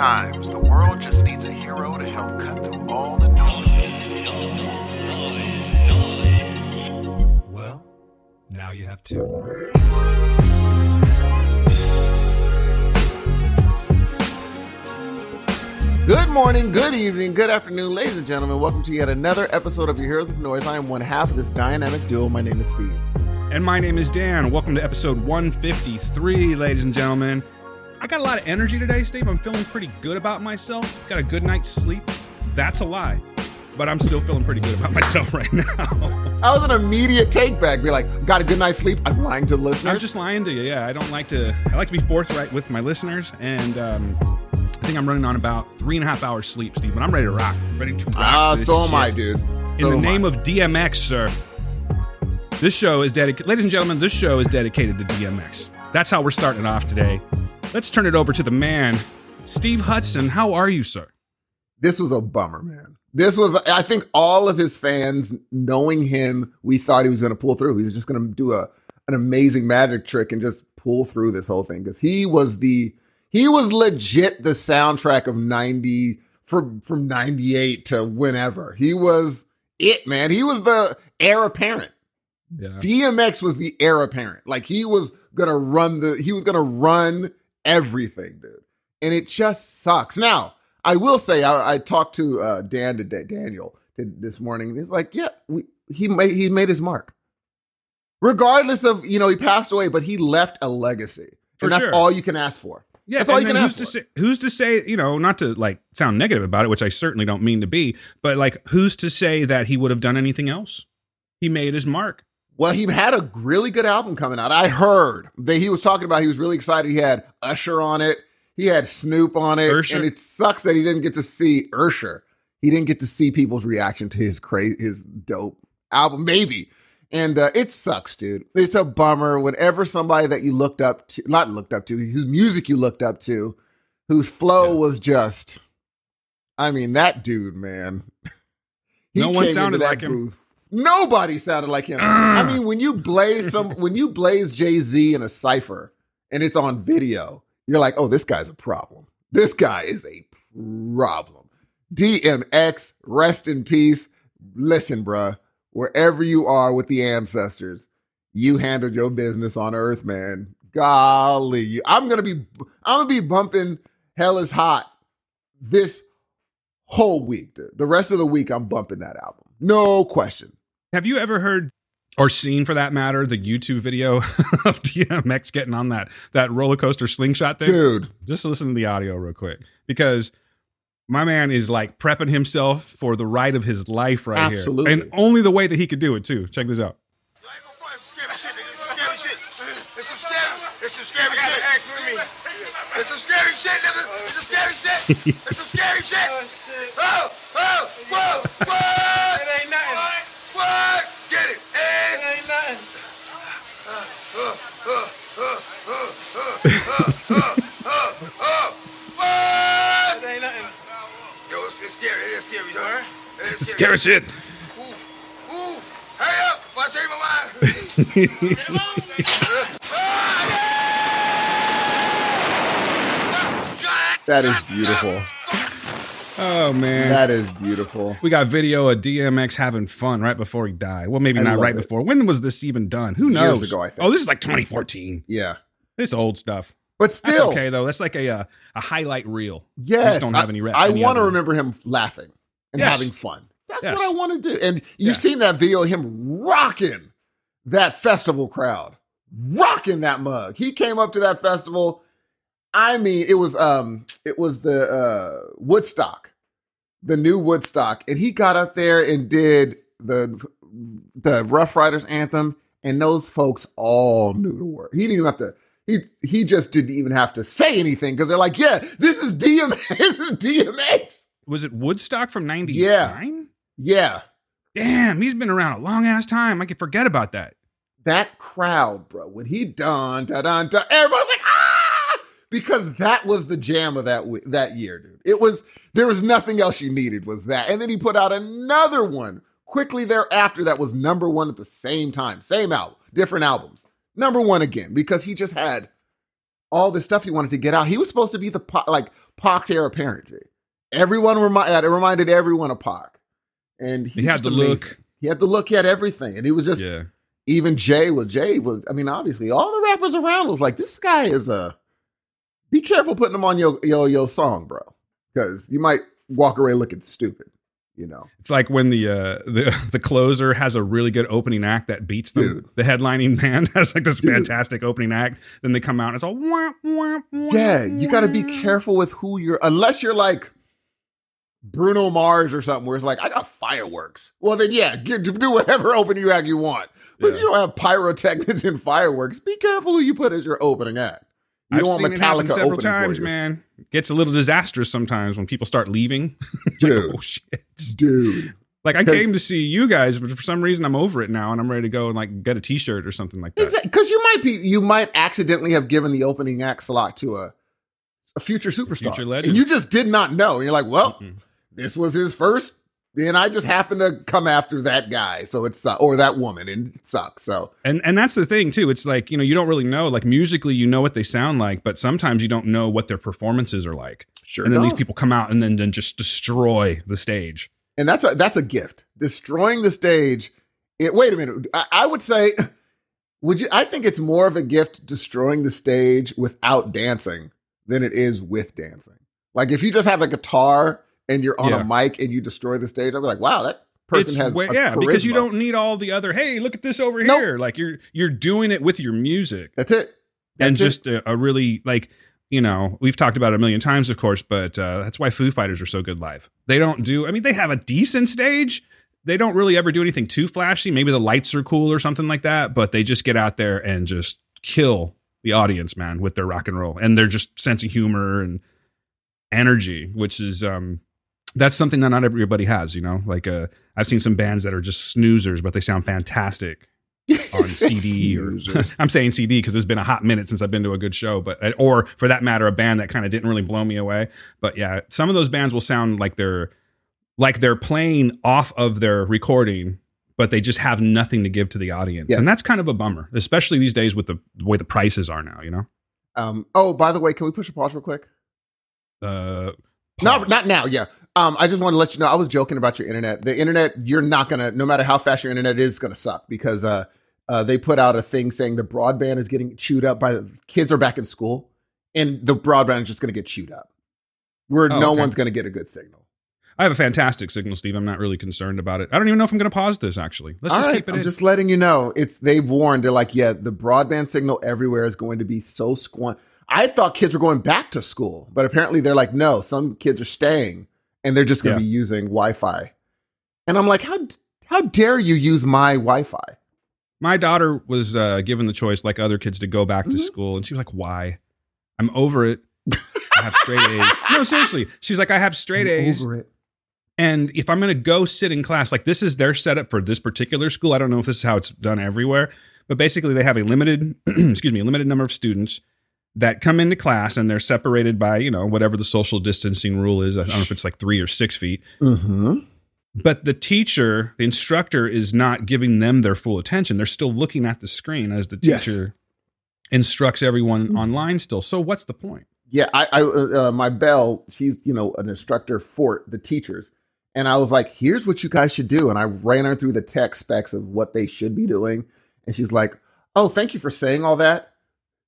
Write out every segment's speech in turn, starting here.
Sometimes the world just needs a hero to help cut through all the noise. Well, now you have two. Good morning, good evening, good afternoon, ladies and gentlemen. Welcome to yet another episode of Your Heroes of Noise. I am one half of this dynamic duo. My name is Steve. And my name is Dan. Welcome to episode 153, ladies and gentlemen. I got a lot of energy today, Steve. I'm feeling pretty good about myself. Got a good night's sleep. That's a lie. But I'm still feeling pretty good about myself right now. That was an immediate take back. Be like, got a good night's sleep. I'm lying to the listeners. I'm just lying to you. Yeah, I don't like to. I like to be forthright with my listeners, and um, I think I'm running on about three and a half hours sleep, Steve. But I'm ready to rock. Ready to rock. Ah, so am I, shit. dude. In the name I. of DMX, sir. This show is dedicated, ladies and gentlemen. This show is dedicated to DMX. That's how we're starting off today. Let's turn it over to the man, Steve Hudson. How are you, sir? this was a bummer, man. This was, I think, all of his fans knowing him, we thought he was going to pull through. He was just going to do a an amazing magic trick and just pull through this whole thing because he was the he was legit the soundtrack of ninety from from ninety eight to whenever. He was it, man. He was the heir apparent. Yeah. DMX was the heir apparent. Like he was gonna run the he was gonna run everything, dude. And it just sucks. Now, I will say I, I talked to uh, Dan today, Daniel this morning. He's like, yeah, we, he made he made his mark. Regardless of you know he passed away, but he left a legacy, For and that's sure. all you can ask for. Yeah, That's all you can who's ask to for. say? Who's to say? You know, not to like sound negative about it, which I certainly don't mean to be, but like, who's to say that he would have done anything else? He made his mark. Well, he had a really good album coming out. I heard that he was talking about. He was really excited. He had Usher on it. He had Snoop on it, Usher? and it sucks that he didn't get to see Usher. He didn't get to see people's reaction to his crazy, his dope album, maybe. And uh, it sucks, dude. It's a bummer. Whenever somebody that you looked up to, not looked up to, whose music you looked up to, whose flow Yeah. was just, I mean, that dude, man. No one sounded like him. Nobody sounded like him. I mean, when you blaze some, when you blaze Jay Z in a cipher and it's on video, you're like, oh, this guy's a problem. This guy is a problem. DMX, rest in peace. Listen, bruh, wherever you are with the ancestors, you handled your business on Earth, man. Golly, I'm gonna be, I'm gonna be bumping "Hell Is Hot" this whole week. Dude. The rest of the week, I'm bumping that album, no question. Have you ever heard or seen, for that matter, the YouTube video of DMX getting on that that roller coaster slingshot thing? Dude, Just listen to the audio real quick because my man is like prepping himself for the ride of his life right Absolutely. here, and only the way that he could do it too. Check this out. I ain't gonna front, it's some scary shit, nigga. It's some scary shit. It's some scary. It's some scary shit. It's some scary shit, nigga. It's some scary shit. It's some scary shit. Oh, oh, whoa, what? Scary shit. Ooh, ooh, hurry up! I change my that is beautiful. Oh man. That is beautiful. we got video of DMX having fun right before he died. Well, maybe I not right it. before. When was this even done? Who Years knows? ago, I think. Oh, this is like 2014. Yeah, This old stuff. but That's still, okay though. That's like a uh, a highlight reel. Yes, just don't have any. I, want to remember him laughing and Yes. having fun. That's Yes. what I want to do. And you've Yeah. seen that video of him rocking that festival crowd, rocking that mug. He came up to that festival. I mean, it was um, it was the uh Woodstock, the new Woodstock, and he got up there and did the the Ruff Ryders anthem, and those folks all knew the word. He didn't even have to. He he just didn't even have to say anything because they're like, yeah, this is DMX. This is DMX. Was it Woodstock from '99? Yeah. Yeah, Damn, he's been around a long ass time. I could forget about that. that crowd, bro. When he done da dun dun, everybody's like ah, because that was the jam of that that year, dude. It was there was nothing else you needed was that, and then he put out another one quickly thereafter that was number one at the same time, same album, different albums, number one again because he just had all this stuff he wanted to get out. He was supposed to be the like Pac's heir apparent. Everyone remi- it reminded everyone of Pac, and He had just the amazing. look. He had the look. He had everything, and he was just Yeah. even Jay was Jay was. I mean, obviously, all the rappers around was like, this guy is a. Be careful putting him on your your your song, bro, because you might walk away looking stupid. You know, It's like when the uh, the the closer has a really good opening act that beats them. Dude. The headlining band has like this Dude. fantastic opening act. Then they come out and it's all wah, wah, wah, yeah, you got to be careful with who you're. Unless you're like Bruno Mars or something, where it's like, I got fireworks. Well, then yeah, get, do whatever opening act you want. But if you don't have pyrotechnics and fireworks, be careful who you put as your opening act. You I've don't want seen it happen Metallica several times, man. Gets a little disastrous sometimes when people start leaving. Like, Dude. oh shit! dude. Like I came to see you guys, but for some reason I'm over it now, and I'm ready to go and like get a T-shirt or something like that. Exactly, because you might be, you might accidentally have given the opening act slot to a a future superstar, Future legend. and you just did not know. And you're like, well, Mm-mm. This was his first, and I just happened to come after that guy, so it's uh, or that woman, and it sucks. So And and that's the thing too. It's like you know you don't really know. Like musically, you know what they sound like, but sometimes you don't know what their performances are like. sure, and then these people come out and then then just destroy the stage. and that's a that's a gift. Destroying the stage. It, wait a minute. I, I would say, would you? I think it's more of a gift destroying the stage without dancing than it is with dancing. Like if you just have a guitar and you're on Yeah. a mic and you destroy the stage, I'll be like, wow, that person It's has way- yeah, because you don't need all the other. Hey, look at this over Nope. here. Like you're you're doing it with your music That's it. and That's it. just a, a really like you know we've talked about it a million times, of course, but uh, that's why Foo Fighters are so good live. They don't do. I mean, they have a decent stage. They don't really ever do anything too flashy. Maybe the lights are cool or something like that, but they just get out there and just kill the audience, man, with their rock and roll and their just sense of humor and energy, which is um that's something that not everybody has, you know. Like uh I've seen some bands that are just snoozers, but they sound fantastic on CD or I'm saying CD because there's been a hot minute since I've been to a good show, but uh, or for that matter, a band that kind of didn't really blow me away. But yeah, some of those bands will sound like they're like they're playing off of their recording, but they just have nothing to give to the audience, Yeah. and that's kind of a bummer, especially these days with the, the way the prices are now. You know, Um, oh, by the way, can we push a pause real quick? uh, No, pause. not now. Yeah. Um, I just want to let you know. I was joking about your internet. The internet, you're not gonna, no matter how fast your internet is, gonna suck because uh, uh, they put out a thing saying the broadband is getting chewed up by the kids are back in school, and the broadband is just gonna get chewed up. Where Oh, no okay. one's gonna get a good signal. I have a fantastic signal, Steve. I'm not really concerned about it. I don't even know if I'm going to pause this. Actually, let's All just right, keep it I'm in. just letting you know. It's they've warned. They're like, yeah, the broadband signal everywhere is going to be so squan. I thought kids were going back to school, but apparently they're like, no, some kids are staying and they're just going to Yeah. be using Wi-Fi. And I'm like, how how dare you use my Wi-Fi? My daughter was uh, given the choice, like other kids, to go back to Mhm. school, and she was like, "Why? I'm over it. I have straight A's." No, seriously, she's like, "I have straight A's, Over it. and if I'm going to go sit in class, like this is their setup for this particular school. I don't know if this is how it's done everywhere, but basically they have a limited, excuse me, a limited number of students that come into class, and they're separated by you know whatever the social distancing rule is. I don't know if it's like three or six feet." Mm-hmm. but the teacher, the instructor is not giving them their full attention. They're still looking at the screen as the Yes. teacher instructs everyone Mhm. online still. So what's the point? Yeah, I, I uh, uh, my Belle, she's you know an instructor for the teachers, and I was like, "Here's what you guys should do," and I ran her through the tech specs of what they should be doing, and she's like, "Oh, thank you for saying all that."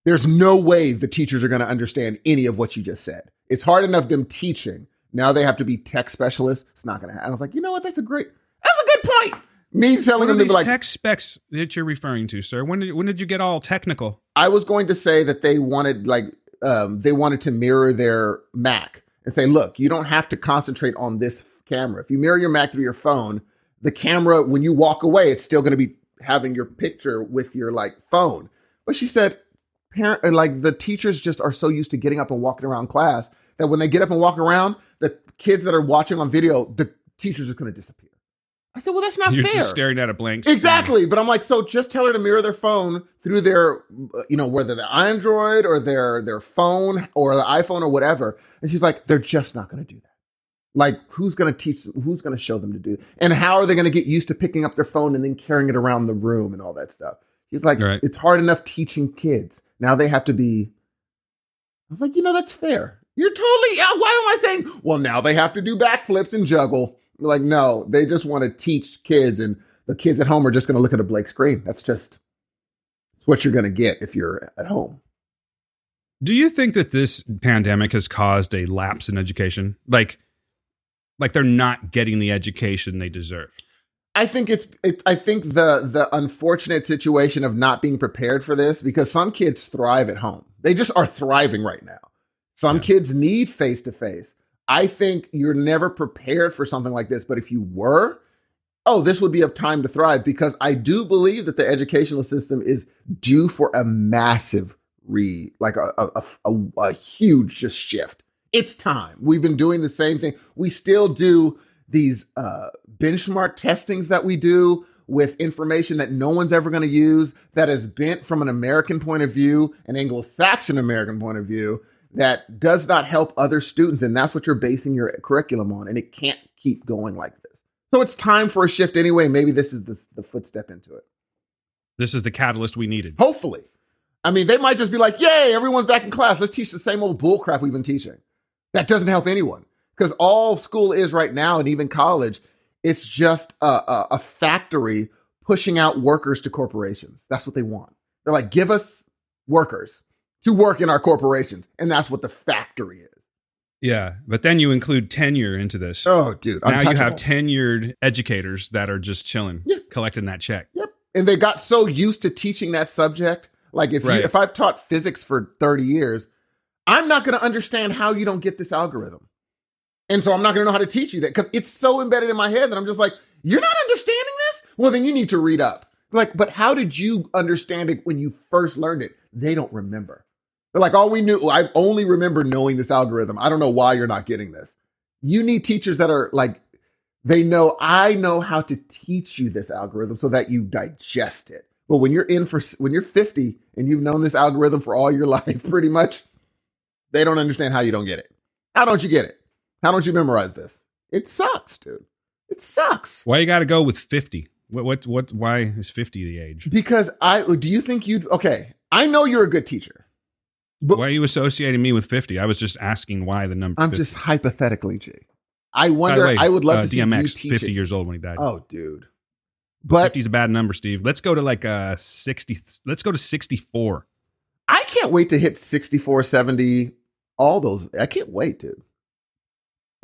There's no way the teachers are going to understand any of what you just said. It's hard enough them teaching. Now they have to be tech specialists. It's not going to happen. I was like, you know what? That's a great. That's a good point. Me telling them to be like, tech specs that you're referring to, sir? When did when did you get all technical? I was going to say that they wanted like um, they wanted to mirror their Mac and say, look, you don't have to concentrate on this camera. If you mirror your Mac through your phone, the camera when you walk away, it's still going to be having your picture with your like phone. But she said, parent and like the teachers just are so used to getting up and walking around class that when they get up and walk around, the kids that are watching on video, the teachers are going to disappear. I said, well, that's not fair." You're fair. just staring at a blank screen. Exactly, but I'm like, so just tell her to mirror their phone through their, uh, you know, whether the Android or their their phone or the iPhone or whatever. And she's like, they're just not going to do that. Like, who's going to teach? Who's going to show them to do? And how are they going to get used to picking up their phone and then carrying it around the room and all that stuff? She's like, Right. it's hard enough teaching kids. Now they have to be I was like, you know, that's fair. You're totally. Why am I saying? Well, now they have to do backflips and juggle. Like, no, they just want to teach kids, and the kids at home are just going to look at a blank screen. That's just it's what you're going to get if you're at home. Do you think that this pandemic has caused a lapse in education? Like, like they're not getting the education they deserve. I think it's, it, I think the the unfortunate situation of not being prepared for this because some kids thrive at home. They just are thriving right now. Some Yeah. kids need face to face. I think you're never prepared for something like this, but if you were, oh, this would be a time to thrive because I do believe that the educational system is due for a massive re like a a, a, a, a huge just shift. It's time. We've been doing the same thing. We still do these uh, benchmark testings that we do with information that no one's ever going to use that is bent from an American point of view, an Anglo-Saxon American point of view that does not help other students and that's what you're basing your curriculum on and it can't keep going like this. So it's time for a shift anyway. Maybe this is the, the footstep into it. This is the catalyst we needed. Hopefully. I mean, they might just be like, yay, everyone's back in class. Let's teach the same old bull crap we've been teaching. That doesn't help anyone because all school is right now, and even college, it's just a, a, a factory pushing out workers to corporations. That's what they want. They're like, give us workers to work in our corporations. And that's what the factory is. Yeah, but then you include tenure into this. Oh, dude. now you have tenured educators that are just chilling, Yeah. collecting that check. Yep. And they got so used to teaching that subject. Like if Right. you, if I've taught physics for 30 years, I'm not going to understand how you don't get this algorithm. And so I'm not going to know how to teach you that because it's so embedded in my head that I'm just like, you're not understanding this? Well, then you need to read up. Like, but how did you understand it when you first learned it? They don't remember. They're like, all we knew, I only remember knowing this algorithm. I don't know why you're not getting this. You need teachers that are like, they know, I know how to teach you this algorithm so that you digest it. But when you're in for, when you're 50 and you've known this algorithm for all your life, pretty much, they don't understand how you don't get it. How don't you get it? How don't you memorize this? It sucks, dude. It sucks. Why you got to go with fifty? What what what? Why is fifty the age? Because I do you think you'd okay? I know you're a good teacher. But Why are you associating me with fifty? I was just asking why the number. I'm 50. just hypothetically, G. I wonder. way, I would love uh, to see you DMX teach fifty it. years old when he died. Oh, dude. But 50's a bad number, Steve. Let's go to like uh 60. Let's go to 64. I can't wait to hit 64, 70, all those. I can't wait, dude.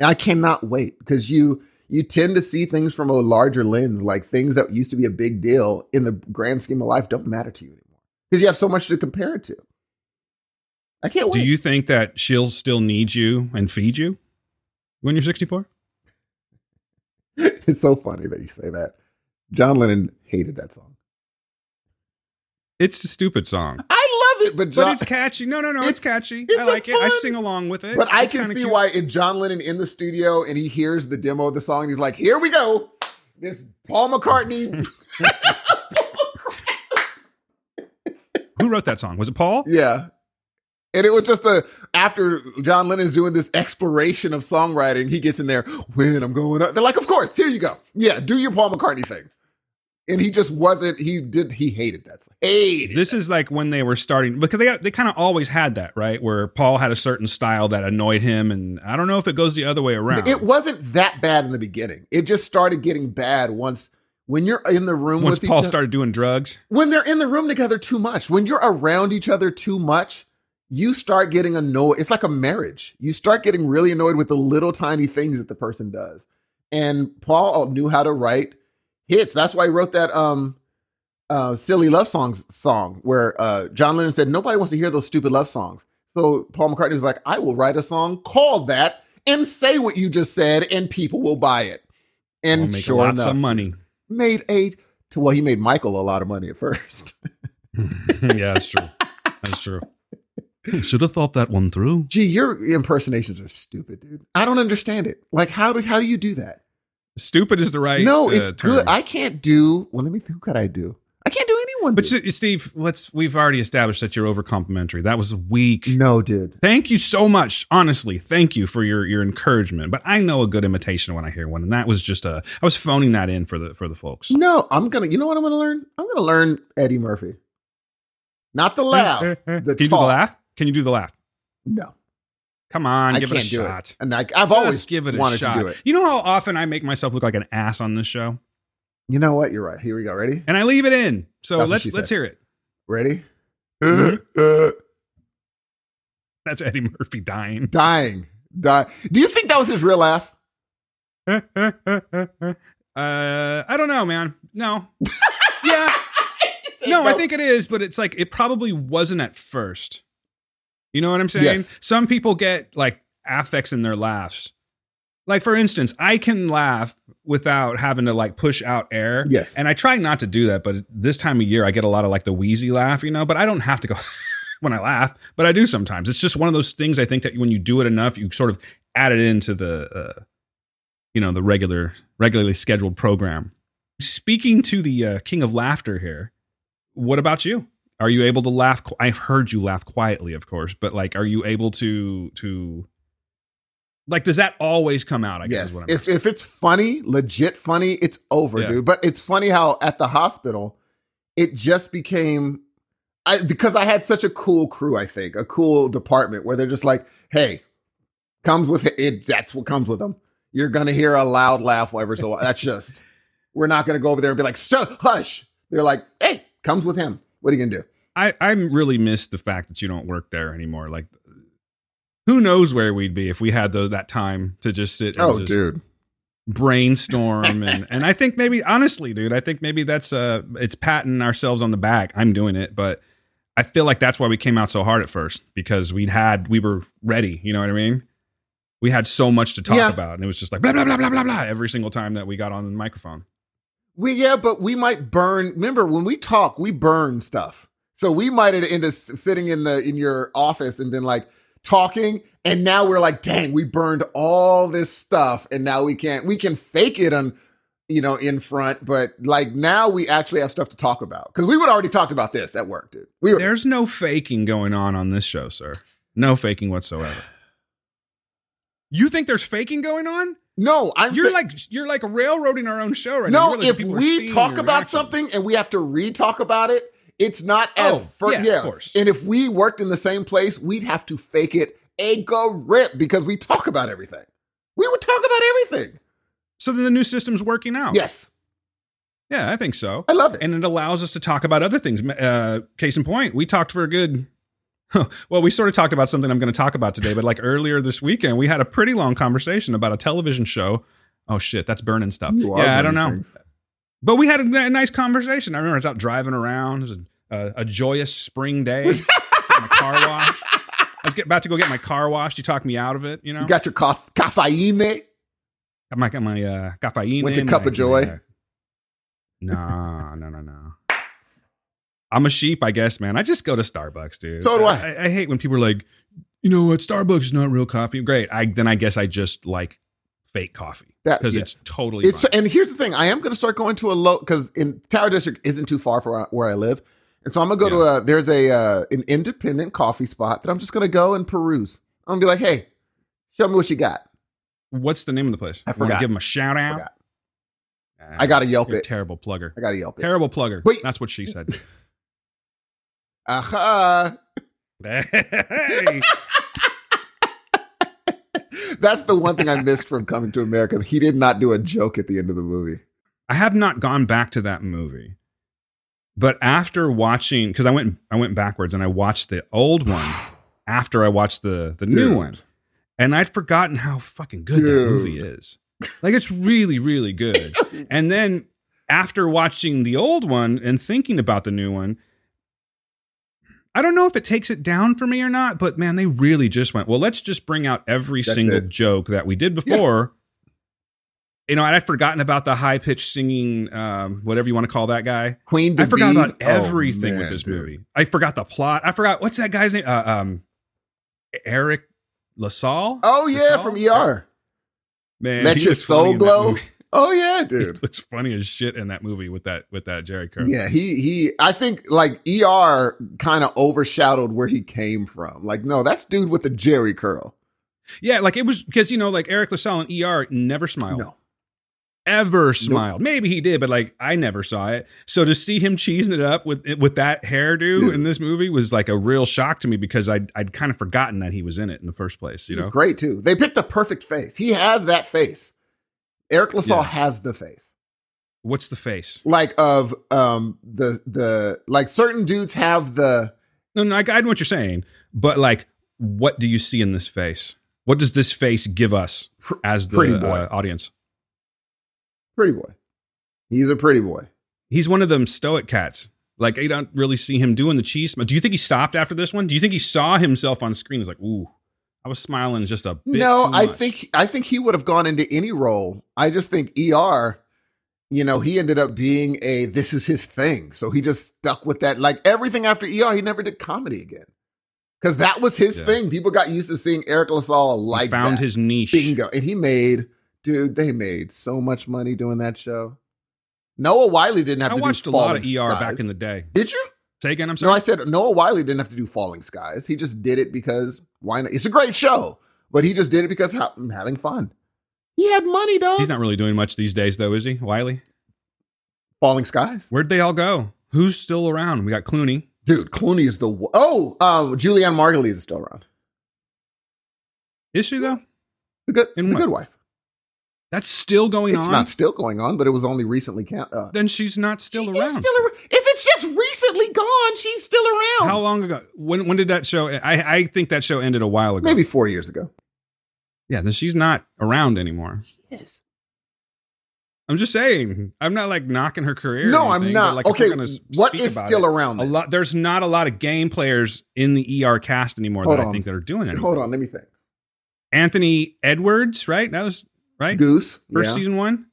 I cannot wait because you you tend to see things from a larger lens, like things that used to be a big deal in the grand scheme of life don't matter to you anymore because you have so much to compare it to. I can't Do you think that she'll still need you and feed you when you're 64? it's so funny that you say that. John Lennon hated that song. It's a stupid song. Love it, but John, But it's catchy. No, no, no, it's, It's- catchy. it's I like it. I sing along with it. But I It's can see cute. why in John Lennon in the studio and he hears the demo of the song and he's like, "Here we go, this Paul McCartney." Who wrote that song? Was it Paul? yeah, and it was just a after John Lennon's doing this exploration of songwriting, he gets in there when I'm going up. They're like, "Of course, here you go. Yeah, do your Paul McCartney thing." And he just wasn't. He did. He hated that. Hated. This that. is like when they were starting because they they kind of always had that right where Paul had a certain style that annoyed him, and I don't know if it goes the other way around. It wasn't that bad in the beginning. It just started getting bad once when you're in the room Once with Paul other. started doing drugs, when they're in the room together too much, when you're around each other too much, you start getting annoyed. It's like a marriage. You start getting really annoyed with the little tiny things that the person does. And Paul knew how to write hits. That's why he wrote that um uh silly love songs song where uh John Lennon said nobody wants to hear those stupid love songs. So Paul McCartney was like, I will write a song called that and say what you just said and people will buy it. And make sure lots enough, of money. made a well, he made Michael a lot of money at first. yeah, that's true. That's true. Should have thought that one through. Gee, your impersonations are stupid, dude. I don't understand it. Like, how do how do you do that? Stupid is the right. no, uh, it's term. good. I can't do. Well, let me. Think who could I do? I can't do anyone. But. Steve, let's. We've already established that you're over complimentary. That was weak. no, dude. Thank you so much. Honestly, thank you for your your encouragement. But I know a good imitation when I hear one, and that was just a. I was phoning that in for the for the folks. No, I'm gonna. You know what I'm gonna learn? I'm gonna learn Eddie Murphy. Not the laugh. the Can you do the laugh? Can you do the laugh? No, Come on, I give it a shot. it. And I, I've Just always give it a wanted shot. to do it. You know how often I make myself look like an ass on this show, You know what? You're right. Here we go. Ready? and I leave it in. So That's let's let's said. hear it. Ready? Mhm. Uh, That's Eddie Murphy dying. dying. Die. Do you think that was his real laugh? uh, I don't know, man. No. Yeah. no, I think it is, but it's like it probably wasn't at first. You know what I'm saying? Yes. Some people get like affects in their laughs. Like for instance, I can laugh without having to like push out air. Yes. And I try not to do that, but this time of year I get a lot of like the wheezy laugh, you know, but I don't have to go when I laugh, but I do sometimes. It's just one of those things I think that when you do it enough, you sort of add it into the uh, you know, the regular regularly scheduled program. Speaking to the uh, king of laughter here, what about you? Are you able to laugh? I've heard you laugh quietly, of course, but like, are you able to to like? Does that always come out? I guess. Yes. Is what I'm If if it's funny, legit funny, it's over, Yeah. dude. But it's funny how at the hospital, it just became I because I had such a cool crew, I think, a cool department where they're just like, hey, comes with it, it that's what comes with them. You're gonna hear a loud laugh whatever. so. That's just we're not gonna go over there and be like, "Shut- hush. They're like, hey, comes with him. What are you gonna do? I I really miss the fact that you don't work there anymore. Like, who knows where we'd be if we had those that time to just sit and Oh, just dude. brainstorm and and I think maybe honestly, dude, I think maybe that's uh it's patting ourselves on the back. I'm doing it, but I feel like that's why we came out so hard at first because we'd had we were ready. You know what I mean? We had so much to talk Yeah. about, and it was just like blah blah blah blah blah blah every single time that we got on the microphone. We yeah, but we might burn. Remember when we talk, we burn stuff. So we might have ended up sitting in the in your office and been like talking, and now we're like, dang, we burned all this stuff, and now we can't. We can fake it on, you know, in front, but like now we actually have stuff to talk about because we would already talked about this at work, dude. We were There's no faking going on on this show, sir. No faking whatsoever. You think there's faking going on? No, I'm You're like you're like railroading our own show right now. no. If we talk about something and we have to re-talk about it, it's not as Oh, fir- yeah, yeah, of course. And if we worked in the same place, we'd have to fake it a grip because we talk about everything. We would talk about everything. so then the new system's working out. Yes, Yeah, I think so. I love it. And it allows us to talk about other things. Uh, case in point, we talked for a good. Well, we sort of talked about something I'm going to talk about today, but like earlier this weekend, we had a pretty long conversation about a television show. Oh shit, that's burning stuff. You Yeah, I don't know. things. But we had a nice conversation. I remember I was out driving around. It was a, a, a joyous spring day. my car wash. I was get, about to go get my car washed. You talked me out of it. You know, You got your coff- caffeine. got my got my uh, caffeine. Went to in, Cup my- of Joy? my, uh, no, no, no, no. I'm a sheep, I guess, man. I just go to Starbucks, dude. So do I. I, I hate when people are like, you know what, Starbucks is not real coffee. Great. I then I guess I just like fake coffee because yes. it's totally. It's fine. and here's the thing: I am going to start going to a low because in Tower District isn't too far from where, I live, and so I'm gonna go to a there's a uh, an independent coffee spot that I'm just gonna go and peruse. I'm gonna be like, hey, show me what you got. What's the name of the place? I forgot. Give them a shout out. forgot. I gotta Yelp it. terrible plugger. I gotta Yelp it. Terrible plugger. Wait. That's what she said. Aha! hey. That's the one thing I missed from Coming to America. He did not do a joke at the end of the movie. I have not gone back to that movie. But after watching cuz I went I went backwards and I watched the old one after I watched the the new one. And I'd forgotten how fucking good that movie is. Like it's really really good. and then after watching the old one and thinking about the new one I don't know if it takes it down for me or not, but man, they really just went, well, let's just bring out every That's single it. joke that we did before. You know, I'd forgotten about the high pitched singing, um, whatever you want to call that guy. Queen I forgot about Oh, everything with this dude. movie. I forgot the plot. I forgot what's that guy's name? Uh, um, Eric LaSalle. Oh yeah, LaSalle? from ER. Man, Let your soul glow. Oh yeah, He dude. looks funny as shit in that movie with that with that Jheri curl. Yeah, he he. I think like ER kind of overshadowed where he came from. Like, no, that's dude with the Jheri curl. Yeah, like it was because you know, like Eric LaSalle and ER never smiled. No, ever smiled. Maybe he did, but like I never saw it. So to see him cheesing it up with with that hairdo in this movie was like a real shock to me because I'd I'd kind of forgotten that he was in it in the first place. You He know, great too. They picked the perfect face. He has that face. Eric LaSalle Yeah. has the face. what's the face? Like of um the the like certain dudes have the No, no, I, I know what you're saying, but like, what do you see in this face? What does this face give us as the pretty boy. uh, audience? pretty boy. He's a pretty boy. He's one of them stoic cats. Like I don't really see him doing the cheese. Do you think he stopped after this one? Do you think he saw himself on screen? He's like, ooh, I was smiling just a bit. no, I think I think he would have gone into any role. I just think ER, you know, he ended up being a this is his thing. So he just stuck with that. Like everything after ER, he never did comedy again. Because that was his Yeah. thing. People got used to seeing Eric LaSalle he like found that. his niche. bingo. And he made, dude, they made so much money doing that show. Noah Wyle didn't have I to watched do a lot of ER Skies. back in the day. Did you? Say again. I'm sorry. No, I said Noah Wyle didn't have to do Falling Skies. He just did it because why not? It's a great show, but he just did it because ha- having fun. He had money, dog. He's not really doing much these days, though, is he? Wyle. Falling Skies, Where'd they all go? Who's still around? We got Clooney. dude. Clooney is the wo- oh, uh, Julianne Margulies is still around. Is she though? The good, In the what? good wife. That's still going It's on. It's not still going on, but it was only recently. Can- uh, then she's not still she around. still ar- if it's recently gone, she's still around. How long ago? When when did that show? I I think that show ended a while ago. Maybe four years ago. Yeah, then she's not around anymore. Yes. I'm just saying. I'm not like knocking her career. or No, I'm not. like, okay, gonna s- what speak is about still it, around? A lot. There's not a lot of game players in the ER cast anymore Hold that I think that are doing it. Hold on, let me think. Anthony Edwards, right? That was right. Goose. First yeah. season one,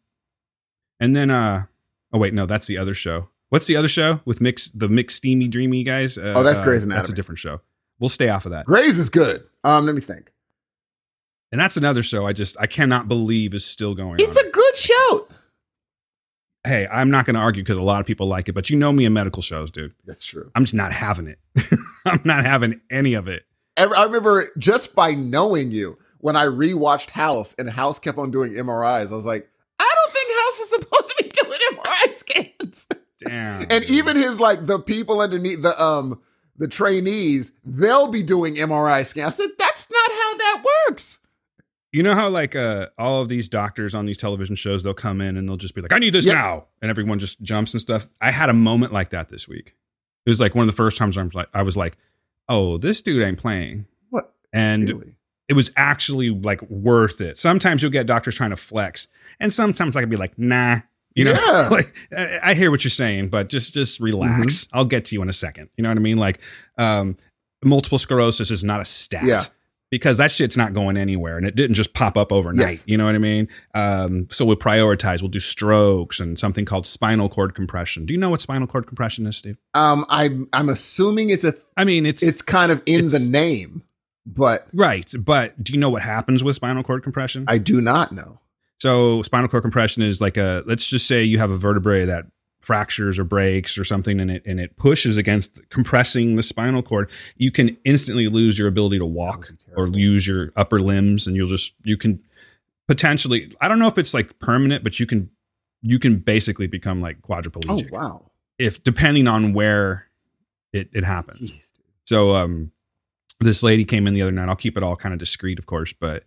and then uh oh wait, no, that's the other show. What's the other show with mix the mix steamy dreamy guys? Uh, Oh, that's uh, Grey's That's a different show. We'll stay off of that. Grey's is good. Um, let me think. And that's another show I just I cannot believe is still going It's on. a good show. hey, I'm not going to argue because a lot of people like it, but you know me in medical shows, dude. That's true. I'm just not having it. I'm not having any of it. I I remember just by knowing you when I rewatched House and House kept on doing MRIs. I was like, I don't think House is supposed to be doing MRI scans. Damn. and even his like the people underneath the um the trainees, they'll be doing MRI scans. I said, that's not how that works. you know how like uh all of these doctors on these television shows they'll come in and they'll just be like, I need this Yep. now, and everyone just jumps and stuff. I had a moment like that this week. It was like one of the first times I was like, I was like, oh, this dude ain't playing, What? and Really? it was actually like worth it. Sometimes you'll get doctors trying to flex, and sometimes I can be like, nah. You know, Yeah. like I I hear what you're saying, but just just relax. Mm-hmm. I'll get to you in a second. You know what I mean? Like, um, multiple sclerosis is not a stat. Yeah. Because that shit's not going anywhere, and it didn't just pop up overnight. Yes. You know what I mean? Um, so we'll prioritize. We'll do strokes and something called spinal cord compression. Do you know what spinal cord compression is, Steve? Um, I'm I'm assuming it's a I mean, it's it's kind of in the name, but right, but do you know what happens with spinal cord compression? I do not know. So spinal cord compression is like a let's just say you have a vertebrae that fractures or breaks or something and it and it pushes against compressing the spinal cord, you can instantly lose your ability to walk That would be or lose your upper limbs and you'll just you can potentially I don't know if it's like permanent, but you can you can basically become like quadriplegic Oh quadriplegic wow. if depending on where it, it happens. Jeez. So um this lady came in the other night. I'll keep it all kind of discreet, of course, but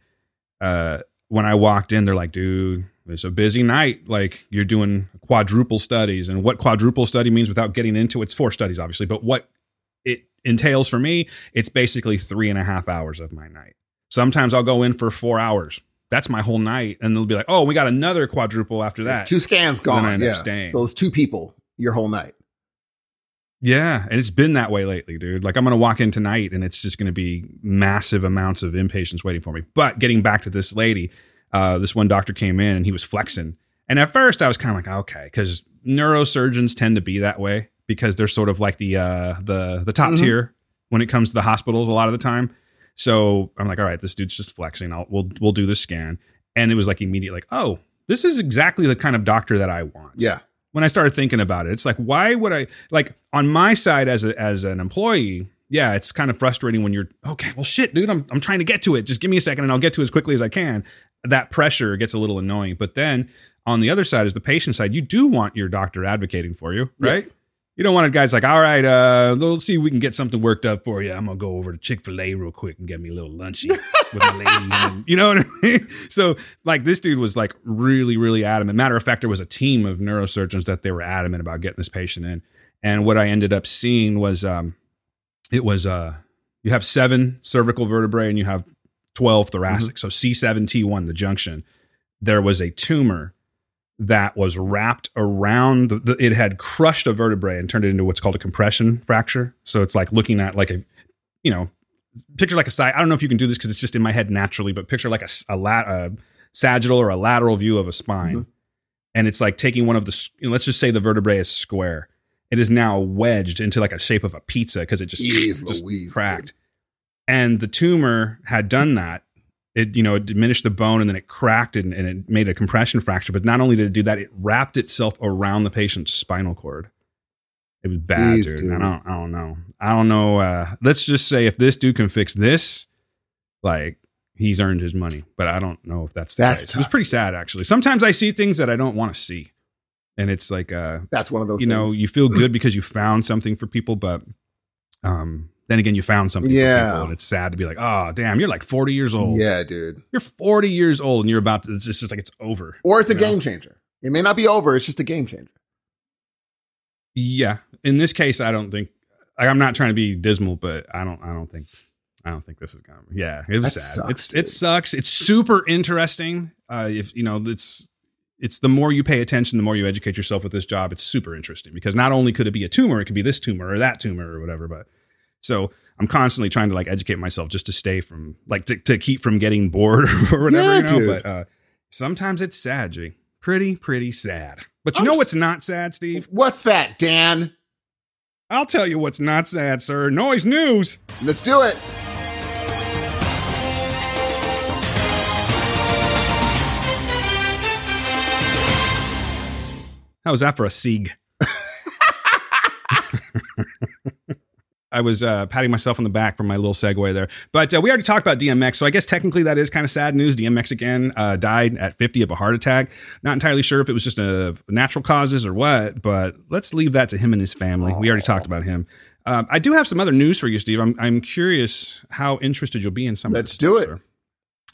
uh when I walked in, they're like, dude, it's a busy night. Like you're doing quadruple studies. And what quadruple study means without getting into it's four studies, obviously, but what it entails for me, it's basically three and a half hours of my night. Sometimes I'll go in for four hours. That's my whole night. And they'll be like, oh, we got another quadruple after that. Two scans So gone. I end up yeah. staying. So it's two people your whole night. Yeah, and it's been that way lately, dude. Like I'm going to walk in tonight and it's just going to be massive amounts of inpatients waiting for me. But getting back to this lady, uh, this one doctor came in and he was flexing. And at first I was kind of like, okay, cuz neurosurgeons tend to be that way because they're sort of like the uh the the top Mhm. tier when it comes to the hospitals a lot of the time. So I'm like, all right, this dude's just flexing. I'll we'll we'll do the scan. And it was like immediate like, "Oh, this is exactly the kind of doctor that I want." Yeah. When I started thinking about it, it's like, why would I like on my side as a, as an employee? Yeah, it's kind of frustrating when you're okay. Well, shit, dude, I'm I'm trying to get to it. Just give me a second, and I'll get to it as quickly as I can. That pressure gets a little annoying. But then on the other side is the patient side. You do want your doctor advocating for you, right? Yes. You don't want a guy's like, all right, uh, let's see if we can get something worked up for you. I'm gonna go over to Chick Fil A real quick and get me a little lunchy with my lady. And- you know what I mean? So, like, this dude was like really, really adamant. Matter of fact, there was a team of neurosurgeons that they were adamant about getting this patient in. And what I ended up seeing was, um, it was uh, you have seven cervical vertebrae and you have twelve thoracic. So C7T1, the junction. There was a tumor that was wrapped around the, it had crushed a vertebrae and turned it into what's called a compression fracture. So it's like looking at like a you know picture like a side i don't know if you can do this because it's just in my head naturally but picture like a, a, lat, a sagittal or a lateral view of a spine. Mm-hmm. And it's like taking one of the you know, let's just say the vertebrae is square. It is now wedged into like a shape of a pizza because it just, Jeez just Louise, cracked. And the tumor had done that it you know it diminished the bone and then it cracked and, and it made a compression fracture. But not only did it do that it wrapped itself around the patient's spinal cord. It was bad Jeez, dude. dude. i don't i don't know. I don't know uh let's just say if this dude can fix this like he's earned his money. But i don't know if that's That's it was pretty sad actually. Sometimes i see things that i don't want to see. And it's like uh That's one of those. you know you feel good because you found something for people but um then again you found something for Yeah. people and it's sad to be like oh damn you're like 40 years old Yeah, dude. you're 40 years old and you're about to it's just, it's like it's over Or it's a know? game changer. It may not be over. It's just a game changer. yeah in this case i don't think like, i'm not trying to be dismal but i don't i don't think i don't think this is gonna yeah it was That sad sucks, it's dude. it sucks it's super interesting uh if you know it's it's the more you pay attention the more you educate yourself with this job it's super interesting because not only could it be a tumor it could be this tumor or that tumor or whatever but so i'm constantly trying to like educate myself just to stay from like to, to keep from getting bored or whatever Yeah, you know dude. but uh sometimes it's sad g pretty pretty sad but you I'm know what's not sad steve What's that, Dan? I'll tell you what's not sad, sir. Noise news. Let's do it. How was that for a sieg? I was uh, patting myself on the back for my little segue there. But uh, we already talked about DMX, so I guess technically that is kind of sad news. DMX again uh, died at 50 of a heart attack. Not entirely sure if it was just a natural causes or what, but let's leave that to him and his family. We already talked about him. Um, I do have some other news for you, Steve. I'm, I'm curious how interested you'll be in some. of Let's do stuff, it. sir.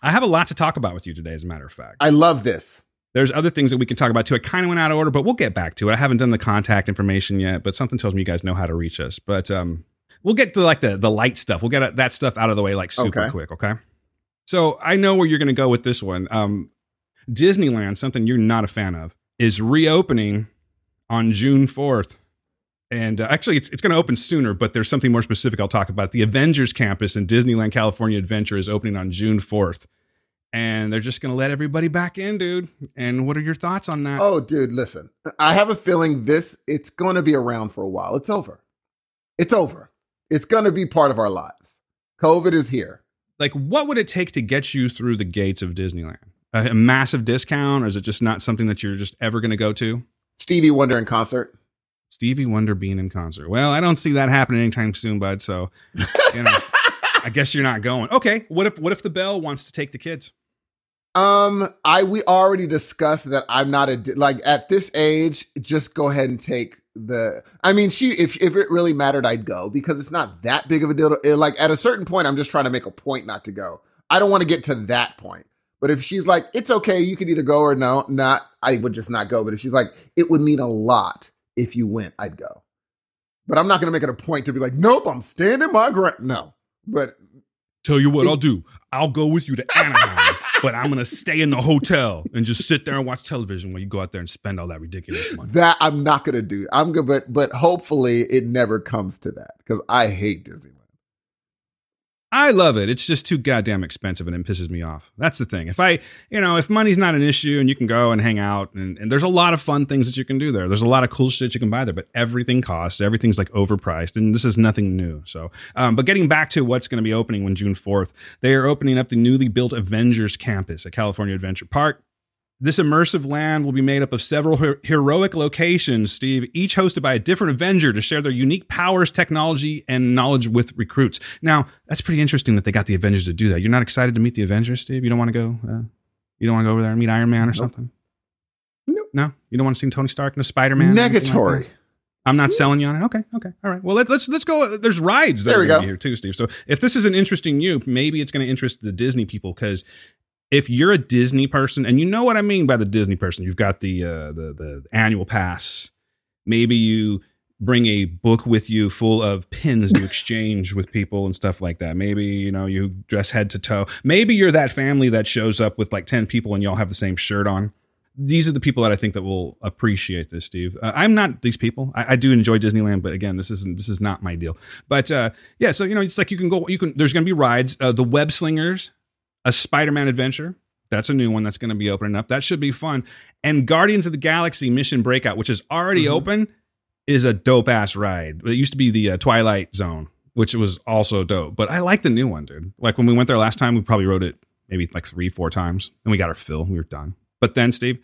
I have a lot to talk about with you today, as a matter of fact. I love this. There's other things that we can talk about too. I kind of went out of order, but we'll get back to it. I haven't done the contact information yet, but something tells me you guys know how to reach us. But um, we'll get to like the the light stuff. We'll get that stuff out of the way like super Okay. quick. Okay. So I know where you're going to go with this one. Um, Disneyland, something you're not a fan of, is reopening on June 4th. And uh, actually, it's, it's going to open sooner, but there's something more specific I'll talk about. The Avengers campus in Disneyland California Adventure is opening on June 4th. And they're just going to let everybody back in, dude. And what are your thoughts on that? Oh, dude, listen. I have a feeling this it's going to be around for a while. It's over. It's over. It's going to be part of our lives. COVID is here. Like, what would it take to get you through the gates of Disneyland? A, a massive discount, or is it just not something that you're just ever going to go to? Stevie Wonder in concert. Stevie Wonder being in concert. Well, I don't see that happening anytime soon, bud. So, you know, I guess you're not going. Okay. What if what if the bell wants to take the kids? Um, I we already discussed that I'm not a like at this age. Just go ahead and take the. I mean, she if if it really mattered, I'd go because it's not that big of a deal. to- Like at a certain point, I'm just trying to make a point not to go. I don't want to get to that point. But if she's like, it's okay, you could either go or no, not. I would just not go. But if she's like, it would mean a lot if you went, I'd go. But I'm not going to make it a point to be like, nope, I'm standing my ground. No, but Tell you what I'll do. I'll go with you to Anaheim, but I'm gonna stay in the hotel and just sit there and watch television while you go out there and spend all that ridiculous money. That I'm not gonna do. I'm gonna, but but hopefully it never comes to that because I hate Disneyland. I love it. It's just too goddamn expensive and it pisses me off. That's the thing. If I, you know, if money's not an issue and you can go and hang out and, and there's a lot of fun things that you can do there. There's a lot of cool shit you can buy there, but everything costs. Everything's like overpriced and this is nothing new. So, um, but getting back to what's going to be opening when June 4th, they are opening up the newly built Avengers campus at California Adventure Park. This immersive land will be made up of several her- heroic locations, Steve, each hosted by a different Avenger to share their unique powers, technology, and knowledge with recruits. Now, that's pretty interesting that they got the Avengers to do that. You're not excited to meet the Avengers, Steve? You don't want to go? Uh, you don't want to go over there and meet Iron Man or something? No, you don't want to see Tony Stark, no Spider Man. Negatory. I'm not selling you on it. Okay, okay, all right. Well, let, let's let's go. There's rides that There are we go. here too, Steve. So if this isn't interesting you, maybe it's going to interest the Disney people because if you're a Disney person, and you know what I mean by the Disney person, you've got the uh, the the annual pass. Maybe you bring a book with you full of pins to exchange with people and stuff like that. Maybe you know you dress head to toe. Maybe you're that family that shows up with like ten people and y'all have the same shirt on these are the people that I think that will appreciate this, Steve. Uh, I'm not these people. I, I do enjoy Disneyland, but again, this isn't this is not my deal. But uh, yeah, so you know, it's like you can go. You can. There's going to be rides. Uh, the Web Slingers, a Spider-Man adventure. That's a new one that's going to be opening up. That should be fun. And Guardians of the Galaxy Mission Breakout, which is already Mhm. open, is a dope ass ride. It used to be the uh, Twilight Zone, which was also dope. But I like the new one, dude. Like when we went there last time, we probably rode it maybe like three, four times, and we got our fill. We were done. But then, Steve,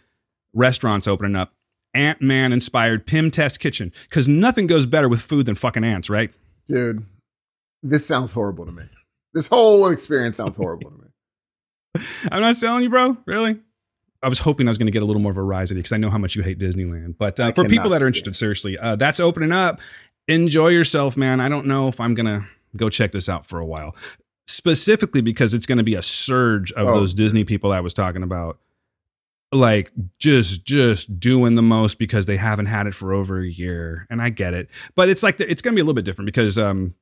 restaurants opening up. Ant Man inspired Pym Test Kitchen because nothing goes better with food than fucking ants, right? Dude, this sounds horrible to me. This whole experience sounds horrible to me. I'm not selling you, bro. Really? I was hoping I was going to get a little more of a rise at because I know how much you hate Disneyland. But uh, for people that are interested, seriously, uh, that's opening up. Enjoy yourself, man. I don't know if I'm going to go check this out for a while, specifically because it's going to be a surge of Oh. those Disney people I was talking about. Like just just doing the most because they haven't had it for over a year, and I get it. But it's like the, it's going to be a little bit different because um,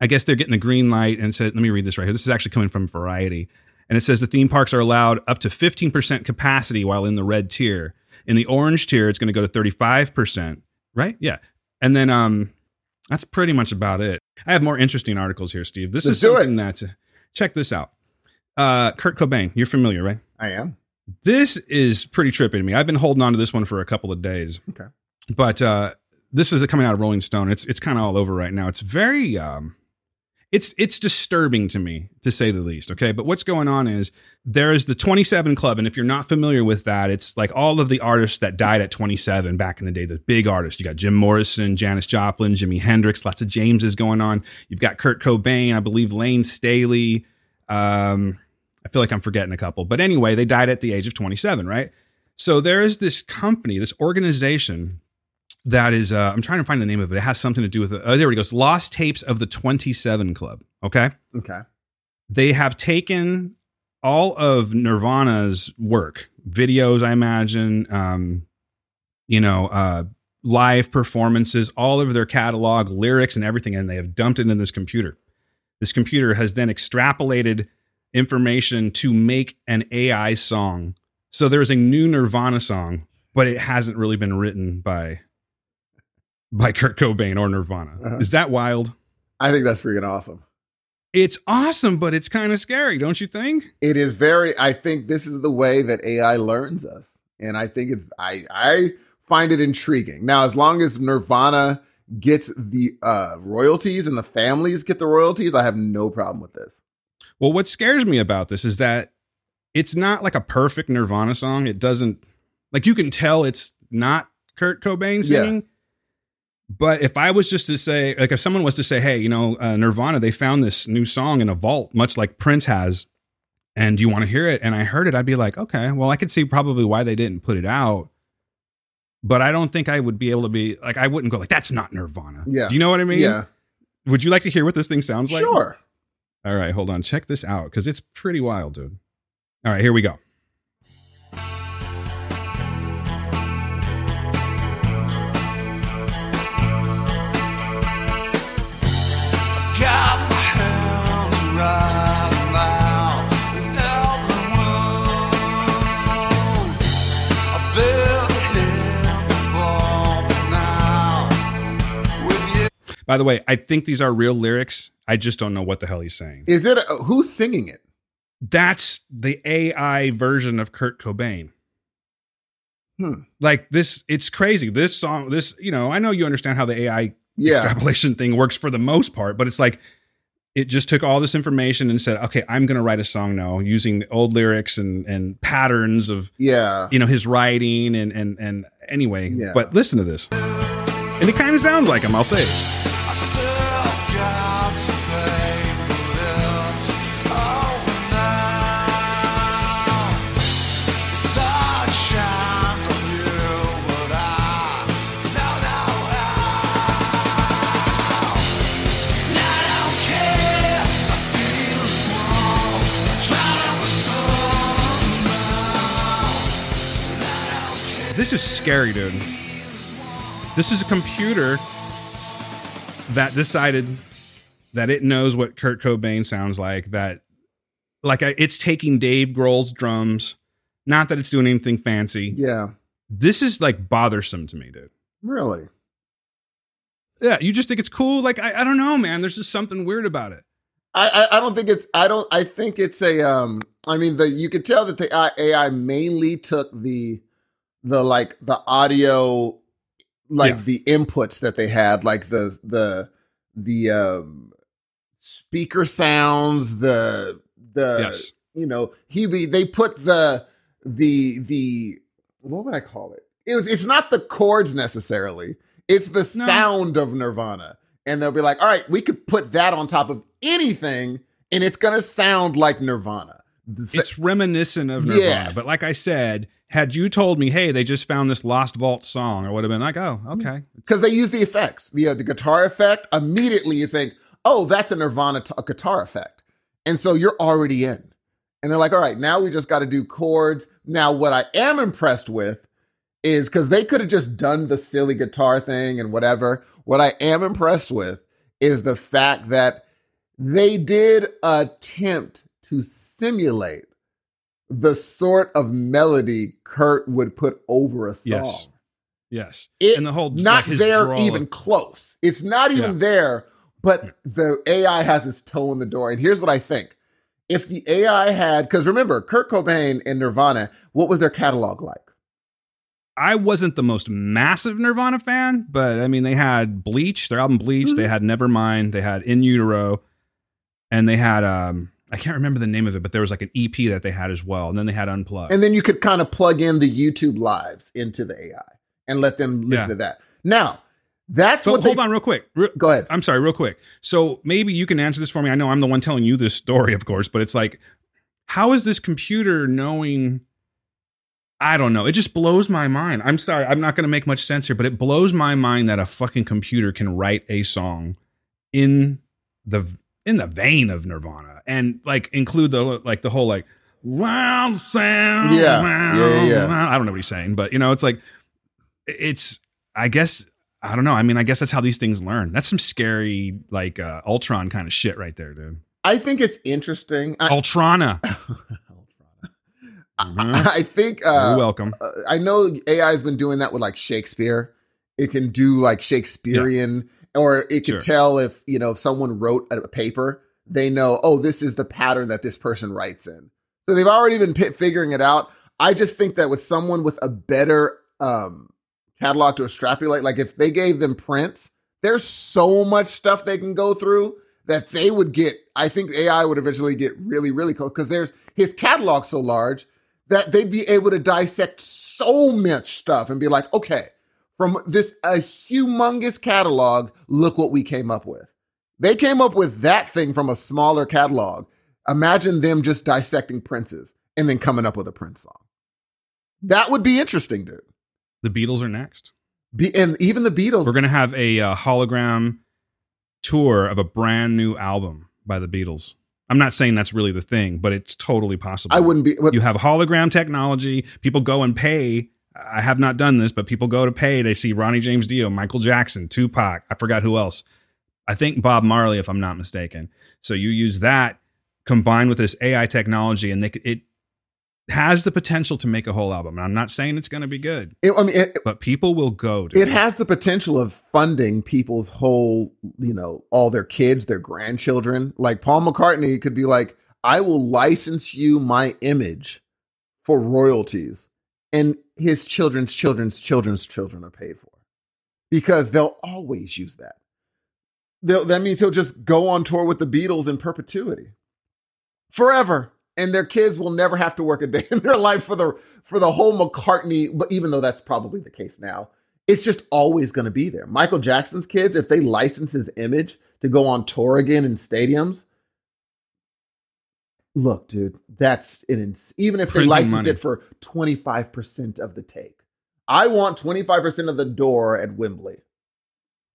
I guess they're getting the green light and said, let me read this right here. This is actually coming from Variety. And it says the theme parks are allowed up to 15% capacity while in the red tier. In the orange tier, it's going to go to 35%, right? Yeah. And then um that's pretty much about it. I have more interesting articles here, Steve. This Let's is something that's check this out. Uh Kurt Cobain, you're familiar, right? I am. This is pretty trippy to me. I've been holding on to this one for a couple of days. Okay. But uh this is coming out of Rolling Stone. It's it's kind of all over right now. It's very um it's it's disturbing to me to say the least, okay? But what's going on is there is the 27 club and if you're not familiar with that, it's like all of the artists that died at 27 back in the day, the big artists. You got Jim Morrison, Janis Joplin, Jimi Hendrix, lots of Jameses going on. You've got Kurt Cobain, I believe Layne Staley, um I feel like I'm forgetting a couple. But anyway, they died at the age of 27, right? So there is this company, this organization that is, uh, I'm trying to find the name of it. It has something to do with, oh, there it goes. Lost Tapes of the 27 Club. Okay. Okay. They have taken all of Nirvana's work, videos, I imagine, um, you know, uh, live performances, all of their catalog, lyrics, and everything, and they have dumped it in this computer. This computer has then extrapolated information to make an AI song. So there's a new Nirvana song, but it hasn't really been written by by Kurt Cobain or Nirvana. Uh-huh. Is that wild? I think that's freaking awesome. It's awesome, but it's kind of scary, don't you think? It is very I think this is the way that AI learns us. And I think it's I I find it intriguing. Now, as long as Nirvana gets the uh royalties and the families get the royalties, I have no problem with this. Well, what scares me about this is that it's not like a perfect Nirvana song. It doesn't like you can tell it's not Kurt Cobain Yeah. But if I was just to say, like, if someone was to say, "Hey, you know, uh, Nirvana, they found this new song in a vault, much like Prince has, and do you want to hear it?" and I heard it, I'd be like, "Okay, well, I could see probably why they didn't put it out." But I don't think I would be able to be like, I wouldn't go like, "That's not Nirvana." Yeah. Do you know what I mean? yeah. Would you like to hear what this thing sounds like? Sure. All right, hold on. Check this out because it's pretty wild, dude. All right, here we go. By the way, I think these are real lyrics. I just don't know what the hell he's saying. Is it uh, who's singing it? That's the AI version of Kurt Cobain. Hmm. Like this, it's crazy. This song, this, you know, I know you understand how the AI Yeah. extrapolation thing works for the most part, but it's like it just took all this information and said, okay, I'm going to write a song now using the old lyrics and and patterns of Yeah. you know his writing and and and anyway. Yeah. But listen to this, and it kind of sounds like him. I'll say. It. This is scary, dude. This is a computer that decided that it knows what Kurt Cobain sounds like. That, like, I- it's taking Dave Grohl's drums. Not that it's doing anything fancy. Yeah, This is like bothersome to me, dude. really. Yeah, you just think it's cool. Like, I, I don't know, man. There's just something weird about it. I, I I don't think it's I don't I think it's a um I mean the you could tell that the AI mainly took the the like the audio like Yeah. the inputs that they had like the the the um speaker sounds the the yes. you know he be they put the the the what would I call it? It was it's not the chords necessarily. It's the No. sound of Nirvana. And they'll be like, all right, we could put that on top of anything and it's gonna sound like Nirvana. It's reminiscent of Nirvana. Yes. But like I said, had you told me, hey, they just found this Lost Vault song, I would have been like, oh, okay. because they use the effects, the uh, the guitar effect. Immediately, you think, "Oh, that's a Nirvana t- a guitar effect," and so you're already in. And they're like, "All right, now we just got to do chords." Now, what I am impressed with is because they could have just done the silly guitar thing and whatever. What I am impressed with is the fact that they did attempt to simulate the sort of melody Kurt would put over a song. Yes. Yes. It's And the whole, not like, there even close. It's not even Yeah. there, but the AI has its toe in the door. And here's what I think. If the AI had, because remember, Kurt Cobain and Nirvana, what was their catalog like? I wasn't the most massive Nirvana fan, but I mean, they had Bleach, their album Bleach. They Mhm. had Nevermind. They had In Utero, and they had um, I can't remember the name of it, but there was like an EP that they had as well, and then they had Unplugged. And then you could kind of plug in the YouTube lives into the AI and let them listen Yeah. to that. Now, that's so what hold they, on, real quick. Re- Go ahead. I'm sorry, real quick. So maybe you can answer this for me. I know I'm the one telling you this story, of course, but it's like, how is this computer knowing? I don't know. It just blows my mind. I'm sorry. I'm not going to make much sense here, but it blows my mind that a fucking computer can write a song in the in the vein of Nirvana and like include the like the whole like wild sound. Yeah. Yeah, yeah, yeah. I don't know what he's saying, but you know, it's like it's. I guess I don't know. I mean, I guess that's how these things learn. That's some scary, like uh, Ultron kind of shit right there, dude. I think it's interesting. I, Ultrana. I, Mhm. I think You're uh, welcome. uh, I know AI has been doing that with like Shakespeare. It can do like Shakespearean, or it can Sure. tell if you know if someone wrote a paper. They know, oh, this is the pattern that this person writes in. So they've already been pi figuring it out. I just think that with someone with a better um, catalog to extrapolate, like if they gave them Prince, there's so much stuff they can go through that they would get. I think AI would eventually get really, really close because there's his catalog so large that they'd be able to dissect so much stuff and be like, okay, from this a humongous catalog, look what we came up with. They came up with that thing from a smaller catalog. Imagine them just dissecting Prince's and then coming up with a Prince song. That would be interesting, dude. The Beatles are next. Be, and even the Beatles. We're gonna have a uh, hologram tour of a brand new album by the Beatles. I'm not saying that's really the thing, but it's totally possible. I wouldn't be. But you have hologram technology. People go and pay. I have not done this, but people go to pay. They see Ronnie James Dio, Michael Jackson, Tupac. I forgot who else. I think Bob Marley, if I'm not mistaken. So you use that combined with this AI technology, and they, it has the potential to make a whole album. And I'm not saying it's going to be good, it, I mean, it, but people will go. Dude. it has the potential of funding people's whole, you know, all their kids, their grandchildren. Like Paul McCartney could be like, I will license you my image for royalties. And his children's children's children's children are paid for because they'll always use that. They'll, that means he'll just go on tour with the Beatles in perpetuity forever. And their kids will never have to work a day in their life for the for the whole McCartney, but even though that's probably the case now, it's just always going to be there. Michael Jackson's kids, if they license his image to go on tour again in stadiums, look, dude, that's an ins- even if they Printing license money. it for 25% of the take. I want 25% of the door at Wembley.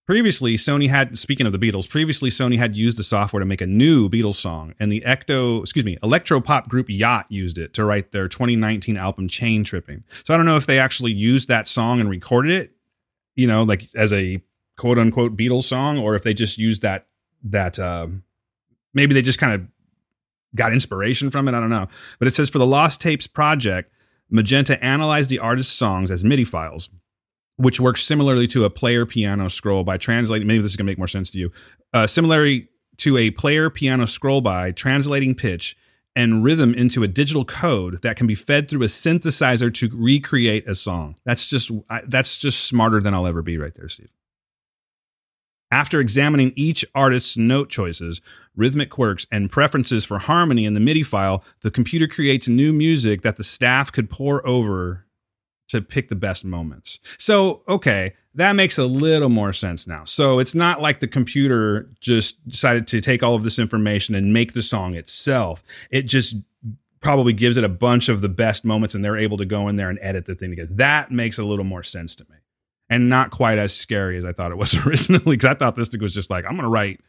Previously, Sony had speaking of the Beatles. Previously, Sony had used the software to make a new Beatles song, and the ecto, excuse me, electro pop group Yacht used it to write their 2019 album Chain Tripping. So I don't know if they actually used that song and recorded it, you know, like as a quote unquote Beatles song, or if they just used that that um, maybe they just kind of got inspiration from it. I don't know. But it says for the Lost Tapes project, Magenta analyzed the artist's songs as MIDI files which works similarly to a player piano scroll by translating. Maybe this is going to make more sense to you. Uh, similarly to a player piano scroll by translating pitch and rhythm into a digital code that can be fed through a synthesizer to recreate a song. That's just I, that's just smarter than I'll ever be, right there, Steve. After examining each artist's note choices, rhythmic quirks, and preferences for harmony in the MIDI file, the computer creates new music that the staff could pore over to pick the best moments. So, okay, that makes a little more sense now. So, it's not like the computer just decided to take all of this information and make the song itself. It just probably gives it a bunch of the best moments and they're able to go in there and edit the thing together. That makes a little more sense to me. And not quite as scary as I thought it was originally because I thought this thing was just like I'm going to write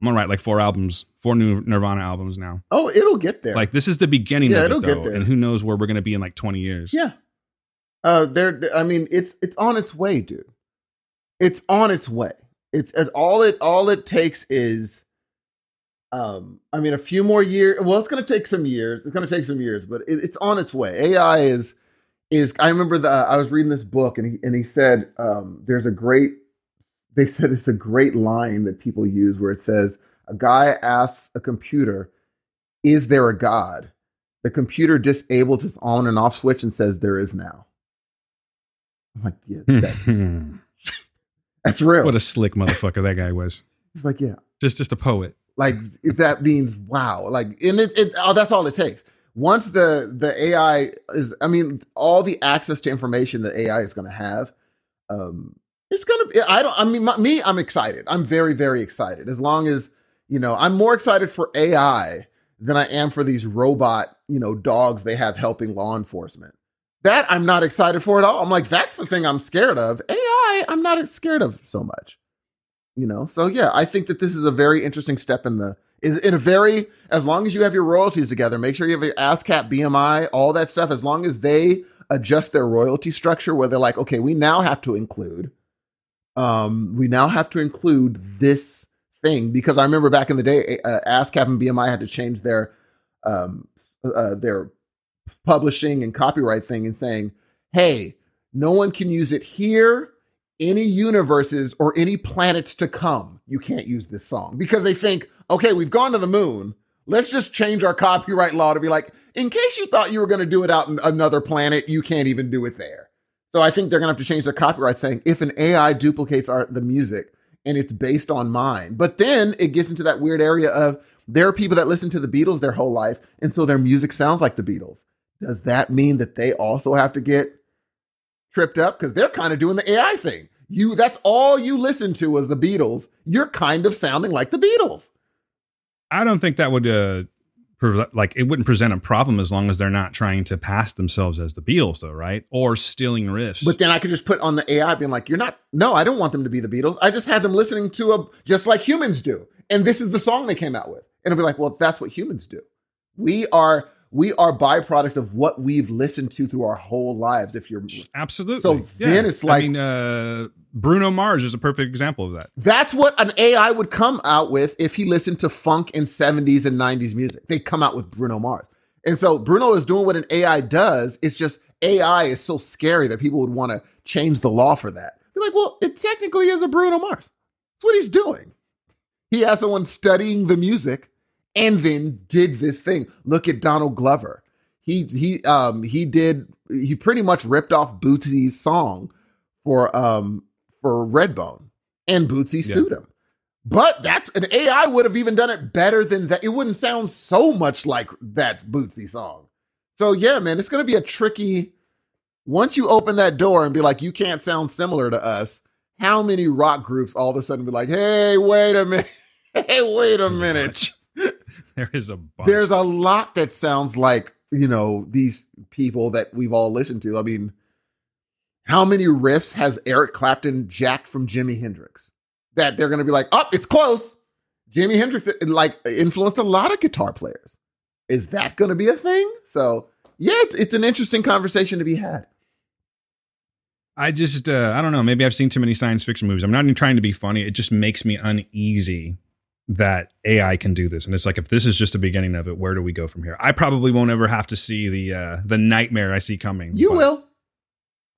I'm to write like four albums, four new Nirvana albums now. Oh, it'll get there. Like this is the beginning Yeah, of it'll it get though, there. and who knows where we're to be in like 20 years. Yeah. Uh there I mean it's it's on its way, dude. It's on its way. It's, it's all it all it takes is um I mean a few more years. Well, it's going to take some years. It's going to take some years, but it, it's on its way. AI is is I remember the I was reading this book and he and he said um there's a great they said it's a great line that people use where it says a guy asks a computer, "Is there a god?" The computer disables its on and off switch and says, "There is now." I'm like, yeah, that, that's real. what a slick motherfucker that guy was. It's like, yeah, Just just a poet. like if that means wow. Like, and it, it oh, that's all it takes. Once the the AI is, I mean, all the access to information that AI is going to have, um, it's gonna. be I don't. I mean, my, me, I'm excited. I'm very, very excited. As long as you know, I'm more excited for AI than I am for these robot, you know, dogs they have helping law enforcement. That I'm not excited for at all. I'm like, that's the thing I'm scared of. AI, I'm not scared of so much. You know, so yeah, I think that this is a very interesting step in the is in a very as long as you have your royalties together, make sure you have your ASCAP, BMI, all that stuff. As long as they adjust their royalty structure, where they're like, okay, we now have to include, um, we now have to include this thing because I remember back in the day, uh, ASCAP and BMI had to change their um uh, their publishing and copyright thing and saying, hey, no one can use it here, any universes or any planets to come. You can't use this song because they think, okay, we've gone to the moon. Let's just change our copyright law to be like, in case you thought you were going to do it out in another planet, you can't even do it there. So I think they're going to have to change their copyright saying if an AI duplicates our the music and it's based on mine. But then it gets into that weird area of there are people that listen to the Beatles their whole life and so their music sounds like the Beatles. Does that mean that they also have to get tripped up cuz they're kind of doing the AI thing. You that's all you listen to is the Beatles. You're kind of sounding like the Beatles. I don't think that would uh like it wouldn't present a problem as long as they're not trying to pass themselves as the Beatles though, right? Or stealing riffs. But then I could just put on the AI being like, you're not, no, I don't want them to be the Beatles. I just had them listening to a, just like humans do. And this is the song they came out with. And it'll be like, well, that's what humans do. We are, we are byproducts of what we've listened to through our whole lives. If you're, Absolutely. So then it's like- I mean, uh, Bruno Mars is a perfect example of that. that's what an AI would come out with if he listened to funk and 70s and 90s music. They come out with Bruno Mars. And so Bruno is doing what an AI does. It's just AI is so scary that people would want to change the law for that. Be like, well, it technically is a Bruno Mars. That's what he's doing. He has someone studying the music and then did this thing. Look at Donald Glover. He he um he did he pretty much ripped off Bootsy's song for um for Redbone and Bootsy Yeah. sued him. But that's an AI would have even done it better than that. It wouldn't sound so much like that Bootsy song. So yeah, man, it's gonna be a tricky. Once you open that door and be like, you can't sound similar to us. How many rock groups all of a sudden be like, hey, wait a minute, hey, wait a minute. There is a bunch. There's a lot that sounds like you know these people that we've all listened to. I mean, how many riffs has Eric Clapton jacked from Jimi Hendrix? that they're going to be like, oh, it's close. Jimi Hendrix like influenced a lot of guitar players. Is that going to be a thing? So yeah, it's, it's an interesting conversation to be had. I just, uh, I don't know. Maybe I've seen too many science fiction movies. I'm not even trying to be funny. It just makes me uneasy that AI can do this. And it's like, if this is just the beginning of it, where do we go from here? I probably won't ever have to see the uh, the nightmare I see coming. You will,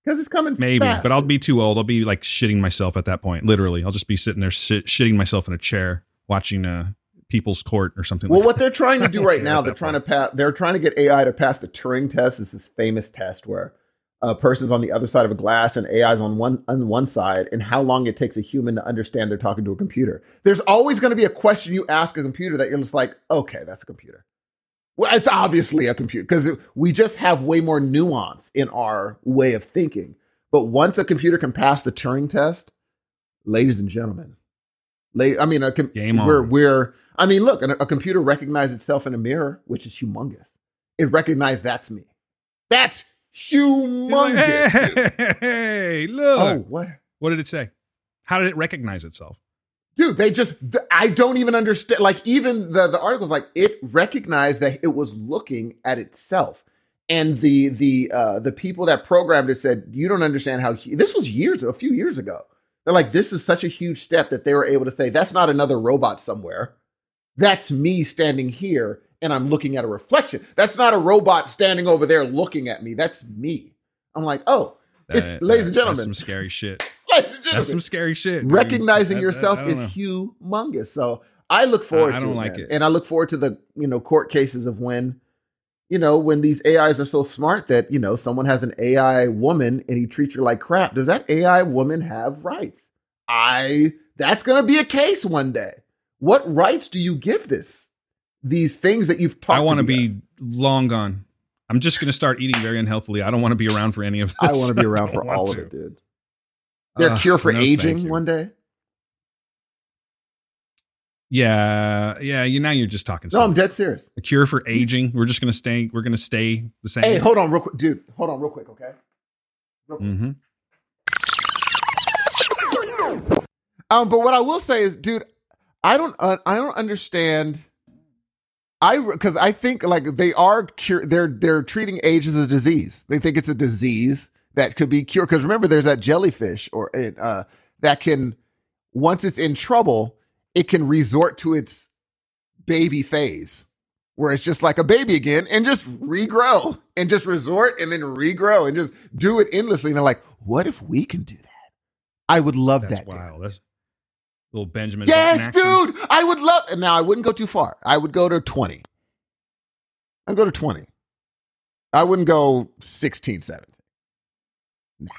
because it's coming. maybe, fast. but I'll be too old. I'll be like shitting myself at that point. Literally, I'll just be sitting there shitting myself in a chair watching uh, People's Court or something. Well, like what they're trying to do right now, they're that trying to pass. They're trying to get AI to pass the Turing test. It's this famous test where a person's on the other side of a glass and AI's on one on one side, and how long it takes a human to understand they're talking to a computer. There's always going to be a question you ask a computer that you're just like, okay, that's a computer. Well, it's obviously a computer because we just have way more nuance in our way of thinking. But once a computer can pass the Turing test, ladies and gentlemen, la- I mean, a com- Game on. we're we're. I mean, look, a, a computer recognized itself in a mirror, which is humongous. It recognized that's me. That's He's like, humongous. hey, hey, look. Oh, what? What did it say? How did it recognize itself? dude they just, I don't even understand like even the the articles like it recognized that it was looking at itself and the the uh the people that programmed it said you don't understand how this was years a few years ago they're like this is such a huge step that they were able to say that's not another robot somewhere that's me standing here and i'm looking at a reflection that's not a robot standing over there looking at me that's me i'm like oh It's- That- ladies and gentlemen. That's some scary shit. ladies and gentlemen, That's some scary shit. dude. recognizing I- I- yourself I is know. humongous. So I look forward I to don't it, like it. and I look forward to the you know court cases of when you know when these AIs are so smart that you know someone has an AI woman and he treats her like crap. Does that AI woman have rights? I that's going to be a case one day. What rights do you give this? These things that you've talked. About. I want to be long gone. I'm just going to start eating very unhealthily. I don't want to be around for any of this. I want to be around for all of it, dude. Their Ugh, cure for no, aging one day. Yeah, yeah. You now you're just talking. No, I'm dead serious. A cure for aging. We're just going to stay. We're going to stay the same. Hey, hold on, real quick, dude. Hold on, real quick, okay? Real quick. hmm Um, but what I will say is, dude, I don't, uh, I don't understand. I because I think like they are cure, they're they're treating age as a disease. They think it's a disease that could be cured. Because remember, there's that jellyfish or uh that can once it's in trouble, it can resort to its baby phase, where it's just like a baby again and just regrow and just resort and then regrow and just do it endlessly. And they're like, what if we can do that? I would love That's that. wild. That's little Benjamin. Yes, dude. I would love. and Now I wouldn't go too far. I would go to twenty. I'd go to twenty. I wouldn't go 16, 17. Nah.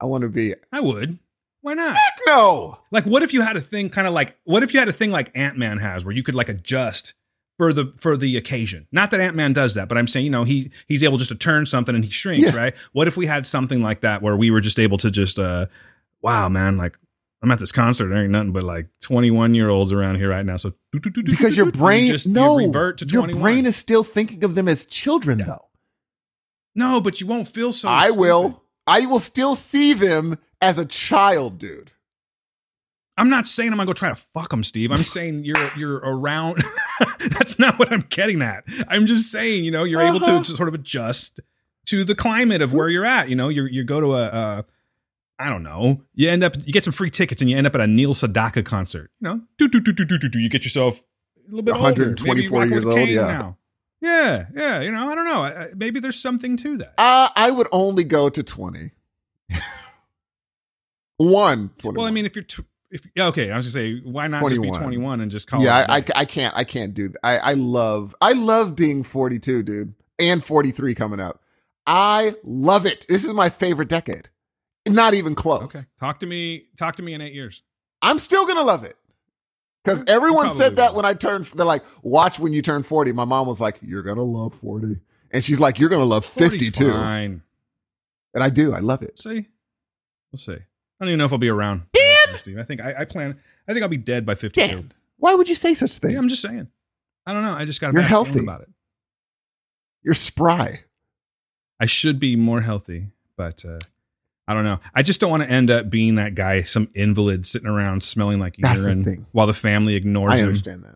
I want to be. I would. Why not? Heck no. Like, what if you had a thing kind of like, what if you had a thing like Ant Man has, where you could like adjust for the for the occasion? Not that Ant Man does that, but I'm saying, you know, he he's able just to turn something and he shrinks, Yeah. right? What if we had something like that where we were just able to just, uh, wow, man, like I'm at this concert, there ain't nothing but like 21 year olds around here right now. So Because your you brain, just- you revert to your 21. brain is still thinking of them as children, Yeah. though. no, but you won't feel so. I stupid. will. I will still see them as a child, dude. I'm not saying I'm gonna go try to fuck them, Steve. I'm saying you're you're around. That's not what I'm getting at. I'm just saying, you know, you're able Uh-huh. to, to sort of adjust to the climate of where you're at. You know, you you go to a, a I don't know, you end up you get some free tickets and you end up at a Neil Sedaka concert. You know, do do do do do do do. You get yourself a little bit older. Maybe 124 rock with years old, yeah. Now. Yeah, yeah. You know, I don't know. Maybe there's something to that. Uh, I would only go to 20. One. 21. well, I mean, if you're tw- if okay, I was gonna say, why not just be 21 and just call? yeah, I, I? I can't, I can't do that. I, I love, I love being 42, dude, and 43 coming up. I love it. This is my favorite decade. Not even close. Okay, talk to me. Talk to me in eight years. I'm still gonna love it. Because everyone said that will. when I turned, they're like, watch when you turn 40. My mom was like, you're gonna love 40. And she's like, you're gonna love 40's 52. Fine. And I do. I love it. See, we'll see. I don't even know if I'll be around. Steve. I think I, I plan. I think I'll be dead by 52. Dan, why would you say such things? Yeah, I'm just saying. I don't know. I just got a You're healthy. about it. You're spry. I should be more healthy, but uh, I don't know. I just don't want to end up being that guy, some invalid sitting around smelling like That's urine thing. while the family ignores I him. understand that.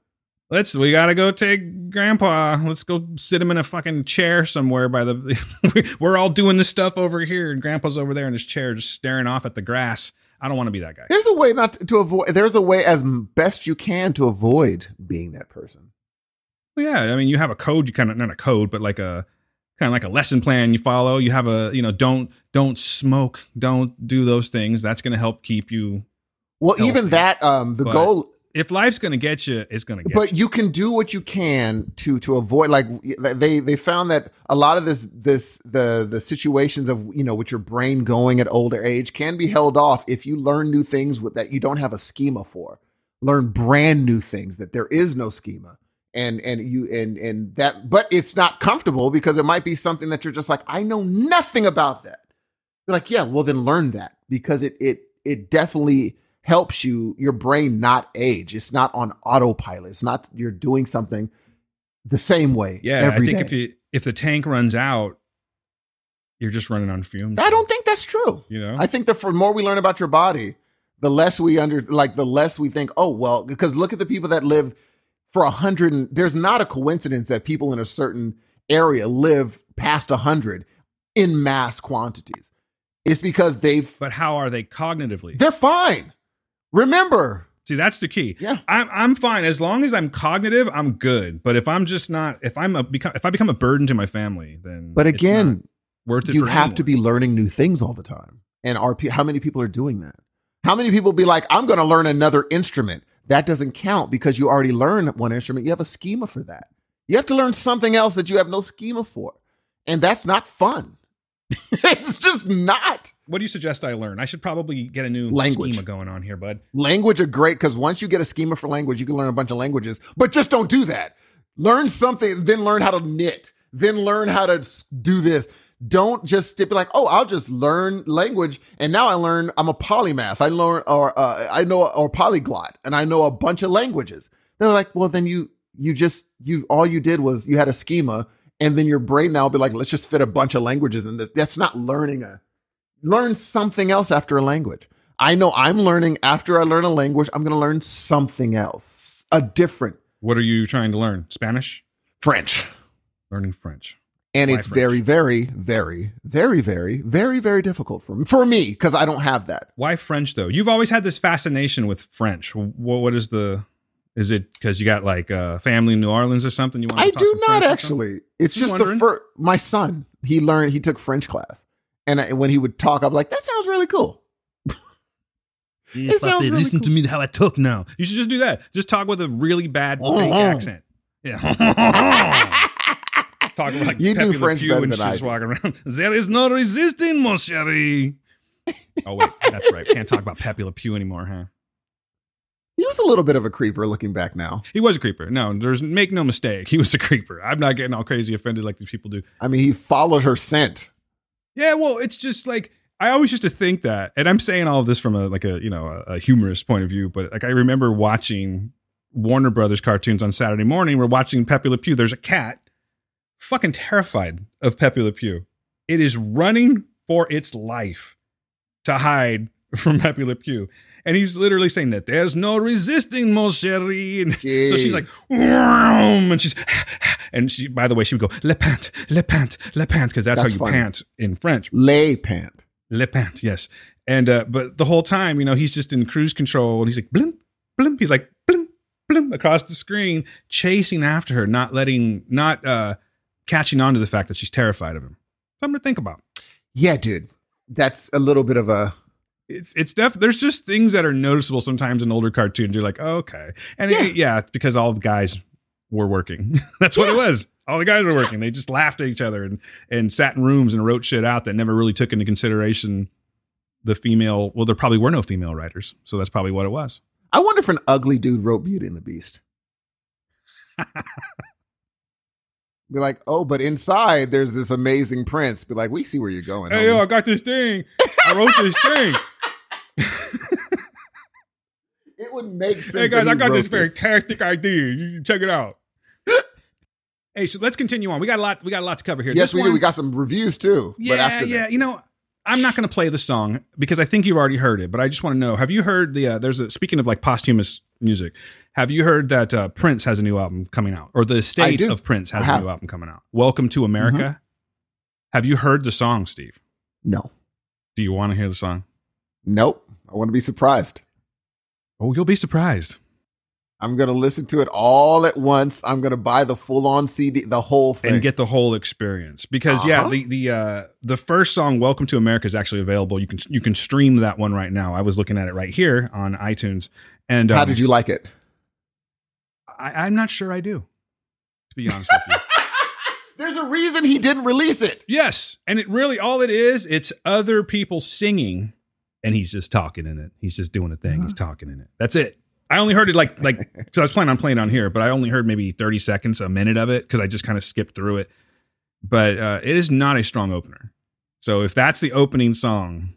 Let's we gotta go take grandpa. Let's go sit him in a fucking chair somewhere by the we're all doing this stuff over here and grandpa's over there in his chair just staring off at the grass. I don't want to be that guy. There's a way not to, to avoid. There's a way as best you can to avoid being that person. Well, yeah, I mean you have a code you kind of not a code, but like a kind of like a lesson plan you follow. You have a you know, don't don't smoke, don't do those things. That's gonna help keep you Well, Healthy. even that. Um, the But- goal if life's gonna get you, it's gonna get but you. you can do what you can to to avoid like they they found that a lot of this this the the situations of you know with your brain going at older age can be held off if you learn new things with, that you don't have a schema for learn brand new things that there is no schema and and you and and that but it's not comfortable because it might be something that you're just like I know nothing about that. You're like yeah well then learn that because it it it definitely helps you your brain not age. It's not on autopilot. It's not you're doing something the same way Yeah, I think day. if you if the tank runs out, you're just running on fumes. I don't think that's true. You know, I think the for more we learn about your body, the less we under like the less we think, oh well, because look at the people that live for a hundred and there's not a coincidence that people in a certain area live past a hundred in mass quantities. It's because they've but how are they cognitively? they're fine. Remember, See, that's the key. Yeah. I'm I'm fine as long as I'm cognitive. I'm good. But if I'm just not, if I'm a become, if I become a burden to my family, then but again, worth it. you have to be learning new things all the time. And are how many people are doing that? How many people be like, I'm going to learn another instrument? That doesn't count because you already learned one instrument. You have a schema for that. You have to learn something else that you have no schema for. And that's not fun. it's just not. What do you suggest I learn? I should probably get a new Language. schema going on here, bud. Language are great because once you get a schema for language, you can learn a bunch of languages, but just don't do that. Learn something, then learn how to knit, then learn how to do this. Don't just stick like, oh, I'll just learn language, and now I learn. I'm a polymath. I learn, or uh, I know, or polyglot, and I know a bunch of languages. They're like, well, then you, you just, you, all you did was you had a schema, and then your brain now will be like, let's just fit a bunch of languages in this. That's not learning a, learn something else after a language. I know I'm learning after I learn a language, I'm going to learn something else, a different What are you trying to learn? Spanish? French. Learning French. And it's French? very, very, very, very, very, very, very difficult for me, for me, because I don't have that. Why French though? You've always had this fascination with French. What, what is the? Is it because you got like uh, family in New Orleans or something? You want? I to talk do some not French actually. It's Just just the first. My son, he learned. He took French class, and I, when he would talk, I'm like, that sounds really cool. It sounds really listen cool. to me how I talk now. You should just do that. Just talk with a really bad fake Uh-huh. accent. Yeah. talk like You do Pepe Le French Pew better and than she's I walking around. There is no resisting, mon chéri. Oh wait, that's right. Can't talk about Pepe Le Pew anymore, huh? He was a little bit of a creeper looking back now. He was a creeper. No, there's make no mistake. He was a creeper. I'm not getting all crazy offended like these people do. I mean, he followed her scent. Yeah, well, it's just like I always used to think that, and I'm saying all of this from a like a you know a, a humorous point of view, but like I remember watching Warner Brothers cartoons on Saturday morning. We're watching Pepe Le Pew. There's a cat, fucking terrified of Pepe Le Pew. It is running for its life to hide from Pepe Le Pew. And he's literally saying that there's no resisting, mon chéri. And so she's like, and she's, and she, by the way, she would go, le pant, le pant, le pant, because that's, That's how you funny. pant in French. Le pant. Le pant, yes. And, uh, but the whole time, you know, he's just in cruise control and he's like, blimp, blimp. He's like, blimp, blimp across the screen, chasing after her, not letting, not, uh, catching on to the fact that she's terrified of him. Something to think about. Yeah, dude. That's a little bit of a it's it's def there's just things that are noticeable sometimes in older cartoons. You're like, oh, okay, and yeah, Yeah. it, yeah because all the guys were working. That's what it was. All the guys were working. They just laughed at each other and and sat in rooms and wrote shit out that never really took into consideration the female. Well, there probably were no female writers, so that's probably what it was. I wonder if an ugly dude wrote Beauty and the Beast. Be like, oh, but inside there's this amazing prince. Be like, we see where you're going. Hey homie. yo, I got this thing. I wrote this thing. it would make sense. hey guys, I got wrote this fantastic idea. You check it out. hey, so let's continue on. We got a lot. We got a lot to cover here. Yes, This we one- do. We got some reviews too. Yeah, but after yeah. this. You know, I'm not going to play the song because I think you've already heard it, but I just want to know: Have you heard the? Uh, there's a speaking of like posthumous music. Have you heard that uh, Prince has a new album coming out, or the estate of Prince has a new album coming out? Welcome to America. Have you heard the song, Steve? No. Do you want to hear the song? Nope. I want to be surprised. Oh, you'll be surprised. I'm going to listen to it all at once. I'm going to buy the full on CD, the whole thing. and get the whole experience. Because yeah Uh-huh. the the uh the first song welcome to america is actually available. You can you can stream that one right now. I was looking at it right here on itunes. And How um, did you like it? I, i'm not sure i do to be honest with you. There's a reason he didn't release it. yes. And it really all it is it's other people singing and he's just talking in it. He's just doing a thing. He's talking in it. That's it i only heard it like like so i was planning on playing on here but i only heard maybe 30 seconds a minute of it because i just kind of skipped through it. But uh, it is not a strong opener. So if that's the opening song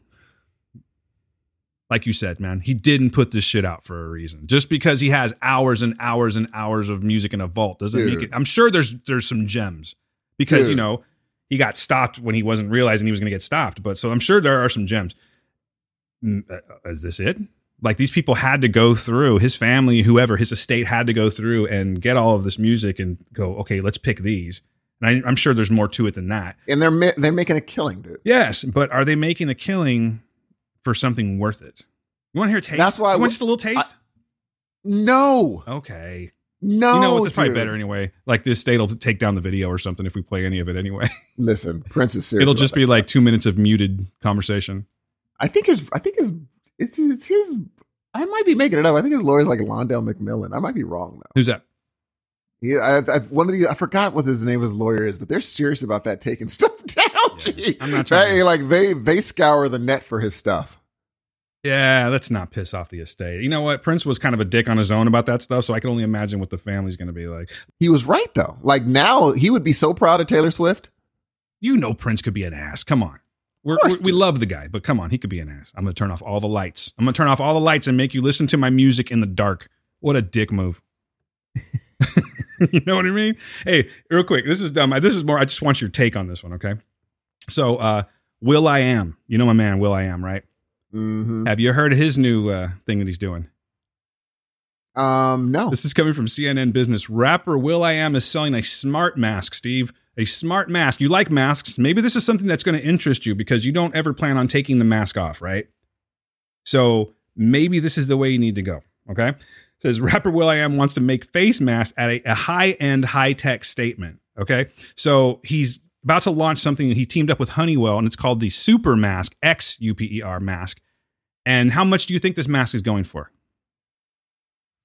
like you said man he didn't put this shit out for a reason. Just because he has hours and hours and hours of music in a vault doesn't make it i'm sure there's there's some gems because you know he got stopped when he wasn't realizing he was going to get stopped but so i'm sure there are some gems. Mm, uh, is this it like these people had to go through his family whoever his estate had to go through and get all of this music and go okay let's pick these and I, i'm sure there's more to it than that And they're ma- they're making a killing, dude. yes but are they making a killing for something worth it you want to hear a taste That's why I you want w- just a little taste No. okay No. you know what that's probably better anyway like this state will take down the video or something if we play any of it anyway Listen, Prince is serious. it'll just that. be like two minutes of muted conversation I think his I think his it's it's his I might be making it up. I think his lawyer's like Londell McMillan. I might be wrong though. who's that Yeah, I, I, one of the I forgot what his name of his lawyer is, but they're serious about that taking stuff down. Yeah. I'm not trying They, like they they scour the net for his stuff. Yeah, let's not piss off the estate. You know what? Prince was kind of a dick on his own about that stuff, so I can only imagine what the family's going to be like. He was right though. Like now he would be so proud of Taylor Swift. You know, Prince could be an ass. Come on. We're, course, we we love the guy, but come on, he could be an ass. I'm going to turn off all the lights. I'm going to turn off all the lights and make you listen to my music in the dark. What a dick move. you know what I mean? Hey, real quick, this is dumb. This is more, I just want your take on this one, okay? So, uh, Will I Am, you know my man, Will I Am, right? hmm Have you heard of his new uh, thing that he's doing? Um, no. This is coming from CNN Business. Rapper Will I Am is selling a smart mask, Steve. A smart mask. You like masks. Maybe this is something that's going to interest you because you don't ever plan on taking the mask off, right? So maybe this is the way you need to go. Okay. It says rapper Will I Am wants to make face masks at a, a high end, high tech statement. Okay. So he's about to launch something he teamed up with Honeywell and it's called the Xupermask, X U P E R mask. And how much do you think this mask is going for?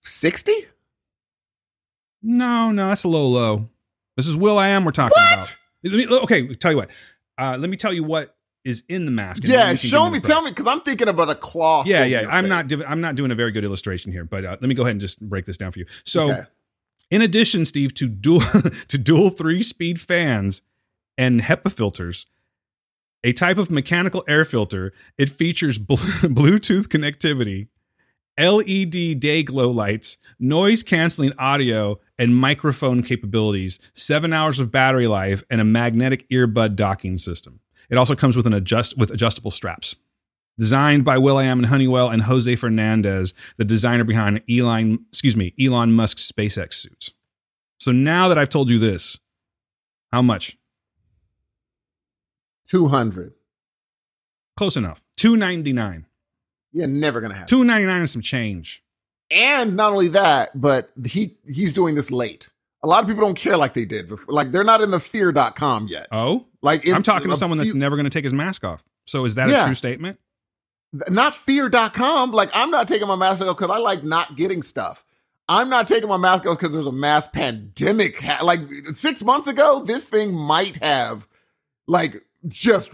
Sixty? No, no, that's a little low. This is Will I Am we're talking What? about. Okay, tell you what. Uh, let me tell you what is in the mask. Yeah, show me. Tell me, because I'm thinking about a cloth. Yeah, yeah. I'm not. Doing, I'm not doing a very good illustration here, but uh, let me go ahead and just break this down for you. So, Okay. in addition, Steve, to dual to dual three speed fans and HEPA filters, a type of mechanical air filter, it features bl- Bluetooth connectivity, LED day glow lights, noise canceling audio, and microphone capabilities, seven hours of battery life, and a magnetic earbud docking system. It also comes with an adjust with adjustable straps. Designed by Will.i.am and Honeywell and Jose Fernandez, the designer behind Elon, excuse me, Elon Musk's SpaceX suits. So now that I've told you this, how much? 200. Close enough. 299. You're never gonna have two ninety nine and some change. And not only that, but he he's doing this late. A lot of people don't care like they did. Before. Like they're not in the fear.com yet. Oh, like in, I'm talking to someone few- that's never going to take his mask off. So is that yeah. a true statement? Not fear.com. Like I'm not taking my mask off because I like not getting stuff. I'm not taking my mask off because there's a mass pandemic. Ha- like six months ago, this thing might have like just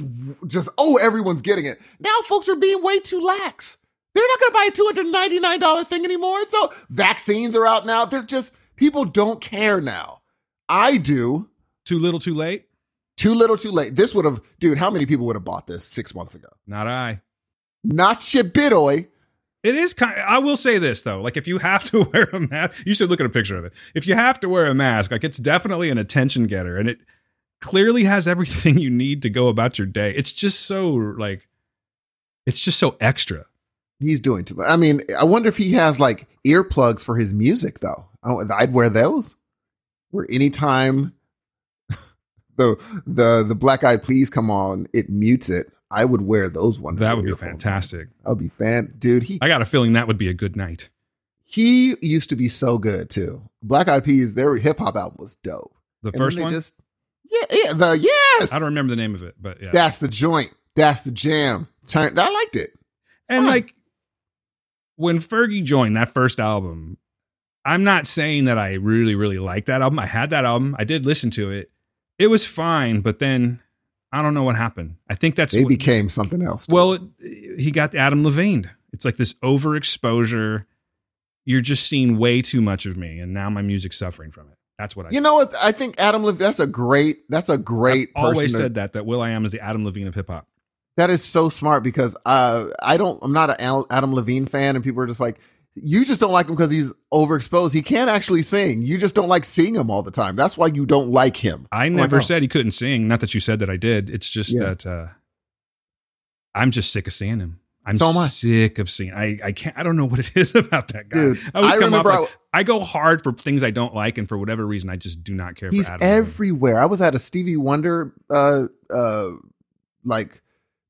just oh everyone's getting it. Now folks are being way too lax. They're not going to buy a two hundred ninety nine dollar thing anymore. So vaccines are out now. They're just people don't care now. I do. Too little, too late? Too little, too late. This would have, dude. How many people would have bought this six months ago? Not I. Not your bidoy. It is kind. I will say this though, like if you have to wear a mask, you should look at a picture of it. If you have to wear a mask, like it's definitely an attention getter, and it clearly has everything you need to go about your day. It's just so like it's just so extra. He's doing too much. I mean, I wonder if he has like earplugs for his music though. I- I'd wear those. Where anytime the the the Black Eyed Peas come on, it mutes it. I would wear those ones. That would be fantastic. That would be fan, dude. He I got a feeling that would be a good night. he used to be so good too. Black Eyed Peas, their hip hop album was dope. The And first one, just yeah, yeah, the yes. I don't remember the name of it, but yeah. That's the joint. That's the jam. Turn. I liked it. and like when Fergie joined that first album, I'm not saying that I really, really liked that album. I had that album. I did listen to it. It was fine, but then I don't know what happened. I think that's They what- became something else. well, it, he got Adam Levine. It's like this overexposure. You're just seeing way too much of me, and now my music's suffering from it. That's what I. You know what? I think Adam Levine. That's a great. That's a great. I've always to- said that that will.i.am is the Adam Levine of hip hop. that is so smart because uh, I don't. I'm not an Adam Levine fan, and people are just like, you just don't like him because he's overexposed. He can't actually sing. You just don't like seeing him all the time. That's why you don't like him. I I'm never like, oh. said he couldn't sing. Not that you said that I did. It's just Yeah. that uh, I'm just sick of seeing him. I'm So sick of seeing. I I can't. I don't know what it is about that guy. Dude, I always I come off remember like I, go hard for things I don't like, and for whatever reason, I just do not care. He's for Adam everywhere. I was at a Stevie Wonder, uh, uh, like,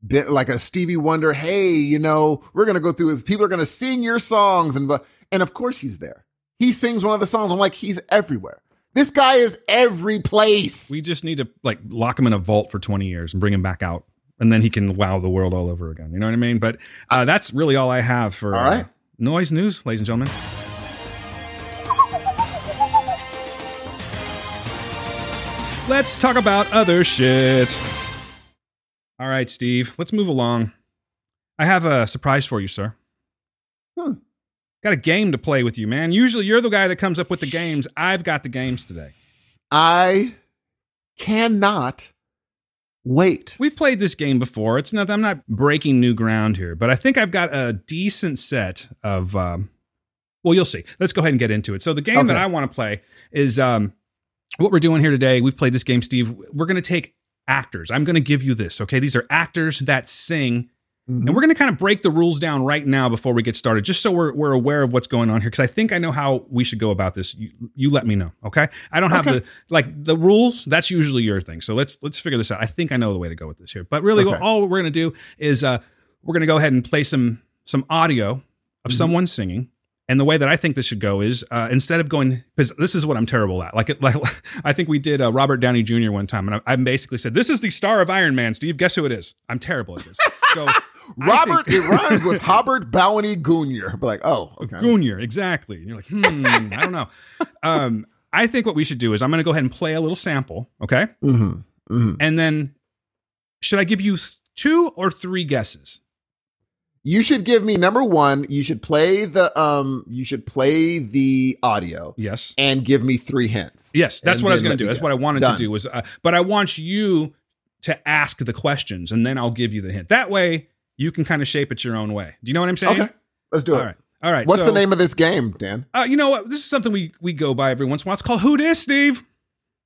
bit like a Stevie Wonder. Hey, you know, we're gonna go through. People are gonna sing your songs, and but and of course he's there. He sings one of the songs. I'm like, he's everywhere. This guy is every place. We just need to like lock him in a vault for 20 years and bring him back out, and then he can wow the world all over again. You know what I mean? But uh, that's really all I have for All right. uh, noise news, ladies and gentlemen. Let's talk about other shit. All right, Steve, let's move along. I have a surprise for you, sir. Hmm. Got a game to play with you, man. Usually you're the guy that comes up with the games. I've got the games today. I cannot wait. We've played this game before. It's not. I'm not breaking new ground here, but I think I've got a decent set of. Um, well, you'll see. Let's go ahead and get into it. So the game that I want to play is um, what we're doing here today. We've played this game, Steve. We're going to take actors. I'm going to give you this. Okay, these are actors that sing. Mhm. And we're going to kind of break the rules down right now before we get started, just so we're, we're aware of what's going on here. Because I think I know how we should go about this. You, you let me know, okay? I don't have Okay. the like the rules. That's usually your thing. So let's let's figure this out. I think I know the way to go with this here. But really, Okay. all we're going to do is uh, we're going to go ahead and play some some audio of Mhm. someone singing. And the way that I think this should go is uh, instead of going because this is what I'm terrible at. Like, it, like I think we did uh, Robert Downey Jr. one time, and I, I basically said, "This is the star of Iron Man." Steve, guess who it is? I'm terrible at this. So Robert, think- it rhymes with Robert Bowney Jr. But like, oh, okay. Junior, exactly. And you're like, hmm, I don't know. Um, I think what we should do is I'm going to go ahead and play a little sample, okay? hmm hmm And then should I give you th- two or three guesses? You should give me number one. You should play the um. You should play the audio Yes. and give me three hints. Yes, that's And what I was going to do. That's what I wanted Done. to do was, uh, but I want you to ask the questions, and then I'll give you the hint. That way, you can kind of shape it your own way. Do you know what I'm saying? Okay, let's do All it. right. All right. What's so, the name of this game, Dan? Uh, you know what? This is something we we go by every once in a while. It's called Who Dis, Steve.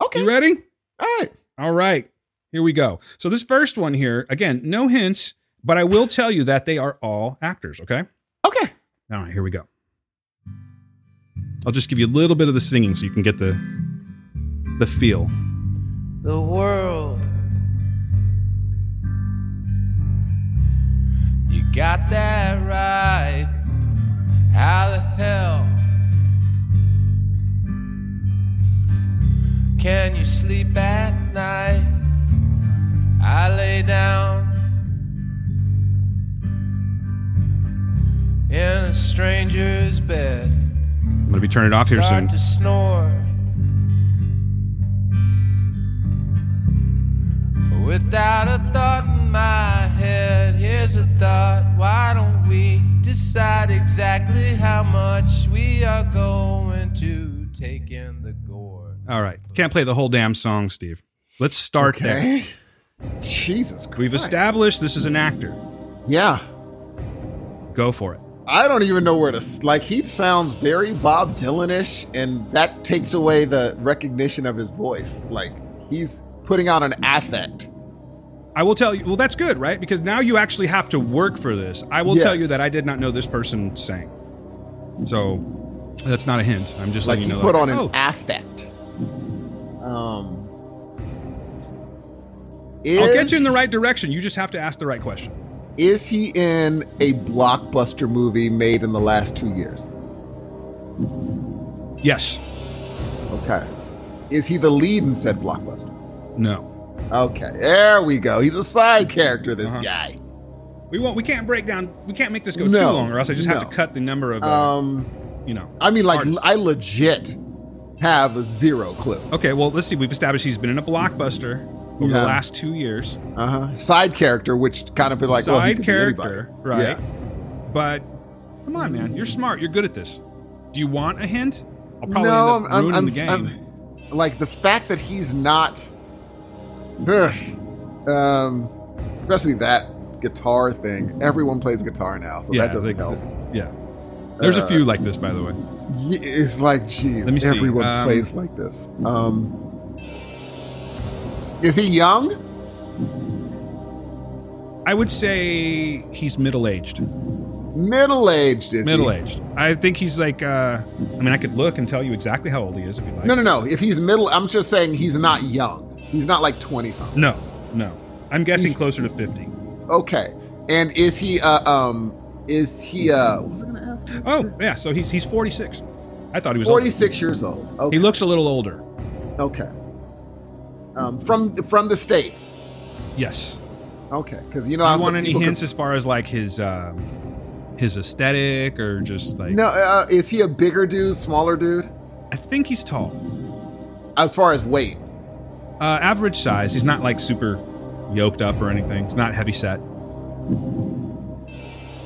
Okay, You ready? all right. All right, here we go. So this first one here, again, no hints, but I will tell you that they are all actors. Okay. Okay. All right, here we go. I'll just give you a little bit of the singing so you can get the the feel. the world. You got that right. How the hell can you sleep at night? I lay down in a stranger's bed. I'm gonna be turning it off here soon. Start to Without a thought in my head, here's a thought. Why don't we decide exactly how much we are going to take in the gore? All right, can't play the whole damn song, Steve. Let's start there. Jesus Christ. We've established this is an actor. Yeah. Go for it. I don't even know where to s- like. He sounds very Bob Dylan-ish, and that takes away the recognition of his voice. Like he's putting on an affect. I will tell you. Well, that's good, right? Because now you actually have to work for this. I will tell you that I did not know this person sang. So that's not a hint. I'm just Like letting you know. put that- on an oh, affect. Um. I'll get you in the right direction. You just have to ask the right question. Is he in a blockbuster movie made in the last two years? Yes. Okay. Is he the lead in said blockbuster? No. Okay, there we go. He's a side character, this Uh-huh. guy. We won't. We can't break down. We can't make this go too long, or else I just have to cut the number of. Uh, Um, you know. I mean, like, artists. I legit have a zero clue. Okay. Well, let's see. We've established he's been in a blockbuster over Yeah. the last two years. Uh huh. Side character, which kind of be like, well, he Side could character, right? But come on, man. You're smart. You're good at this. Do you want a hint? I'll probably no, end up I'm, ruining I'm, the game. I'm- like the fact that he's not, ugh, um, especially that guitar thing. Everyone plays guitar now, so that doesn't like, help. Yeah. There's a Uh, few like this, by the way. It's like, geez, Let me see, everyone um, plays like this. Um, is he young? I would say he's middle aged. Middle aged? Is he? middle aged. I think he's like. uh I mean, I could look and tell you exactly how old he is if you like. No, no, no. If he's middle, I'm just saying he's not young. He's not like twenty something. No, no. I'm guessing He's- closer to fifty. Okay. And is he? Uh, um, is he? Uh, what was I going to ask? Oh, yeah. So he's he's 46. I thought he was older. Forty-six years old. Okay. He looks a little older. okay. Um, from from the states. Yes. Okay, because you know Do you want any hints as far as like his um, his aesthetic or just like? No, uh, is he a bigger dude, smaller dude? I think he's tall. As far as weight, Uh, average size. He's not like super yoked up or anything. He's not heavy set.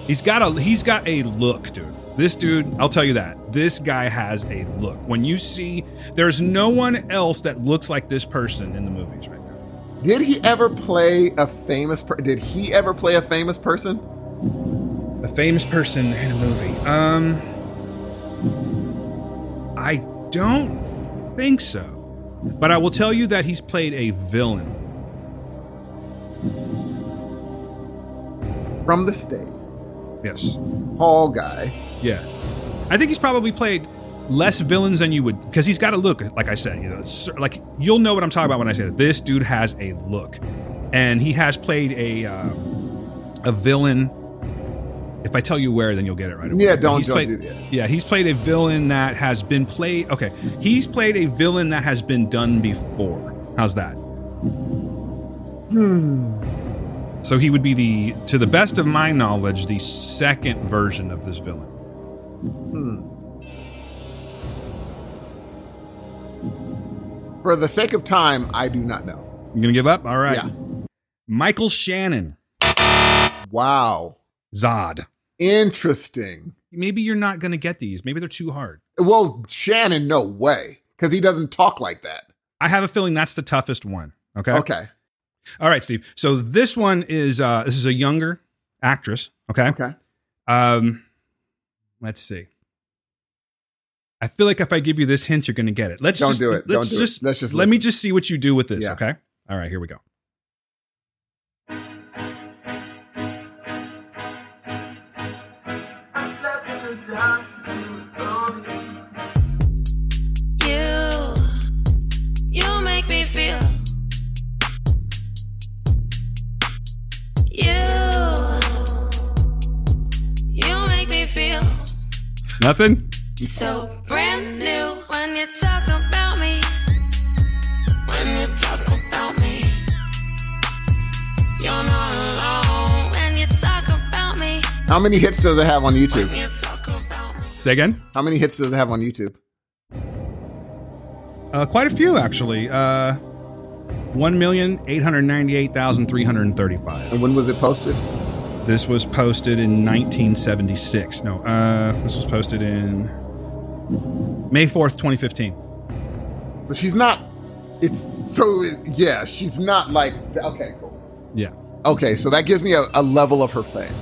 He's got a he's got a look, dude. This dude, I'll tell you that. This guy has a look. When you see there's no one else that looks like this person in the movies right now. did he ever play a famous? Per- did he ever play a famous person? A famous person in a movie. Um I don't think so. But I will tell you that he's played a villain. From the states, Yes. tall guy. Yeah, I think he's probably played less villains than you would because he's got a look. Like I said, you know, like you'll know what I'm talking about when I say that. This dude has a look, and he has played a um, a villain. If I tell you where, then you'll get it right away. Yeah, don't he's don't played- do that. Yeah, he's played a villain that has been played. Okay, he's played a villain that has been done before. How's that? Hmm. So he would be the, to the best of my knowledge, the second version of this villain. Hmm. For the sake of time, I do not know. You gonna give up? All right. Yeah. Michael Shannon, Wow. Zod. Interesting. Maybe you're not gonna get these. Maybe they're too hard. Well, Shannon, no way, because he doesn't talk like that. I have a feeling that's the toughest one. Okay. Okay. All right, Steve. So this one is uh this is a younger actress. Okay. Okay. Um, let's see. I feel like if I give you this hint, you're gonna get it. Let's Don't just, do it. Let's Don't do it. just Let's just let me just see what you do with this. Yeah. Okay. All right. Here we go. Nothing. so brand new when you talk about me. When you talk about me, you're not alone. When you talk about me, How many hits does it have on YouTube? when you talk about me. Say again. How many hits does it have on YouTube? Uh, quite a few actually. Uh, one million eight hundred ninety-eight thousand three hundred thirty-five. And when was it posted? This was posted in 1976. No, uh, this was posted in May 4th, 2015. So she's not. It's so yeah. She's not like okay, cool. Yeah. Okay, so that gives me a, a level of her fame.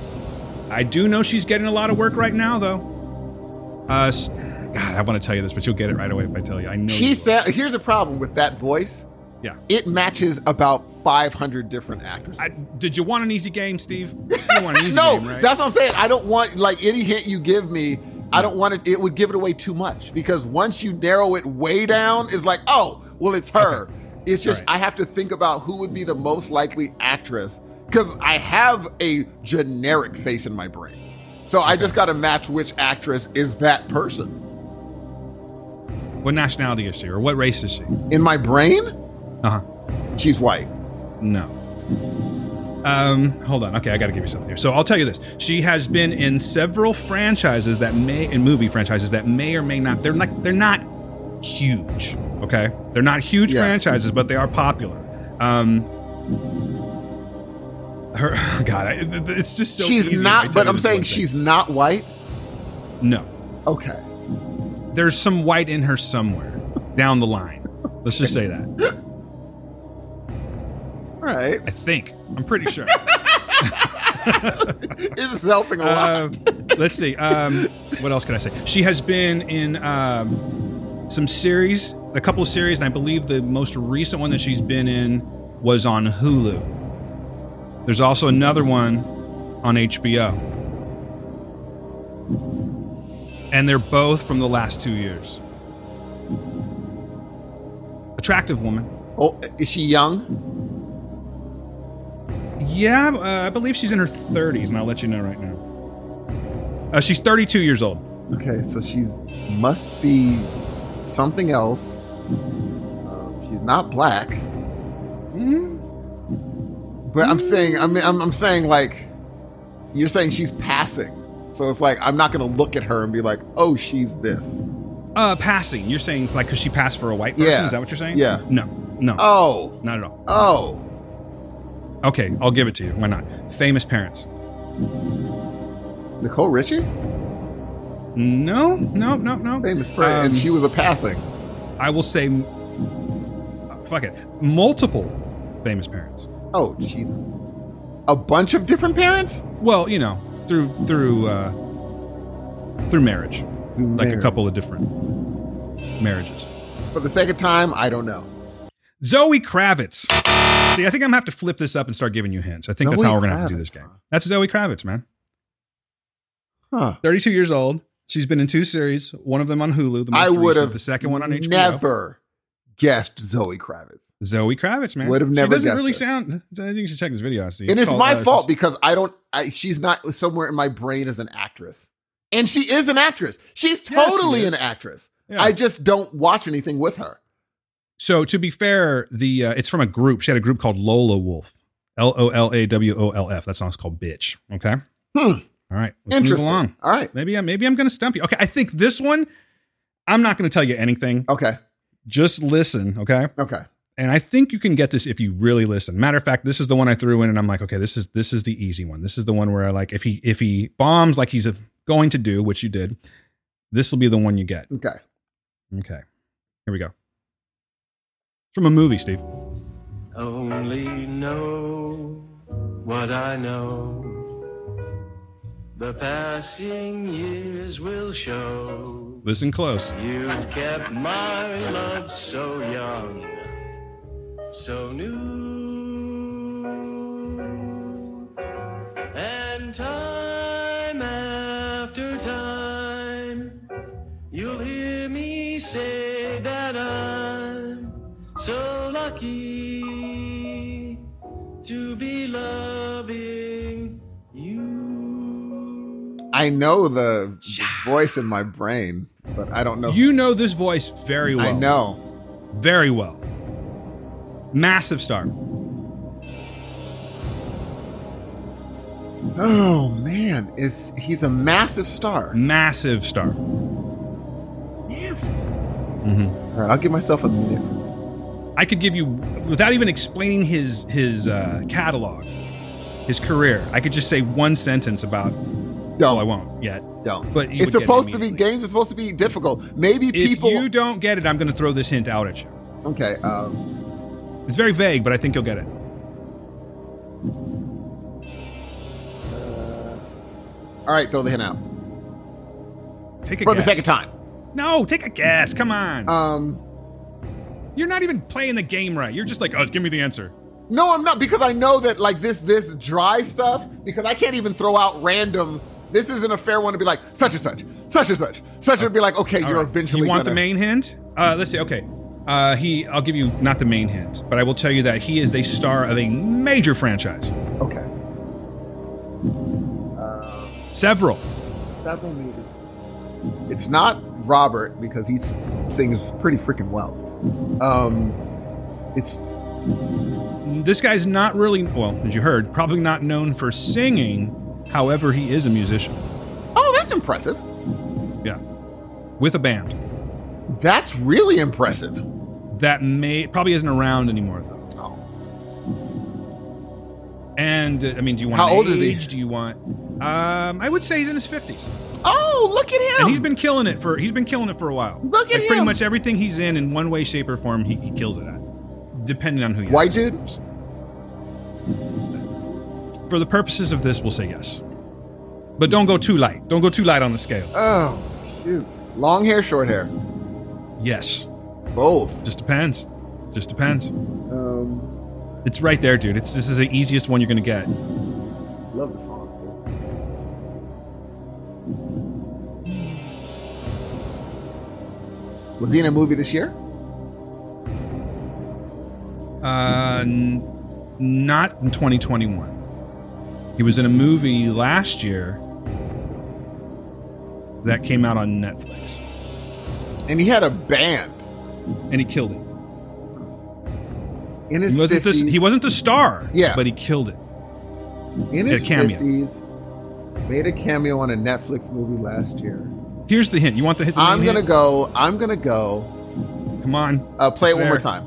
I do know she's getting a lot of work right now, though. Uh, God, I want to tell you this, but you'll get it right away if I tell you. I know. She said, "Here's a problem with that voice. Yeah. it matches about 500 different actresses. I, did you want an easy game, Steve? You want an easy no, game, right? that's what I'm saying. I don't want like any hint you give me. I don't want it. It would give it away too much because once you narrow it way down, it's like, oh, well, it's her. It's just Right. I have to think about who would be the most likely actress because I have a generic face in my brain. So I just got to match which actress is that person what nationality is she, or what race is she? in my brain. Uh huh. She's white. No. Um, hold on. Okay, I got to give you something here. So I'll tell you this: she has been in several franchises that may, in movie franchises that may or may not. They're like they're not huge. Okay, they're not huge Yeah. franchises, but they are popular. Um, her God, I, it's just so. she's not, but I'm saying one thing. she's not white. no. Okay. There's some white in her somewhere down the line. Let's just say that. All right. I think. I'm pretty sure. It's helping a lot. Um, let's see. Um, what else can I say? She has been in um, some series, a couple of series, and I believe the most recent one that she's been in was on Hulu. There's also another one on HBO. And they're both from the last two years. Attractive woman. oh, is she young? Yeah, uh, I believe she's in her 30s, and I'll let you know right now. Uh, she's 32 years old. Okay, so she must be something else. Um, she's not black, Mm-hmm. but I'm saying I mean I'm, I'm saying like you're saying she's passing, so it's like I'm not gonna look at her and be like, oh, she's this. Uh, passing. You're saying like because she passed for a white person? Yeah. Is that what you're saying? Yeah. No, no, Oh, not at all. oh, Okay, I'll give it to you. Why not? Famous parents. Nicole Richie, No, no, no, no. famous person, Um, and she was a passing. I will say, fuck it, multiple famous parents. Oh Jesus, a bunch of different parents. Well, you know, through through uh, through marriage, like a couple of different marriages. For the second time, I don't know. Zoe Kravitz. See, I think I'm gonna have to flip this up and start giving you hints. I think that's how we're gonna have to do this game. That's Zoe Kravitz, man. Huh. 32 years old. She's been in two series, one of them on Hulu, the most I would recent, have the second one on HBO. Never guessed Zoe Kravitz. Zoe Kravitz, man. Would have never She doesn't really her. sound. I think you should check this video out. Steve. and it's called, my uh, fault because I don't. I, she's not somewhere in my brain as an actress, and she is an actress. She's Yeah, she totally an actress. Yeah. I just don't watch anything with her. So to be fair, the uh, it's from a group. She had a group called Lolawolf. L O L A W O L F. That song's called "Bitch." Okay. Hmm. All right. Let's move Interesting. along. All right. Maybe I maybe I'm going to stump you. Okay. I think this one. I'm not going to tell you anything. Okay. Just listen. Okay. Okay. and I think you can get this if you really listen. Matter of fact, this is the one I threw in, and I'm like, okay, this is this is the easy one. This is the one where I like if he if he bombs like he's uh going to do, which you did, this will be the one you get. Okay. Okay, here we go. From a movie, Steve. only know what I know. The passing years will show. Listen close. You've kept my love so young, so new. And time after time, you'll hear me say lucky to be loving you. I know the voice in my brain, but I don't know. You know this voice very well. I know. very well. Massive star. Oh man, is he's a massive star? Massive star. Massive. hmm All right, I'll give myself a minute. I could give you without even explaining his his uh, catalog, his career. I could just say one sentence about. Well, I won't yet. Don't. But you it's get it supposed to be games. are supposed to be difficult. Maybe If people. you don't get it, I'm going to throw this hint out at you. okay. Um, It's very vague, but I think you'll get it. all right, throw the hint out Take a for guess. the second time. No, take a guess. Come on. Um, You're not even playing the game right. You're just like, oh, give me the answer. No, I'm not because I know that like this this dry stuff because I can't even throw out random. This isn't a fair one to be like such and such, such and such, such and be like, okay, All you're right. eventually. You want gonna, the main hint? Uh, let's see. Okay. Uh, he. I'll give you not the main hint, but I will tell you that he is the star of a major franchise. Okay. Uh, Several. several movies. It's not Robert because he sings pretty freaking well. Um, it's This guy's not really. Well, as you heard, probably not known for singing. However, he is a musician. oh, that's impressive. Yeah. With a band That's really impressive. that may probably isn't around anymore though. Oh. And uh, I mean, do you want How old is he? Do you want? Um, I would say he's in his fifties, Oh, look at him! and he's been killing it for he's been killing it for a while. Look at like Pretty much everything he's in, in one way, shape, or form, he, he kills it at, depending on who. You White ask, dude? For the purposes of this, we'll say yes, but don't go too light. Don't go too light on the scale. Oh, shoot. Long hair, short hair. Yes, Both. just depends. Just depends. Um, It's right there, dude. It's this is the easiest one you're gonna get. love the song. Was he in a movie this year? Uh, n- not in 2021. He was in a movie last year that came out on Netflix, And he had a band and he killed it. in his He wasn't 50s. the he wasn't the star, Yeah. but he killed it. in a his cameo. 50s. Made a cameo on a Netflix movie last year. Here's the hint. You want the hint? the I'm gonna hint? go. I'm gonna go. Come on. Uh, play It's it one more time.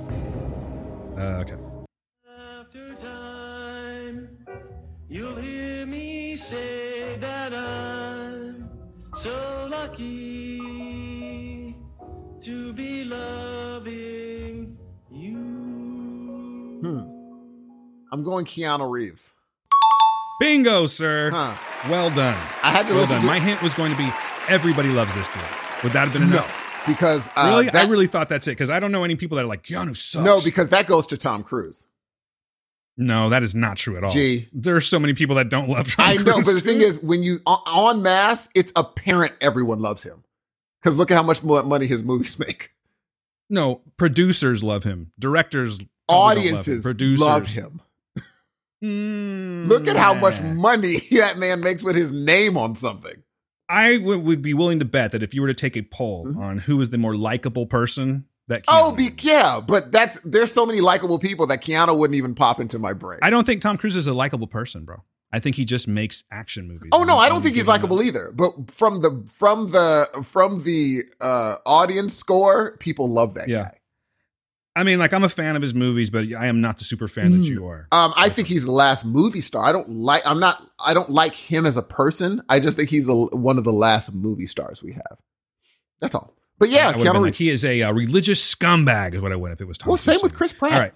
Uh, okay. After time, you'll hear me say that I'm so lucky to be loving you. Hmm. I'm going Keanu Reeves. Bingo, sir. Huh. Well done. I had to well listen done. to My hint was going to be everybody loves this dude. Would that have been enough? no because uh, really? I really thought that's it because I don't know any people that are like Keanu sucks. no because that goes to Tom Cruise. No, that is not true at all. Gee. There are so many people that don't love Tom I know, Cruise, but the thing is, when you on, mass, it's apparent everyone loves him because look at how much mo- money his movies make. no, producers love him. Directors, don't love him. Audiences producers love him. Mm, Look at how much money that man makes with his name on something. I would, would be willing to bet that if you were to take a poll Mhm. on who is the more likable person, that Oh, be, yeah, but that's there's so many likable people that Keanu wouldn't even pop into my brain. I don't think Tom Cruise is a likable person, bro. I think he just makes action movies. Oh no, I don't think he's likable either. But from the from the from the uh audience score, people love that Yeah. guy. I mean, like I'm a fan of his movies, but I am not the super fan that Mm. you are. Um, I think he's the last movie star. I don't like. I'm not. I don't like him as a person. I just think he's the, one of the last movie stars we have. That's all. But yeah, I would've Keanu like, he is a uh, religious scumbag, is what I would if it was Tom. Well, Cruise same with. Chris Pratt. All right.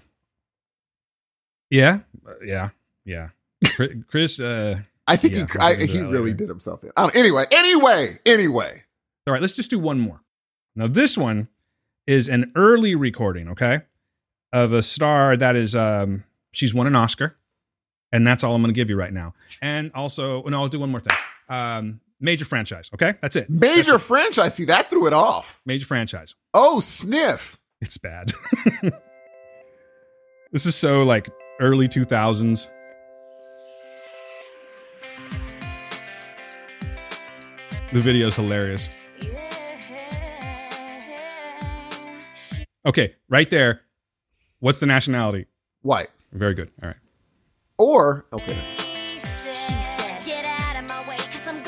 Yeah, Uh, yeah, yeah. Chris, Chris uh, I think Yeah, he. we'll I, he really later. did himself in. Anyway, anyway, anyway. All right, let's just do one more. Now, this one is an early recording, okay, of a star that is um she's won an Oscar, and that's all I'm going to give you right now. And also, no, I'll do one more thing. Um, major franchise, okay, that's it. Major That's it. franchise. See that threw it off. major franchise. Oh, sniff. It's bad. this is so like early 2000s. The video's hilarious. Okay, right there. What's the nationality? White Very good. All right. or okay. She said, Get out of my way, cause I'm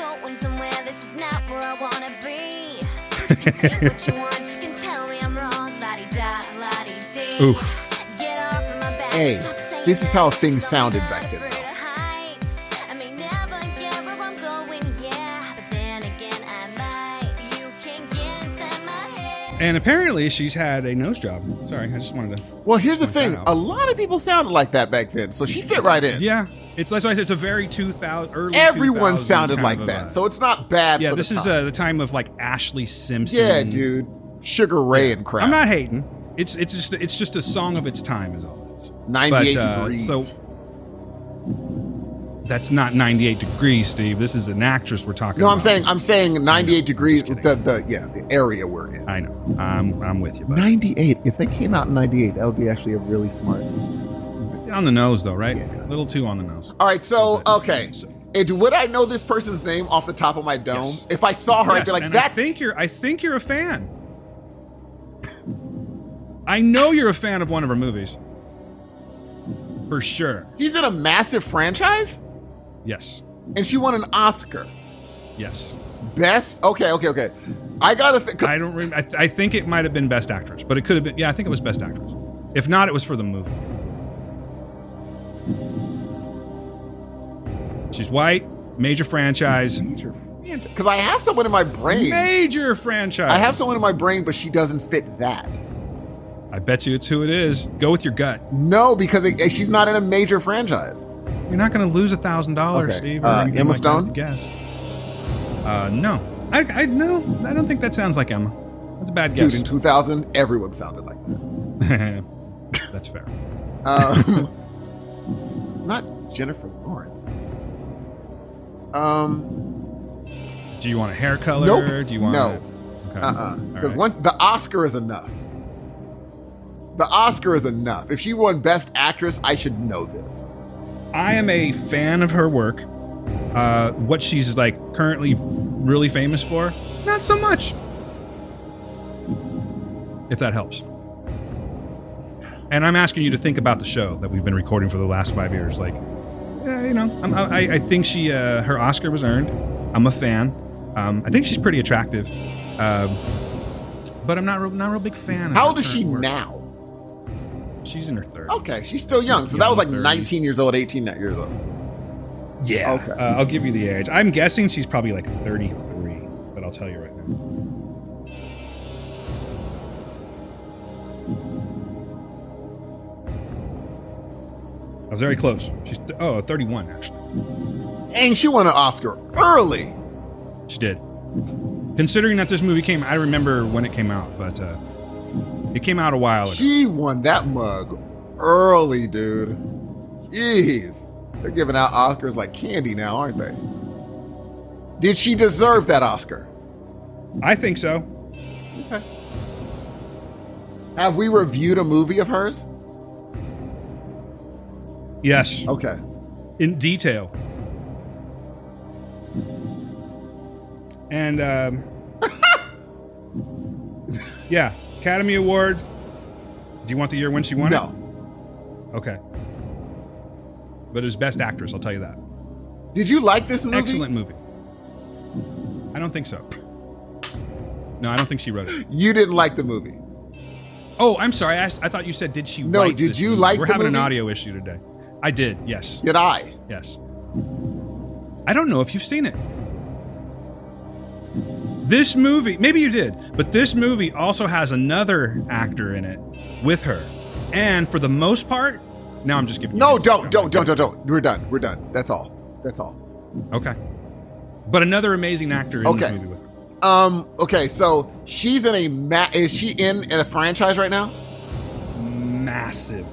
And apparently she's had a nose job. Sorry, I just wanted to. Well, here's the thing. A lot of people sounded like that back then, so she fit right in. Yeah, it's that's why I said it's a very 2000 early. Everyone 2000s sounded like that, vibe. so it's not bad. yeah, for this is uh, the time of like Ashlee Simpson. yeah, dude. Sugar Ray and crap. I'm not hating. It's it's just it's just a song of its time, is all it is. 98 But, uh, degrees. so- That's not 98 degrees, Steve. This is an actress we're talking about. no, about. I'm saying I'm saying 98 degrees. The the yeah the area we're in. I know. I'm I'm with you, but 98. If they came out in 98, that would be actually a really smart. on the nose though, right? Yeah. A little too on the nose. All right, so okay, So- and would I know this person's name off the top of my dome? Yes. If I saw her, I'd be like, and "That's." I think you're. I think you're a fan. I know you're a fan of one of her movies. For sure. She's in a massive franchise, Yes. and she won an Oscar. Yes. Best. Okay, okay, okay. I gotta think. I don't. Rem- I, th- I think it might have been Best Actress, but it could have been. Yeah, I think it was Best Actress. If not, it was for the movie. She's white, major franchise, Because I have someone in my brain. major franchise. I have someone in my brain, but she doesn't fit that. I bet you it's who it is. Go with your gut. No, because it, she's not in a major franchise. You're not going to lose a thousand dollars, Steve. Uh, Emma like Stone? Guess. Uh, no. I, I no. I don't think that sounds like Emma. That's a bad guess. Dude, in 2000, everyone sounded like that. That's fair. Um, not Jennifer Lawrence. Um, Do you want a hair color? Nope. Do you want? No. Okay. uh-uh. Because right. once the Oscar is enough. The Oscar is enough. If she won Best Actress, I should know this. I am a fan of her work. Uh, what she's like currently really famous for, not so much. If that helps. And I'm asking you to think about the show that we've been recording for the last five years. Like, yeah, you know, I'm, I, I think she uh, her Oscar was earned. I'm a fan. Um, I think she's pretty attractive, um, but I'm not real, not a real big fan. Of How old is she work. now? She's in her 30s. Okay, she's still young. So that was like 30s. 19 years old, 18 years old. Yeah. Okay. Uh, I'll give you the age. I'm guessing she's probably like 33, but I'll tell you right now. I was very close. She's oh 31 actually. And she won an Oscar early. She did. Considering that this movie came, I remember when it came out, but uh, it came out a while ago. She won that mug early, dude. Jeez. They're giving out Oscars like candy now, aren't they? Did she deserve that Oscar? I think so. Okay. Have we reviewed a movie of hers? Yes, Okay. in detail. And um, yeah, Academy Award. Do you want the year when she won No. it? Okay. But it was Best Actress, I'll tell you that. Did you like this movie? Excellent movie. I don't think so. No, I don't think she wrote it. You didn't like the movie. Oh, I'm sorry. I, asked, I thought you said, did she win it? No, did you movie? like We're having an audio issue today. I did, yes. Did I? Yes. I don't know if you've seen it. This movie, maybe you did, but this movie also has another actor in it with her. And for the most part, now I'm just giving No, don't, don't, don't, don't, don't. We're done. We're done. That's all. That's all. Okay. But another amazing actor in Okay. this movie with her. Um. Okay. So she's in a ma- Is she in in a franchise right now? Massive.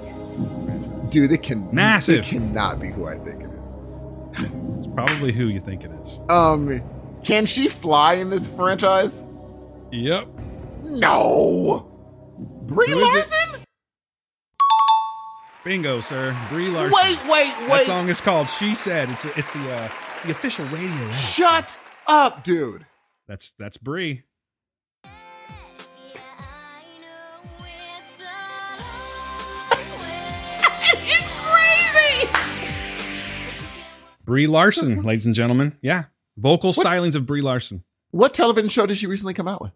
Dude, it can Massive. It cannot be who I think it is. It's probably who you think it is. Um. Can she fly in this franchise? Yep. No. Brie Who? Larson? Bingo, sir. Brie Larson. Wait, wait, wait. That song is called "She Said." It's it's the uh, the official radio. Shut up, dude. That's that's Brie. It's crazy! Brie Larson, ladies and gentlemen. Yeah, vocal stylings of Brie Larson. What television show did she recently come out with?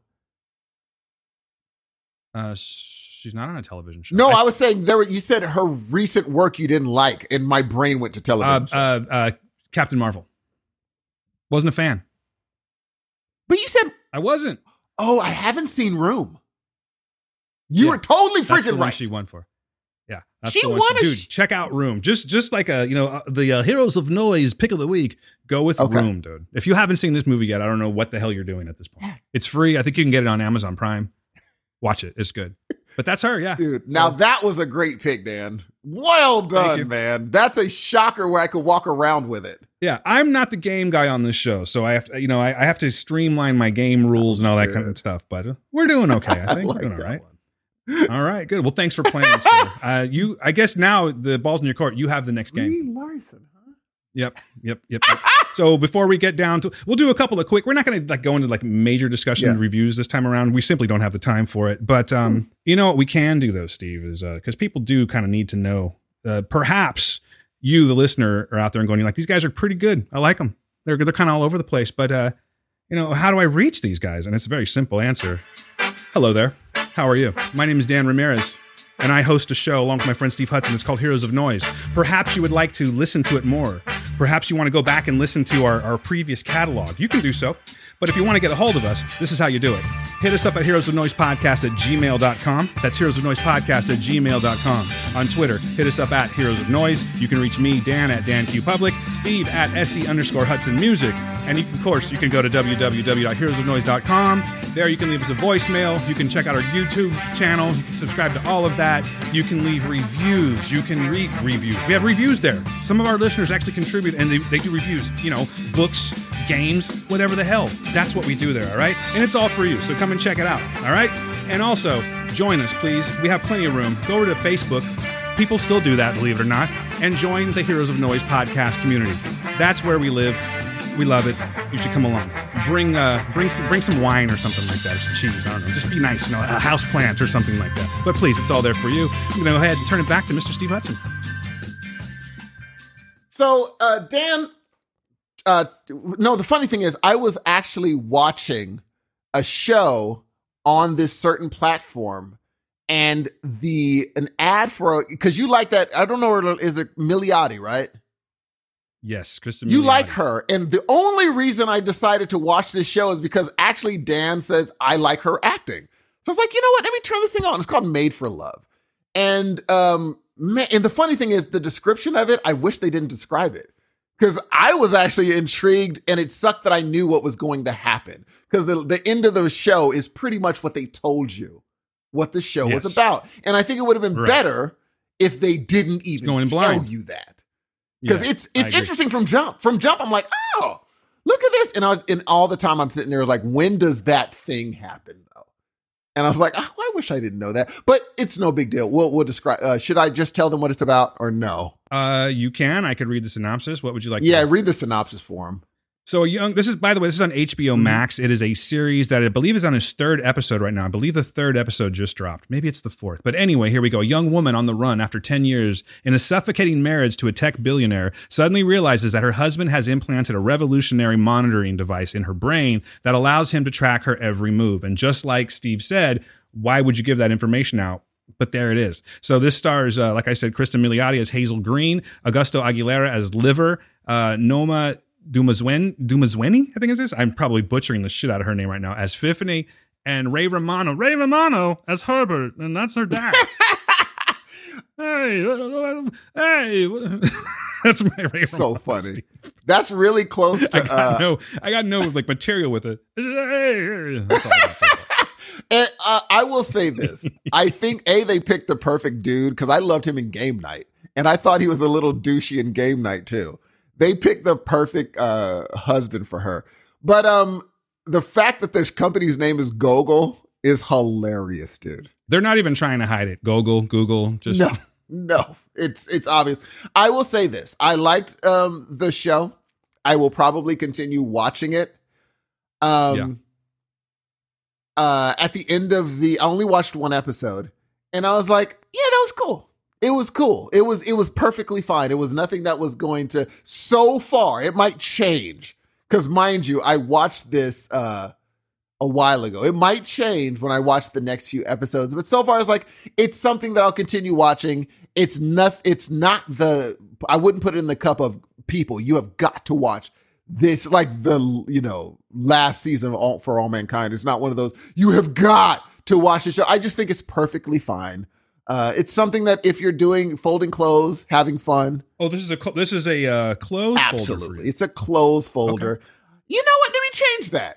Uh, she's not on a television show. No, I, was saying there. Were, you said her recent work you didn't like, and my brain went to uh, television. show. uh, uh, Captain Marvel. Wasn't a fan. but you said, I wasn't. "Oh, I haven't seen Room." You Yeah, were totally freaking right. she won for. Yeah, that's She the one. won a dude, sh- check out Room. Just just like a you know uh, the uh, Heroes of Noise pick of the week. Go with Okay. Room, dude. If you haven't seen this movie yet, I don't know what the hell you're doing at this point. It's free. I think you can get it on Amazon Prime. Watch it. It's good. But that's her, yeah. Dude, So- now that was a great pick, Dan. Well done, man. That's a shocker where I could walk around with it. Yeah, I'm not the game guy on this show, so I have to, you know, I, I have to streamline my game rules and all that kind of stuff. But uh, we're doing okay. I think like we're doing all right. one. All right, good. Well, thanks for playing. sir. Uh, you, I guess now the ball's in your court. You have the next game. Brie Larson, huh? Yep, yep, yep. yep. so before we get down to, we'll do a couple of quick. We're not going to like go into like major discussion Yeah. reviews this time around. We simply don't have the time for it. But um, you know what we can do though, Steve, is because people do kind of need to know. Uh, perhaps you, the listener, are out there and going, like these guys are pretty good. I like them. They're they're kind of all over the place." But uh, you know, how do I reach these guys? And it's a very simple answer. Hello there. How are you? My name is Dan Ramirez, and I host a show along with my friend Steve Hudson. It's called Heroes of Noise. Perhaps you would like to listen to it more. Perhaps you want to go back and listen to our, our previous catalog. You can do so. But if you want to get a hold of us, this is how you do it. Hit us up at Heroes of Noise Podcast at gmail.com. That's Heroes of Noise Podcast at gmail.com. On Twitter, hit us up at Heroes of Noise. You can reach me, Dan, at Dan Q Public, Steve at SE underscore Hudson Music. And you, of course, you can go to www.heroesofnoise.com. There you can leave us a voicemail. You can check out our YouTube channel. You can subscribe to all of that. You can leave reviews. You can read reviews. We have reviews there. Some of our listeners actually contribute and they, they do reviews, you know, books, games, whatever the hell. That's what we do there, all right? And it's all for you. So come and check it out, all right? And also, join us, please. We have plenty of room. Go over to Facebook. People still do that, believe it or not, and join the Heroes of Noise podcast community. That's where we live. We love it. You should come along. Bring uh, bring some bring some wine or something like that, or some cheese. I don't know. Just be nice, you know, a house plant or something like that. But please, it's all there for you. I'm gonna go ahead and turn it back to Mr. Steve Hudson. So, uh, Dan, uh, no, the funny thing is, I was actually watching a show on this certain platform, and the an ad for because you like that. I don't know, is it Milioti, right? Yes, Cristin. You Milioti. like her, and the only reason I decided to watch this show is because actually Dan says I like her acting. So I was like, you know what? Let me turn this thing on. It's called Made for Love, and um, man, and the funny thing is the description of it. I wish they didn't describe it because I was actually intrigued, and it sucked that I knew what was going to happen because the the end of the show is pretty much what they told you what the show Yes. was about, and I think it would have been Right. better if they didn't even going tell blind. you that because Yeah, it's it's interesting from jump. From jump, I'm like, oh, look at this, and I, and all the time I'm sitting there like, when does that thing happen? And I was like, oh, I wish I didn't know that, but it's no big deal. We'll we'll describe. Uh, should I just tell them what it's about or no? Uh, you can. I could read the synopsis. What would you like? yeah, read the synopsis for him. So a young. This is by the way. This is on HBO Mhm. Max. It is a series that I believe is on its third episode right now. I believe the third episode just dropped. Maybe it's the fourth. But anyway, here we go. A young woman on the run after ten years in a suffocating marriage to a tech billionaire suddenly realizes that her husband has implanted a revolutionary monitoring device in her brain that allows him to track her every move. And just like Steve said, why would you give that information out? But there it is. So this stars, uh, like I said, Cristin Milioti as Hazel Green, Augusto Aguilera as Liver, uh, Noma Dumazwen, Dumazweni, I think it is. This. I'm probably butchering the shit out of her name right now, as Fiffany, and Ray Romano. Ray Romano as Herbert, and that's her dad. hey, hey. that's my Ray So Romano, funny. Steve. That's really close I to. got Uh, no, I got no like material with it. That's all I got so and, uh, I will say this: I think a they picked the perfect dude because I loved him in Game Night, and I thought he was a little douchey in Game Night too. They picked the perfect uh, husband for her, but um, the fact that this company's name is Gogol is hilarious, dude. They're not even trying to hide it. Google, Google, just no, no, it's it's obvious. I will say this: I liked um the show. I will probably continue watching it. Um, Yeah. uh, at the end of the, I only watched one episode, and I was like, yeah, that was cool. It was cool. It was it was perfectly fine. It was nothing that was going to. So far, it might change because, mind you, I watched this uh a while ago. It might change when I watch the next few episodes, but so far it's like it's something that I'll continue watching. It's not it's not the I wouldn't put it in the cup of people. You have got to watch this like the you know last season of all for all mankind. It's not one of those you have got to watch the show. I just think it's perfectly fine. Uh, it's something that if you're doing folding clothes, having fun, Oh, this is a cl- this is a uh, clothes absolutely, it's a clothes folder. You know what? Let me change that.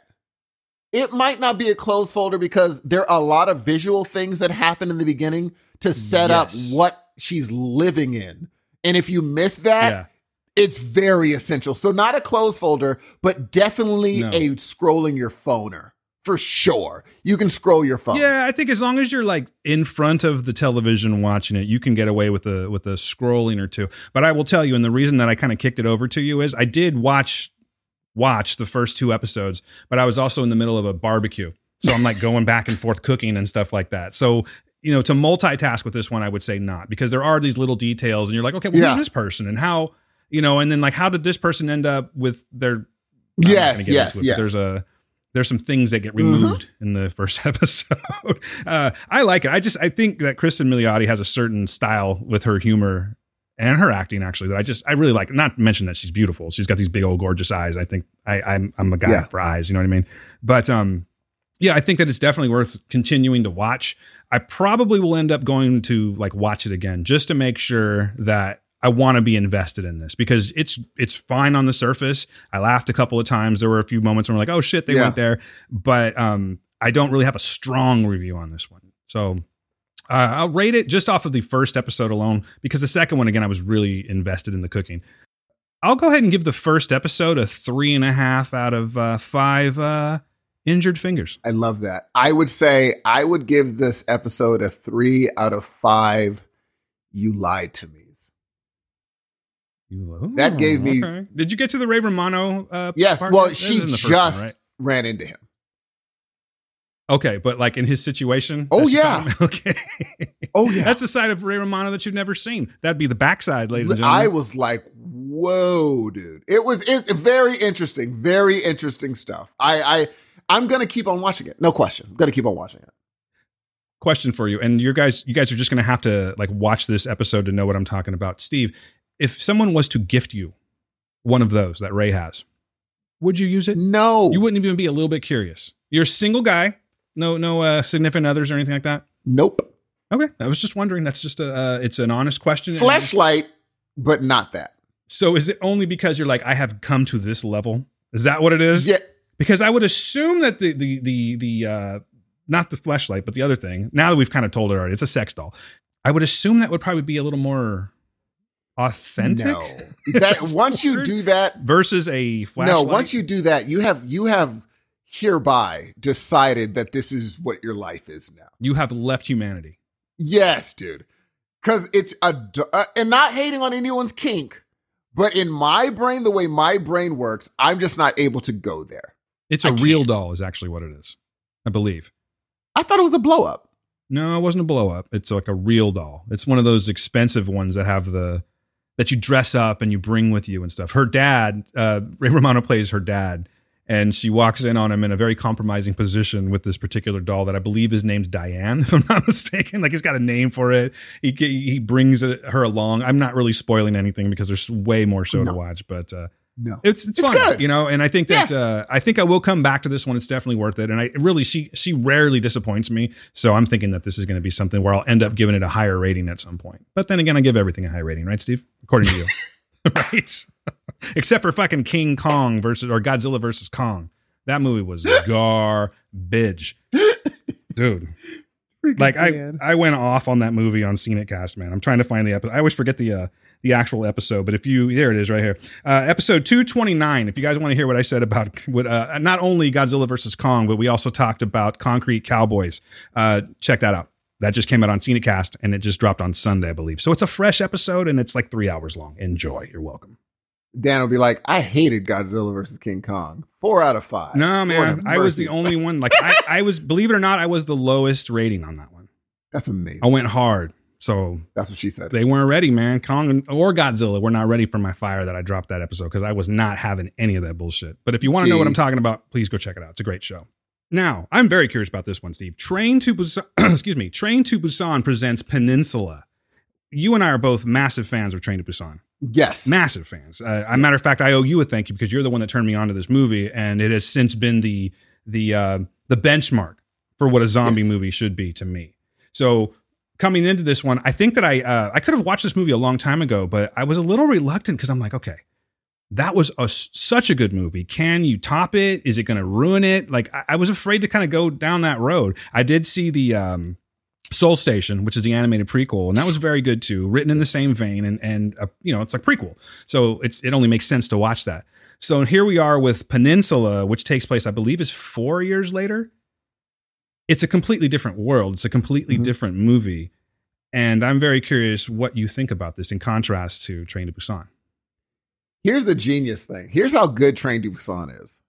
it might not be a clothes folder because there are a lot of visual things that happen in the beginning to set Yes. up what she's living in. And if you miss that, yeah. it's very essential. So not a closed folder, but definitely No. a scrolling your phoner for sure. You can scroll your phone. Yeah, I think as long as you're like in front of the television watching it, you can get away with a with a scrolling or two. But I will tell you, and the reason that I kind of kicked it over to you is I did watch watch the first two episodes, but I was also in the middle of a barbecue. So I'm like going back and forth cooking and stuff like that. So you know, to multitask with this one, I would say not because there are these little details, and you're like, okay, well, Yeah. who's this person, and how, you know, and then like, how did this person end up with their I'm Yes, yes, it, yes. There's a there's some things that get Mm-hmm. removed in the first episode. uh, I like it. I just I think that Cristin Milioti has a certain style with her humor and her acting actually that I just I really like. Not to mention that she's beautiful. She's got these big old gorgeous eyes. I think I I'm I'm a guy Yeah. for eyes. You know what I mean? But um. Yeah, I think that it's definitely worth continuing to watch. I probably will end up going to like watch it again just to make sure that I want to be invested in this because it's it's fine on the surface. I laughed a couple of times. There were a few moments where I'm like, oh shit, they Yeah. went there, but um, I don't really have a strong review on this one. So uh, I'll rate it just off of the first episode alone because the second one again, I was really invested in the cooking. I'll go ahead and give the first episode a three and a half out of uh, five uh, injured fingers. I love that. I would say I would give this episode a three out of five. You lied to me. That gave me- okay. Did you get to the Ray Romano? Uh, Yes. part? Well, That she in the first just one, right? ran into him. Okay, but like in his situation. Oh, yeah. Okay. Oh, yeah. That's the side of Ray Romano that you've never seen. That'd be the backside, ladies and gentlemen. I was like, whoa, dude. It was it, very interesting. Very interesting stuff. I, I I'm gonna keep on watching it. No question. I'm gonna keep on watching it. Question for you, and you guys, you guys are just going to have to like watch this episode to know what I'm talking about. Steve, if someone was to gift you one of those that Ray has, would you use it? No. You wouldn't even be a little bit curious. You're a single guy, no, no uh, significant others or anything like that. nope. Okay, I was just wondering. That's just a, uh, it's an honest question. Fleshlight, but not that. So is it only because you're like, I have come to this level? Is that what it is? Yeah. Because I would assume that the the the the uh not the fleshlight, but the other thing. Now that we've kind of told it already, it's a sex doll. I would assume that would probably be a little more authentic. No. That once you do that, versus a fleshlight. no, once you do that, you have you have hereby decided that this is what your life is now. you have left humanity. Yes, dude. Cause it's a uh, and not hating on anyone's kink, but in my brain, the way my brain works, I'm just not able to go there. It's I a real can't. doll, is actually what it is. I believe. I thought it was a blow up. No, it wasn't a blow up. It's like a real doll. It's one of those expensive ones that have the that you dress up and you bring with you and stuff. Her dad, uh, Ray Romano plays her dad, and she walks in on him in a very compromising position with this particular doll that I believe is named Diane, if I'm not mistaken. Like he's got a name for it. He he brings her along. I'm not really spoiling anything because there's way more show to watch, but uh, No. it's it's, It's fun, good. you know. And I think that uh, I think I will come back to this one. It's definitely worth it. And I really she she rarely disappoints me. So I'm thinking that this is going to be something where I'll end up giving it a higher rating at some point. But then again, I give everything a high rating, right, Steve? According to you, right? Except for fucking King Kong versus or Godzilla versus Kong. That movie was garbage, dude. Like I, I went off on that movie on Scenic Cast, man. I'm trying to find the episode. I always forget the uh, the actual episode, but if you there it is right here, uh, episode 229. If you guys want to hear what I said about what uh, not only Godzilla versus Kong, but we also talked about Concrete Cowboys. Uh, check that out. That just came out on Scene It Cast, and it just dropped on Sunday, I believe. So it's a fresh episode, and it's like three hours long. Enjoy. You're welcome. Dan will be like, I hated Godzilla versus King Kong. Four out of five. No, man, I was the only one. Like I, I was, believe it or not, I was the lowest rating on that one. That's amazing. I went hard. So That's what she said. they weren't ready, man. Kong or Godzilla were not ready for my fire that I dropped that episode because I was not having any of that bullshit. But if you want to know what I'm talking about, please go check it out. It's a great show. Now, I'm very curious about this one, Steve. Train to Busan, excuse me, Train to Busan presents Peninsula. You and I are both massive fans of Train to Busan. yes. Massive fans. Uh, a matter of fact, I owe you a thank you because you're the one that turned me on to this movie, and it has since been the the uh, the benchmark for what a zombie Yes. movie should be to me. So coming into this one, I think that I uh, I could have watched this movie a long time ago, but I was a little reluctant because I'm like, okay, that was a, such a good movie. Can you top it? Is it going to ruin it? Like I, I was afraid to kind of go down that road. I did see the um, Seoul Station, which is the animated prequel, and that was very good too. Written in the same vein, and and uh, you know it's like prequel, so it's it only makes sense to watch that. So here we are with Peninsula, which takes place, I believe, is four years later. It's a completely different world. It's a completely Mhm. different movie, and I'm very curious what you think about this in contrast to Train to Busan. Here's the genius thing. Here's how good Train to Busan is.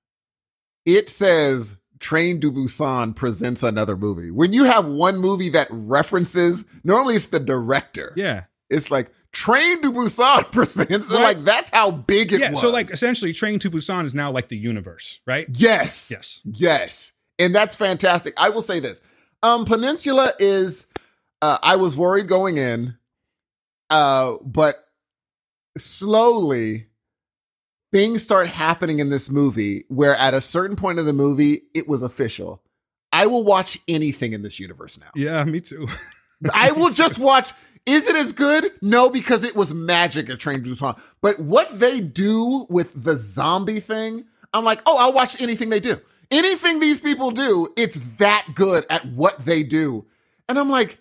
It says Train to Busan presents another movie. When you have one movie that references, normally it's the director. Yeah, It's like Train to Busan presents. Right. Like that's how big it yeah. was. So like essentially, Train to Busan is now like the universe, right? yes, Yes. yes, and that's fantastic. I will say this: um, Peninsula is. Uh, I was worried going in, uh, but slowly things start happening in this movie where at a certain point of the movie it was official. I will watch anything in this universe now. Yeah, me too. I will just watch. Is it as good? No, because it was magic at Train to Busan. But what they do with the zombie thing, I'm like, oh, I'll watch anything they do. Anything these people do, it's that good at what they do. And I'm like,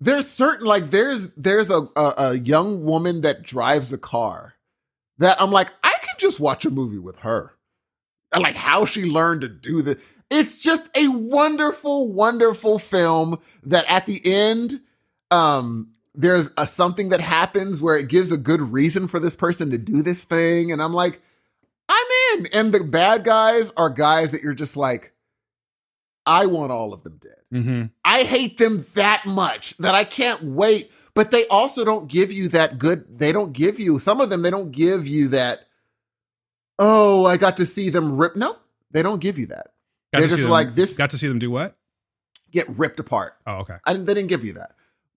there's certain like there's there's a a, a young woman that drives a car that I'm like, I can just watch a movie with her. And like how she learned to do this. it's just a wonderful, wonderful film that at the end, um, there's a something that happens where it gives a good reason for this person to do this thing. And I'm like, I'm. And the bad guys are guys that you're just like, I want all of them dead. hmm I hate them that much that I can't wait. But they also don't give you that good. They don't give you some of them. They don't give you that. Oh, I got to see them rip. No, they don't give you that. Got They're just like, this- Got to see them do what? Get ripped apart. Oh, okay. I didn't, they didn't give you that.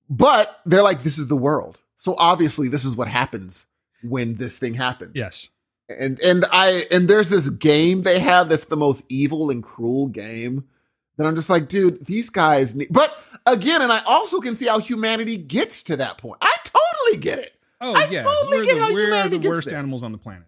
But they're like, this is the world. So obviously, this is what happens when this thing happens. Yes. And and I and there's this game they have that's the most evil and cruel game that I'm just like, dude, these guys need. But again, and I also can see how humanity gets to that point. I totally get it. Oh I yeah, totally we're get the, how we're humanity the gets worst there. animals on the planet.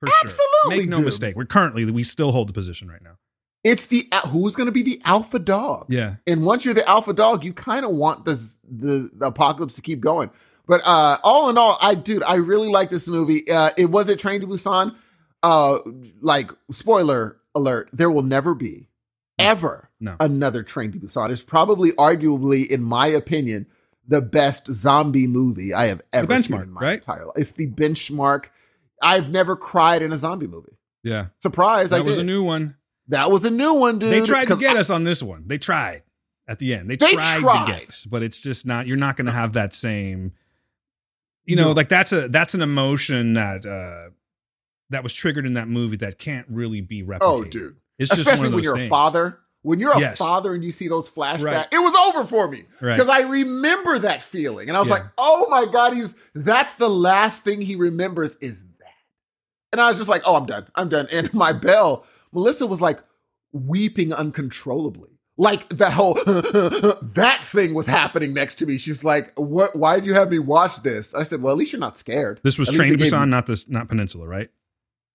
For Absolutely, sure. Make no dude. mistake. We're currently we still hold the position right now. It's the who's going to be the alpha dog. Yeah. And once you're the alpha dog, you kind of want this the, the apocalypse to keep going. But uh all in all, I dude, I really like this movie. Uh it was it Train to Busan. Uh like spoiler alert, there will never be ever No. another Train to Busan. It's probably arguably in my opinion the best zombie movie I have ever seen in my right? entire life. It's the benchmark. I've never cried in a zombie movie. Yeah. Surprise, I That was did. a new one. that was a new one, dude. they tried to get I- us on this one. They tried at the end. They, They tried, to get us, but it's just not. You're not going to have that same. You know, No. like that's a that's an emotion that uh that was triggered in that movie that can't really be replicated. Oh, dude. It's just especially when you're things. a father. When you're a Yes. father and you see those flashbacks, Right. it was over for me Right. because I remember that feeling, and I was Yeah. like, "Oh my god, he's that's the last thing he remembers is that." And I was just like, "Oh, I'm done. I'm done." And my bell, Melissa was like weeping uncontrollably. Like that whole that thing was happening next to me. She's like, "What? Why did you have me watch this?" I said, "Well, at least you're not scared." This was At Train to Busan, not this, not Peninsula, right?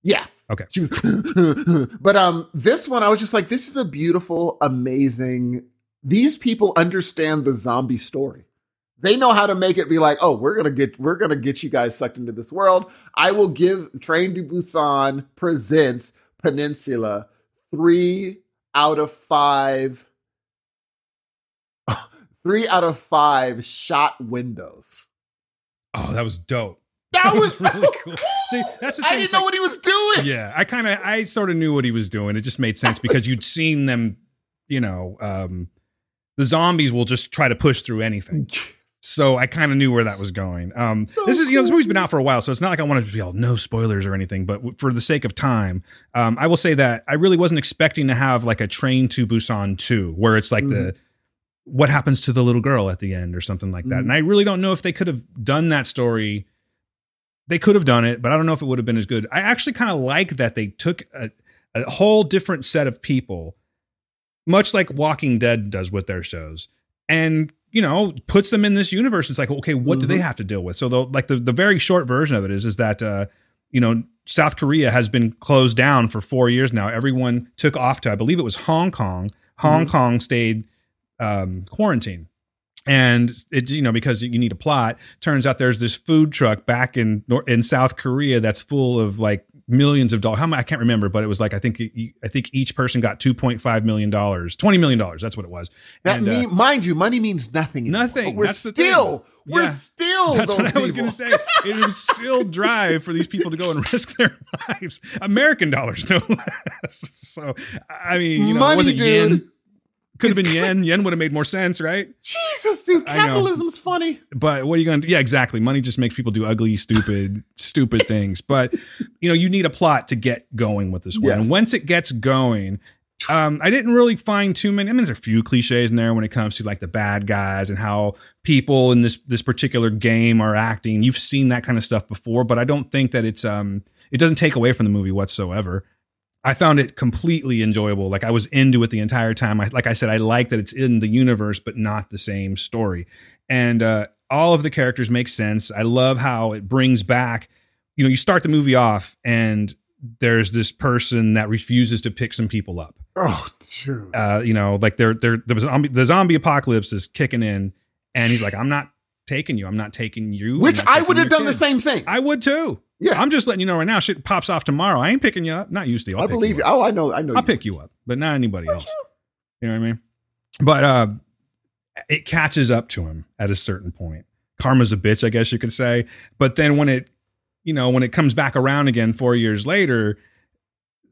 Yeah. Okay. She was But um this one I was just like this is a beautiful amazing these people understand the zombie story. They know how to make it be like, "Oh, we're going to get we're to get you guys sucked into this world. I will give Train to Busan presents Peninsula 3 out of 5 3 out of 5 shot windows." Oh, that was dope. That was really cool. See, that's the I didn't know like- what he was doing. yeah, I kind of, I sort of knew what he was doing. It just made sense because you'd seen them, you know, um, the zombies will just try to push through anything. So I kind of knew where that was going. Um, this is, you know, this movie's been out for a while, so it's not like I wanted to be all no spoilers or anything. But w- for the sake of time, um, I will say that I really wasn't expecting to have like a Train to Busan two, where it's like the what happens to the little girl at the end or something like that. Mhm. And I really don't know if they could have done that story. They could have done it, but I don't know if it would have been as good. I actually kind of like that they took a, a whole different set of people, much like Walking Dead does with their shows, and you know puts them in this universe. It's like, okay, what do they Mhm. have to deal with? So, the, like the the very short version of it is is that uh, you know, South Korea has been closed down for four years now. Everyone took off to, I believe it was Hong Kong. Hong Kong stayed um, quarantine. And it, you know, because you need a plot, turns out there's this food truck back in in South Korea that's full of like millions of dollars. How much I can't remember, but it was like I think I think each person got two point five million dollars, twenty million dollars. That's what it was. That And, uh, mind you, money means nothing. anymore. Nothing. We're still, we're Yeah. still. That's what I was going to say. It was still drive for these people to go and risk their lives, American dollars, no less. So, I mean, you know, Money, it wasn't dude. yen. Could have been yen. Yen would have made more sense, right? Jesus, dude, capitalism's funny. But what are you going to do? Yeah, exactly. Money just makes people do ugly, stupid, stupid things. But, you know, you need a plot to get going with this one. Yes. And once it gets going, um, I didn't really find too many. I mean, there's a few cliches in there when it comes to like the bad guys and how people in this this particular game are acting. You've seen that kind of stuff before, but I don't think that it's um it doesn't take away from the movie whatsoever. I found it completely enjoyable. Like I was into it the entire time. I, like I said, I like that it's in the universe, but not the same story. And uh, all of the characters make sense. I love how it brings back. You know, you start the movie off, and there's this person that refuses to pick some people up. Oh, dude. Uh, you know, like they're they're the zombie the zombie apocalypse is kicking in, and he's like, "I'm not taking you. I'm not taking you." Which I would have done the same thing. I would too. Yeah. I'm just letting you know right now. Shit pops off tomorrow. I ain't picking you up. Not used to. I believe you. up. Oh, I know. I know. I'll you. pick you up, but not anybody else. You know what I mean? But uh, it catches up to him at a certain point. Karma's a bitch, I guess you could say. But then when it, you know, when it comes back around again four years later,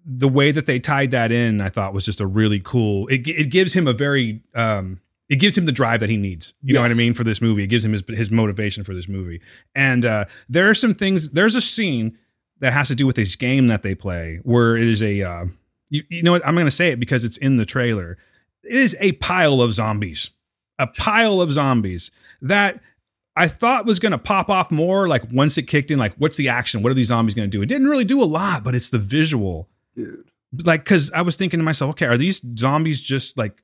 the way that they tied that in, I thought was just a really cool. It it gives him a very um, it gives him the drive that he needs. You know what I mean for this movie. It gives him his his motivation for this movie. And uh, there are some things. There's a scene that has to do with this game that they play where it is a uh, you, you know what I'm going to say it because it's in the trailer. It is a pile of zombies, a pile of zombies that I thought was going to pop off more. Like once it kicked in, like what's the action? What are these zombies going to do? It didn't really do a lot, but it's the visual Dude. like because i was thinking to myself okay are these zombies just like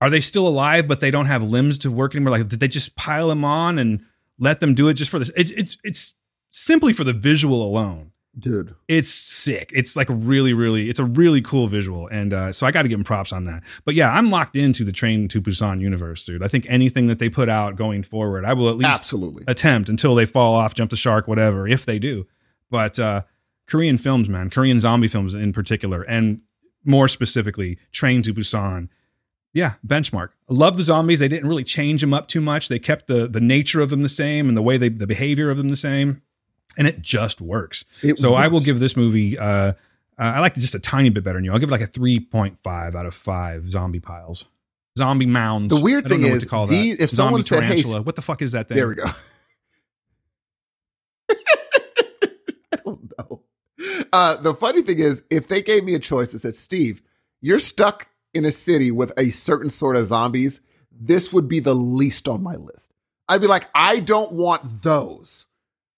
are they still alive but they don't have limbs to work anymore like did they just pile them on and let them do it just for this it's it's it's simply for the visual alone Dude. it's sick it's like really really it's a really cool visual and uh, so i got to give them props on that but yeah i'm locked into the train to busan universe dude i think anything that they put out going forward i will at least Absolutely. attempt until they fall off, jump the shark, whatever, if they do. But uh, Korean films, man, Korean zombie films in particular, and more specifically, Train to Busan. Yeah, benchmark. Love the zombies. They didn't really change them up too much. They kept the the nature of them the same and the way they the behavior of them the same, and it just works. It so I will give this movie. Uh, uh, I like it just a tiny bit better than you. I'll give it like a three point five out of five zombie piles. Zombie mounds. The weird thing is, to call the- if someone zombie said, hey, tarantula. what the fuck is that thing? There we go. I don't know. Uh, the funny thing is, if they gave me a choice that said, Steve, you're stuck in a city with a certain sort of zombies, this would be the least on my list. I'd be like, I don't want those.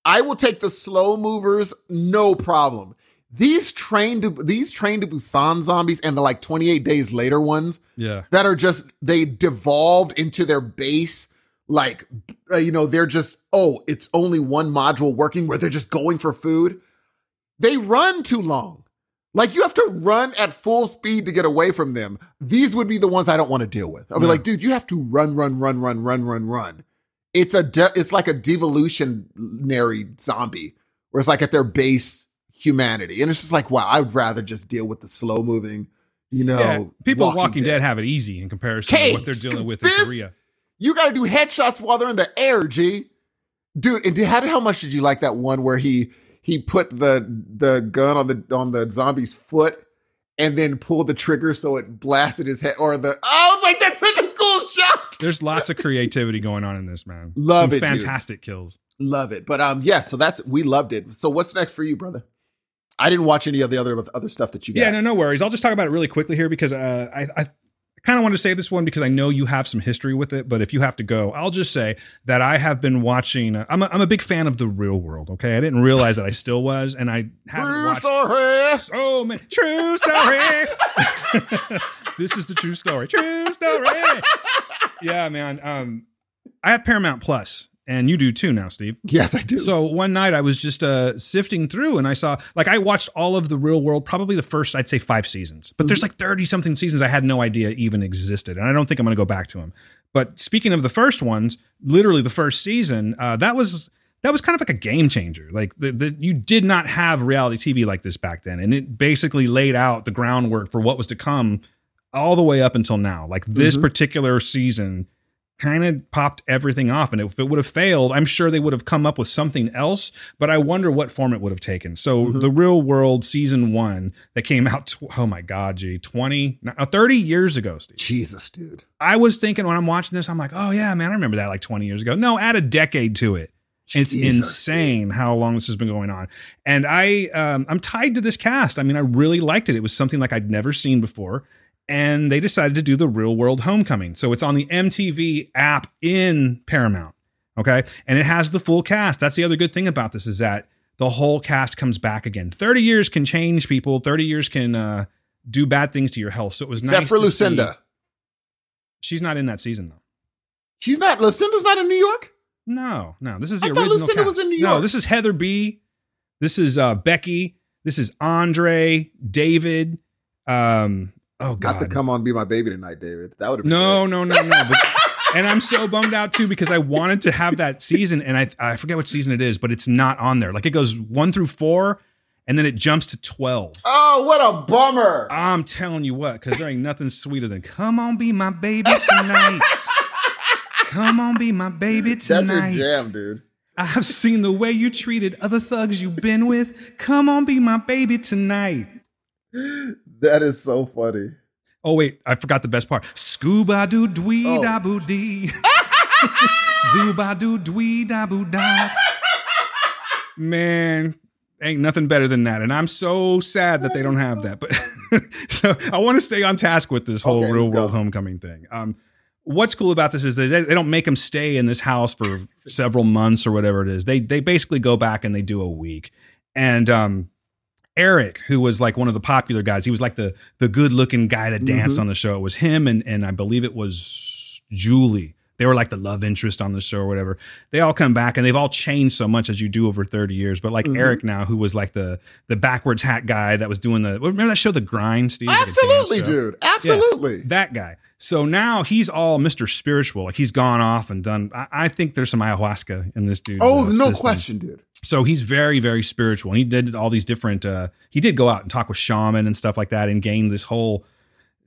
I will take the slow movers, no problem. These train to these train to Busan zombies and the like 28 days later ones, Yeah. that are just they devolved into their base like uh, you know they're just oh it's only one module working where they're just going for food they run too long like you have to run at full speed to get away from them these would be the ones i don't want to deal with i'll be Yeah. like dude you have to run run run run run run run it's a de- it's like a devolutionary zombie where it's like at their base humanity and it's just like wow i'd rather just deal with the slow moving you know yeah, people Walking Walking, Dead. Dead. have it easy in comparison Hey, to what they're dealing with in Korea. You got to do headshots while they're in the air, G. Dude, and did, how, how much did you like that one where he he put the the gun on the on the zombie's foot and then pulled the trigger so it blasted his head or the I was like that's such a cool shot. There's lots of creativity going on in this, man. Love Some it, dude. Fantastic kills. Love it. But um yeah, so that's we loved it. So what's next for you, brother? I didn't watch any of the other other stuff that you got. Yeah, no, no worries. I'll just talk about it really quickly here because uh, I, I kind of want to say this one because I know you have some history with it. But if you have to go, I'll just say that I have been watching. Uh, I'm a, I'm a big fan of the Real World. Okay, I didn't realize that I still was, and I haven't True watched story. so many true story. this is the true story. True story. yeah, man. Um, I have Paramount Plus, and you do too now, Steve. Yes, I do. So one night I was just uh, sifting through and I saw, like, I watched all of the real world, probably the first, I'd say five seasons, but there's like 30 something seasons I had no idea even existed. And I don't think I'm going to go back to them. But speaking of the first ones, literally the first season, uh, that was. That was kind of like a game changer. Like the, the, you did not have reality TV like this back then, and it basically laid out the groundwork for what was to come all the way up until now. Like this Mhm. particular season kind of popped everything off. And if it would have failed, I'm sure they would have come up with something else, but I wonder what form it would have taken. So Mhm. the real world season one that came out, tw- oh my God, gee, 20, no, 30 years ago, Steve. Jesus, dude. I was thinking when I'm watching this, I'm like, oh yeah, man, I remember that like 20 years ago. No, add a decade to it. It's Jesus, insane how long this has been going on. And I um, I'm tied to this cast. I mean, I really liked it. It was something like I'd never seen before. And they decided to do the real world homecoming. So it's on the MTV app in Paramount. Okay. And it has the full cast. That's the other good thing about this is that the whole cast comes back again. 30 years can change people. 30 years can uh, do bad things to your health. So it was Except nice for to see- Lucinda. She's not in that season though. She's not. Lucinda's not in New York. No, no. This is the I thought original. Lucinda cast. was in New York. No, this is Heather B. This is uh, Becky. This is Andre, David. Um, oh Not God, to come on, be my baby tonight, David. That would have been no, great. no, no, no. But, and I'm so bummed out too because I wanted to have that season, and I I forget what season it is, but it's not on there. Like it goes one through four, and then it jumps to twelve. Oh, what a bummer! I'm telling you what, because there ain't nothing sweeter than "Come on, be my baby tonight." Come on, be my baby tonight. That's your jam, dude. I've seen the way you treated other thugs you've been with. Come on, be my baby tonight. That is so funny. Oh wait, I forgot the best part. Scuba doo dwee Oh. da boo dee. Zuba doo dwee da boo da. Man, ain't nothing better than that. And I'm so sad that they don't have that. But so I want to stay on task with this whole Okay, real go. world homecoming thing. Um, what's cool about this is they, they don't make them stay in this house for several months or whatever it is. They they basically go back and they do a week. And um, Eric, who was like one of the popular guys, he was like the the good looking guy that danced Mhm. on the show. It was him and and I believe it was Julie. They were like the love interest on the show or whatever. They all come back and they've all changed so much as you do over 30 years. But like Mhm. Eric now, who was like the the backwards hat guy that was doing the remember that show The Grind, Steve? Like Absolutely, show? dude. Absolutely. that guy. So now he's all Mr. Spiritual. Like he's gone off and done. I, I think there's some ayahuasca in this dude. oh, no question, dude. So he's very, very spiritual. And he did all these different. uh He did go out and talk with shaman and stuff like that, and gain this whole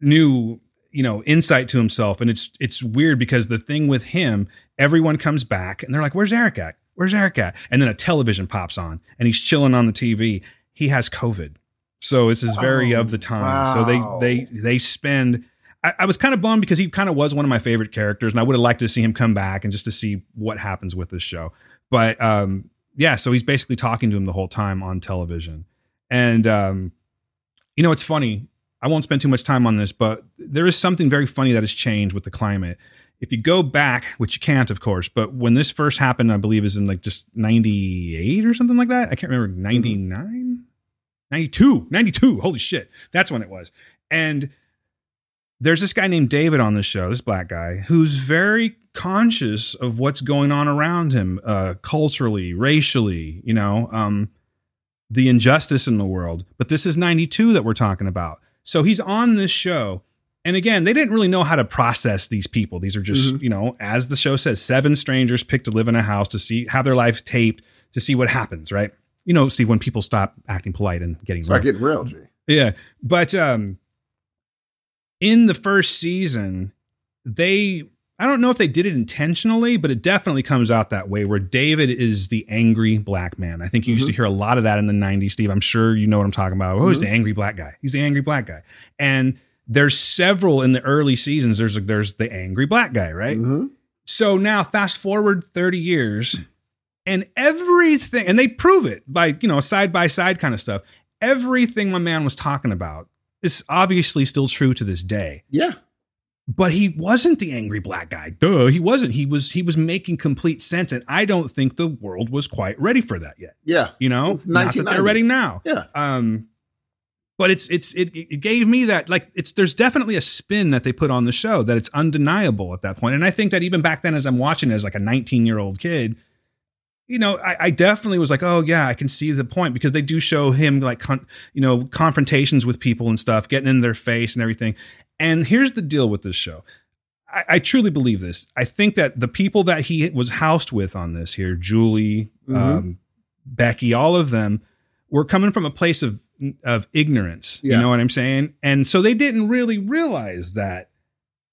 new, you know, insight to himself. And it's it's weird because the thing with him, everyone comes back and they're like, "Where's Eric at? Where's Eric at?" And then a television pops on, and he's chilling on the TV. He has COVID. So this is very Oh, of the time. wow. So they they they spend. I, I was kind of bummed because he kind of was one of my favorite characters, and I would have liked to see him come back and just to see what happens with this show. But um, yeah, so he's basically talking to him the whole time on television, and um, you know it's funny. I won't spend too much time on this, but there is something very funny that has changed with the climate. If you go back, which you can't, of course, but when this first happened, I believe is in like just 98 or something like that. I can't remember, 99, 92, 92. Holy shit. That's when it was. And there's this guy named David on this show, this black guy, who's very conscious of what's going on around him, uh, culturally, racially, you know, um, the injustice in the world. But this is 92 that we're talking about. So he's on this show. And again, they didn't really know how to process these people. These are just, you know, as the show says, seven strangers picked to live in a house to see, have their lives taped to see what happens, right? You know, Steve, when people stop acting polite and getting Start real. getting real, G. Yeah. But um in the first season, they I don't know if they did it intentionally, but it definitely comes out that way where David is the angry black man. I think you used to hear a lot of that in the 90s, Steve. I'm sure you know what I'm talking about. Oh, he's the angry black guy. He's the angry black guy. And there's several in the early seasons. There's there's the angry black guy, right? hmm So now fast forward 30 years and everything and they prove it by, you know, side by side kind of stuff. Everything my man was talking about is obviously still true to this day. Yeah. But he wasn't the angry black guy. Duh, he wasn't. He was he was making complete sense and I don't think the world was quite ready for that yet. Yeah. You know, It's not that they're ready now. Yeah. Um but it's it's it, it gave me that like it's there's definitely a spin that they put on the show that it's undeniable at that point and i think that even back then as i'm watching as like a 19 year old kid you know I, I definitely was like oh yeah i can see the point because they do show him like con- you know confrontations with people and stuff getting in their face and everything and here's the deal with this show I, I truly believe this i think that the people that he was housed with on this here julie Mhm. um, becky all of them were coming from a place of of ignorance. Yeah. You know what I'm saying? And so they didn't really realize that.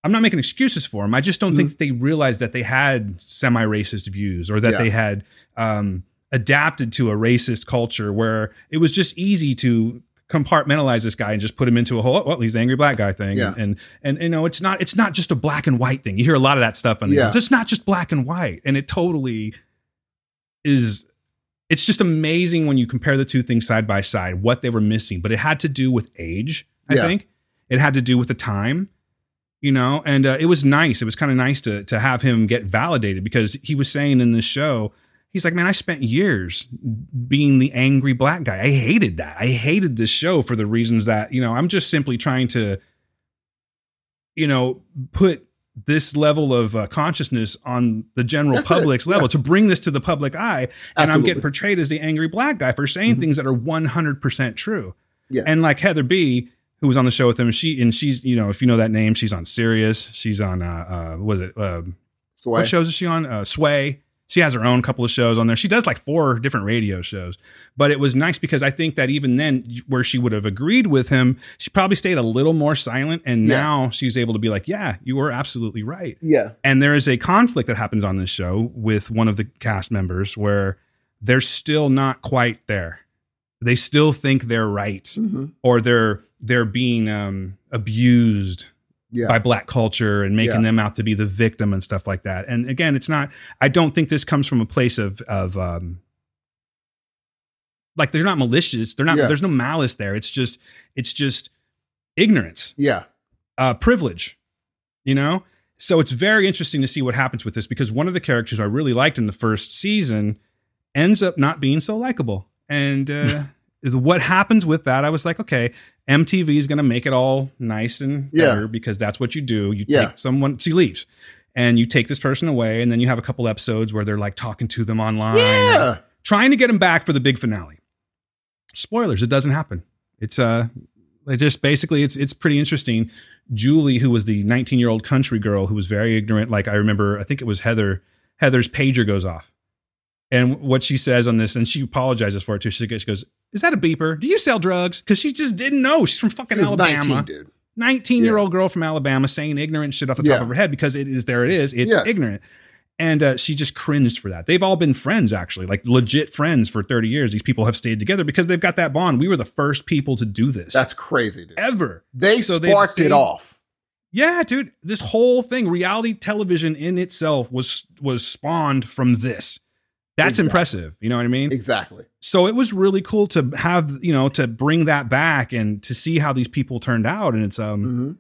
I'm not making excuses for them. I just don't think that they realized that they had semi-racist views or that Yeah. they had um, adapted to a racist culture where it was just easy to compartmentalize this guy and just put him into a whole well he's the angry black guy thing. Yeah. and and you know it's not it's not just a black and white thing. You hear a lot of that stuff on these Yeah. it's not just black and white. And it totally is it's just amazing when you compare the two things side by side what they were missing. But it had to do with age i Yeah. think. It had to do with the time you know? And uh, it was nice. It was kind of nice to to have him get validated because he was saying in this show he's like man i spent years being the angry black guy i hated that i hated this show for the reasons that you know i'm just simply trying to you know put this level of uh, consciousness on the general That's it. public's level Yeah. to bring this to the public eye and i'm getting portrayed as the angry black guy for saying Mhm. things that are 100% true Yes. and like Heather B, who was on the show with him, she and she's you know if you know that name, she's on Sirius. She's on uh, uh was it uh, So what shows is she on? Uh, Sway. She has her own couple of shows on there. She does like four different radio shows. But it was nice because I think that even then, where she would have agreed with him, she probably stayed a little more silent. And Yeah. now she's able to be like, "Yeah, you were absolutely right." Yeah. And there is a conflict that happens on this show with one of the cast members where they're still not quite there. They still think they're right Mhm. or they're they're being um, abused Yeah. by black culture and making Yeah. them out to be the victim and stuff like that. And again, it's not. I don't think this comes from a place of of um, like they're not malicious. They're not. Yeah. There's no malice there. It's just it's just ignorance yeah. uh, privilege, you know? So it's very interesting to see what happens with this because one of the characters I really liked in the first season ends up not being so likable. And uh, what happens with that, I was like, okay, MTV is going to make it all nice and Yeah. better because that's what you do. You Yeah. take someone, she leaves. And you take this person away, and then you have a couple episodes where they're like talking to them online, Yeah. trying to get them back for the big finale. Spoilers, it doesn't happen. It's uh it just basically it's it's pretty interesting. Julie, who was the 19 year old country girl who was very ignorant, like I remember, I think it was Heather. Heather's pager goes off, and what she says on this, and she apologizes for it too. She goes, "Is that a beeper? Do you sell drugs?" Because she just didn't know. She's from fucking Alabama. 19, dude. 19 year old girl from Alabama saying ignorant shit off the top Yeah. of her head because it is there it is. It's Yes. ignorant. And uh, she just cringed for that. They've all been friends, actually, like legit friends for 30 years. These people have stayed together because they've got that bond. We were the first people to do this That's crazy, dude. ever. They So sparked stayed- it off. Yeah, dude. This whole thing, reality television in itself was was spawned from this. That's Exactly. impressive. You know what I mean? Exactly. so it was really cool to have you know to bring that back and to see how these people turned out and it's um hmm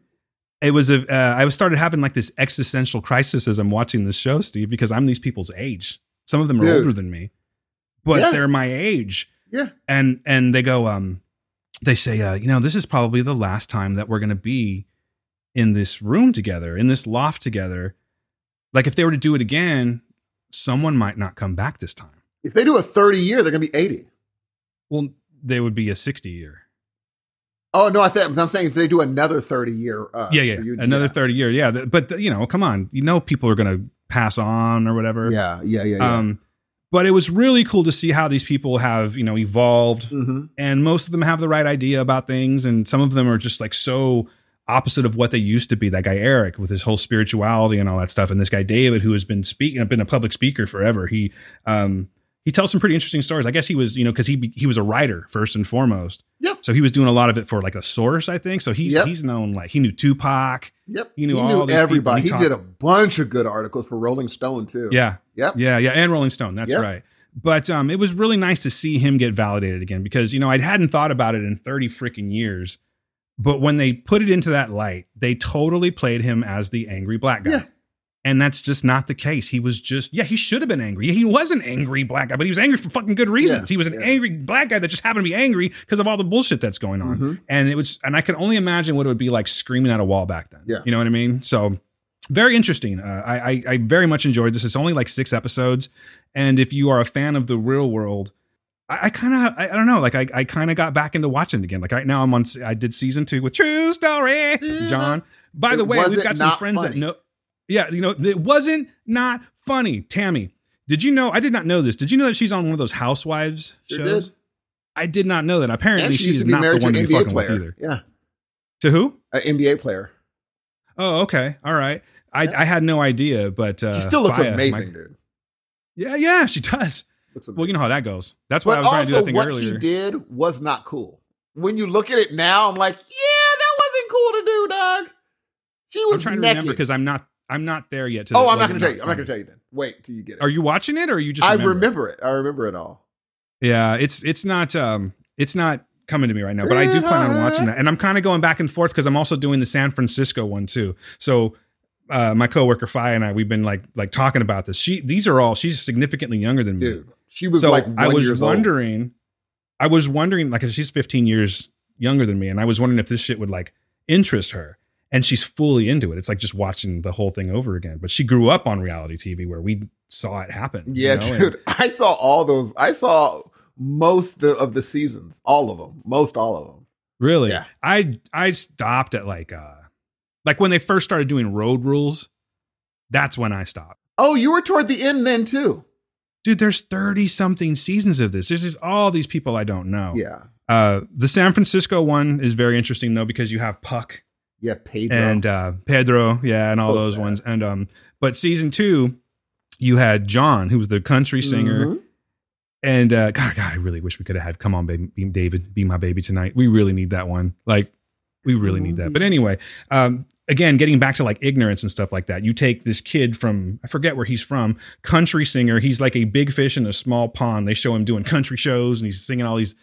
it was a uh, i was started having like this existential crisis as i'm watching this show steve because i'm these people's age some of them are Dude. older than me but Yeah. they're my age Yeah. and and they go um they say uh you know this is probably the last time that we're going to be in this room together in this loft together like if they were to do it again someone might not come back this time If they do a 30 year, they're going to be 80. well they would be a 60 year Oh, no, I think I'm saying if they do another 30 year. Uh, yeah, yeah, reunion, another yeah. thirty year, yeah. But you know, come on, you know, people are going to pass on or whatever. Yeah, yeah, yeah. yeah. Um, but it was really cool to see how these people have you know evolved, hmm and most of them have the right idea about things, and some of them are just like so opposite of what they used to be. That guy Eric with his whole spirituality and all that stuff, and this guy David who has been speaking, been a public speaker forever. He um he tells some pretty interesting stories. I guess he was you know because he he was a writer first and foremost. Yep. So he was doing a lot of it for like a source, I think. So he's Yep. he's known like he knew Tupac. Yep. He knew all these people. everybody. He He, did a bunch of good articles for Rolling Stone, too. Yeah. Yep. Yeah, yeah, and Rolling Stone. That's Yep. right. But um, it was really nice to see him get validated again because you know I hadn't thought about it in thirty freaking years. But when they put it into that light, they totally played him as the angry black guy. Yeah. And that's just not the case. He was just, yeah, he should have been angry. He was an angry black guy, but he was angry for fucking good reasons. Yeah, he was an yeah. angry black guy that just happened to be angry because of all the bullshit that's going on. Mhm. And it was, and I can only imagine what it would be like screaming at a wall back then. Yeah. You know what I mean? So very interesting. Uh, I, I, I very much enjoyed this. It's only like six episodes. And if you are a fan of the real world, I, I kind of, I, I don't know, like I, I kind of got back into watching it again. Like right now I'm on, I did season two with True Story, John. By It the way, we've got some friends that funny. know. Yeah, you know, it wasn't not funny. Tammy, did you know? I did not know this. Did you know that she's on one of those housewives Sure shows? did. I did not know that. Apparently, she she's used to be not the to one to be fucking with either. Yeah, To who? an NBA player. Oh, okay, all right. I, I had no idea, but uh, She still looks amazing, my- dude. yeah, yeah, she does. Well, you know how that goes. That's why but I was trying to do also, that thing what earlier. he did was not cool. When you look at it now, I'm like, yeah, that wasn't cool to do, dog. She was I'm trying to remember because I'm not I'm not there yet. To oh, I'm not going to tell you. I'm not going to tell you then. Wait till you get it. Are you watching it or are you just? I remember it? it. I remember it all. Yeah, it's it's not um it's not coming to me right now, but I do plan on watching that. And I'm kind of going back and forth because I'm also doing the San Francisco one too. So uh my coworker Fi and I we've been like like talking about this. She these are all she's significantly younger than me. Dude, she was so like one I was years old. wondering I was wondering like she's 15 years younger than me and I was wondering if this shit would like interest her. And she's fully into it. It's like just watching the whole thing over again. But she grew up on reality TV where we saw it happen. you Yeah, know, and- dude. I saw all those. I saw most the, of the seasons, all of them, most all of them. Really? Yeah. I I stopped at like uh like when they first started doing road rules. That's when I stopped. Oh, you were toward the end then too. Dude, there's 30 something seasons of this. There's just all these people I don't know. Yeah, Uh the San Francisco one is very interesting though because you have Puck yeah, Pedro. and uh Pedro, yeah, and all So those sad. ones. And um but season 2 you had John who was the country singer Mhm. and uh god god I really wish we could have had come on baby be David be my baby tonight. We really need that one. Like we really need that. But anyway, um again getting back to like ignorance and stuff like that. You take this kid from I forget where he's from, country singer. He's like a big fish in a small pond. They show him doing country shows and he's singing all these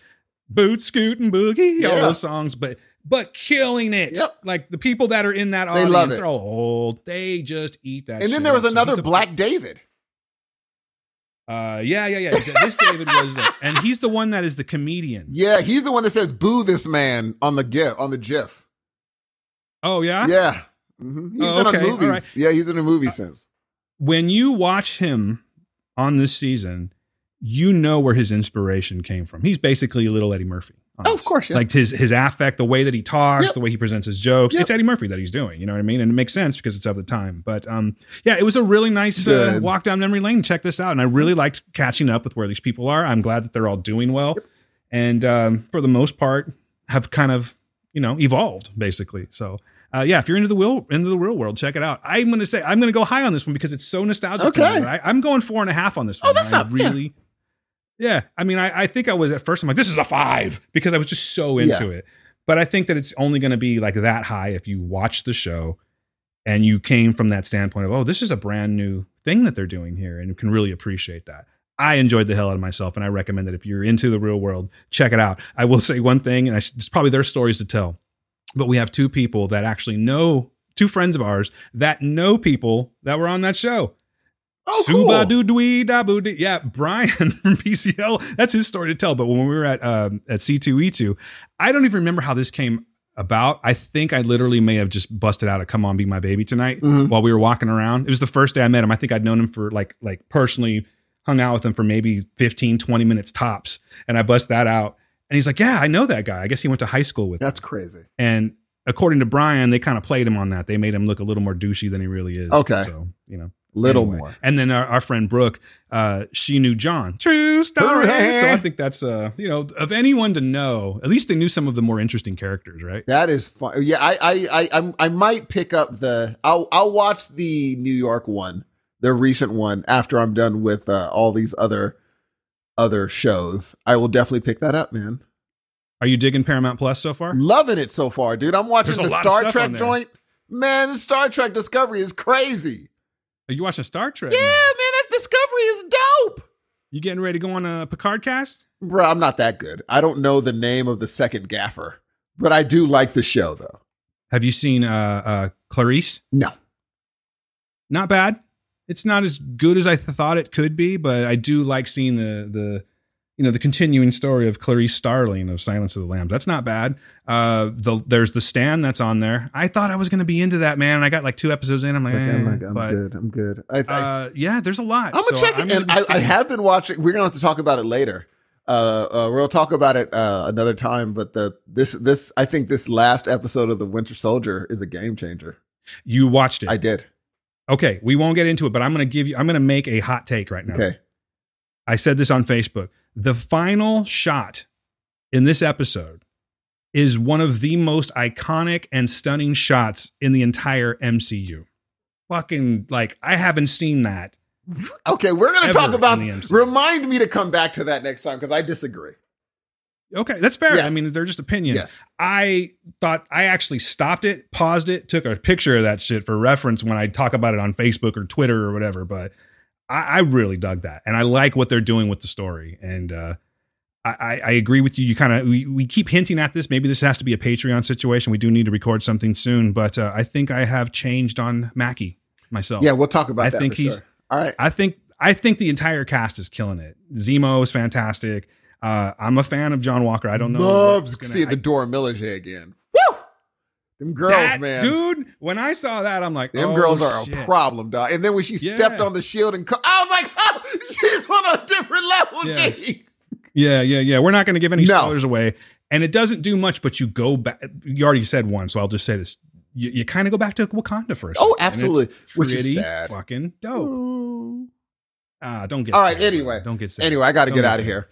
boot scoot and boogie, all those songs, but but killing it. Yep. Like the people that are in that They audience, love it. they're all old. They just eat that. And then there was up. So another a- Black David. uh, yeah, yeah, yeah. This David was, uh, and he's the one that is the comedian. Yeah, he's the one that says "boo this man" on the gif on the GIF. Oh yeah. Yeah, Mhm. he's Oh, been okay, movies. right. Yeah, he's in a movie since. When you watch him on this season, you know where his inspiration came from. He's basically a little Eddie Murphy. Oh, of course, yeah. Like his his affect, the way that he talks, Yep. the way he presents his jokes. Yep. It's Eddie Murphy that he's doing. You know what I mean? And it makes sense because it's of the time. But um, yeah, it was a really nice uh, walk down memory lane. Check this out, and I really liked catching up with where these people are. I'm glad that they're all doing well, and um, for the most part, have kind of you know evolved basically. So. Uh, yeah, if you're into the real into the real world, check it out. I'm gonna say I'm gonna go high on this one because it's so nostalgic. Okay. I, I'm going four and a half on this one. Oh, that's I not- yeah. really. Yeah. I mean, I, I think I was at first. I'm like, this is a five because I was just so into it. But I think that it's only going to be like that high if you watch the show and you came from that standpoint of, oh, this is a brand new thing that they're doing here, and you can really appreciate that. I enjoyed the hell out of myself, and I recommend that if you're into the real world, check it out. I will say one thing, and I, sh- it's probably their stories to tell, but we have two people that actually know, two friends of ours that know people that were on that show. Oh, cool. Suba doo dwee da. Yeah, Brian from PCL. That's his story to tell. But when we were at um, at C2E2, I don't even remember how this came about. I think I literally may have just busted out a "Come on, be my baby tonight" Mhm. while we were walking around. It was the first day I met him. I think I'd known him for like like personally hung out with him for maybe 15, 20 minutes tops, and I bust that out. And he's like, "Yeah, I know that guy. I guess he went to high school with." That's him." crazy. And according to Brian, they kind of played him on that. They made him look a little more douchey than he really is. Okay. so you know. Little Anyway. more. And then our, our friend Brooke, uh, she knew John. True story. Hooray. So I think that's uh, you know, of anyone to know, at least they knew some of the more interesting characters, right? That is fun. Yeah, I, I, I, I'm, I might pick up the. I'll, I'll watch the New York one, the recent one, after I'm done with uh, all these other, other shows. I will definitely pick that up, man. Are you digging Paramount Plus so far? Loving it so far, dude. I'm watching There's the Star Trek joint. Man, Star Trek Discovery is crazy. Are you watching Star Trek? Yeah, man, that Discovery is dope. You getting ready to go on a Picard cast? Bro, I'm not that good. I don't know the name of the second gaffer, but I do like the show though. Have you seen uh, uh, Clarice? No. not bad. It's not as good as I th- thought it could be, but I do like seeing the the you know the continuing story of Clarice Starling of Silence of the Lambs. That's not bad. Uh, the there's the stand that's on there. I thought I was going to be into that man, and I got like two episodes in. I'm like, Okay, I'm, eh, like, I'm but, good. I'm good. I, I, Uh, yeah, there's a lot. I'm gonna So check I'm it, and I, I have been watching. We're gonna have to talk about it later. Uh, uh, we'll talk about it uh, another time. But the this this I think this last episode of the Winter Soldier is a game changer. You watched it. I did. Okay, we won't get into it, but I'm going to give you. I'm going to make a hot take right now. Okay. I said this on Facebook. The final shot in this episode is one of the most iconic and stunning shots in the entire MCU. Fucking like I haven't seen that. Okay, we're gonna talk about. in the MCU. Remind me to come back to that next time because I disagree. Okay, that's fair. Yeah. I mean, they're just opinions. Yes. I thought I actually stopped it, paused it, took a picture of that shit for reference when I talk about it on Facebook or Twitter or whatever. But I, I really dug that, and I like what they're doing with the story. And uh, I, I, agree with you. You kind of we, we keep hinting at this. Maybe this has to be a Patreon situation. We do need to record something soon, but uh, I think I have changed on Mackie myself. Yeah, we'll talk about that. I think he's- sure. all right. I think I think the entire cast is killing it. Zemo is fantastic. Uh, I'm a fan of John Walker. I don't know. Loves gonna- seeing the Dora Milaje again. Woo! Them girls, that, man. dude. When I saw that, I'm like, Them oh, girls are shit. a problem, dog. And then when she Yeah. stepped on the shield and co- I was like, oh, she's on a different level, Yeah. G. Yeah, yeah, yeah. We're not going to give any No. spoilers away, and it doesn't do much. But you go back. You already said one, so I'll just say this: you, you kind of go back to Wakanda first. Oh, absolutely. Which is sad. fucking dope. Ah, don't get All right, sad, anyway. don't get sad. Anyway, I got to get get out of here.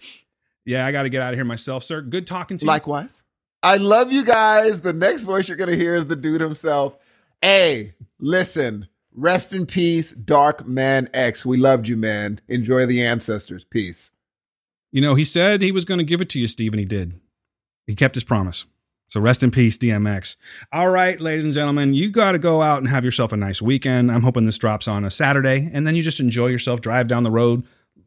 Yeah, I got to get out of here myself, sir. Good talking to you. Likewise. I love you guys. The next voice you're going to hear is the dude himself. Hey, listen. Rest in peace, Dark Man X. We loved you, man. Enjoy the ancestors. Peace. You know, he said he was going to give it to you, Steve, and he did. He kept his promise. So rest in peace, DMX. All right, ladies and gentlemen, you got to go out and have yourself a nice weekend. I'm hoping this drops on a Saturday, and then you just enjoy yourself, drive down the road.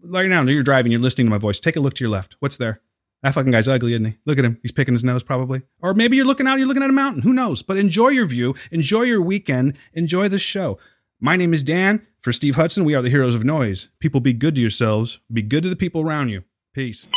Right now, you're driving, you're listening to my voice. Take a look to your left. What's there? That fucking guy's ugly, isn't he? Look at him. He's picking his nose, probably. Or maybe you're looking out, you're looking at a mountain. Who knows? But enjoy your view, enjoy your weekend, enjoy the show. My name is Dan. For Steve Hudson, we are the heroes of noise. People, be good to yourselves, be good to the people around you. Peace.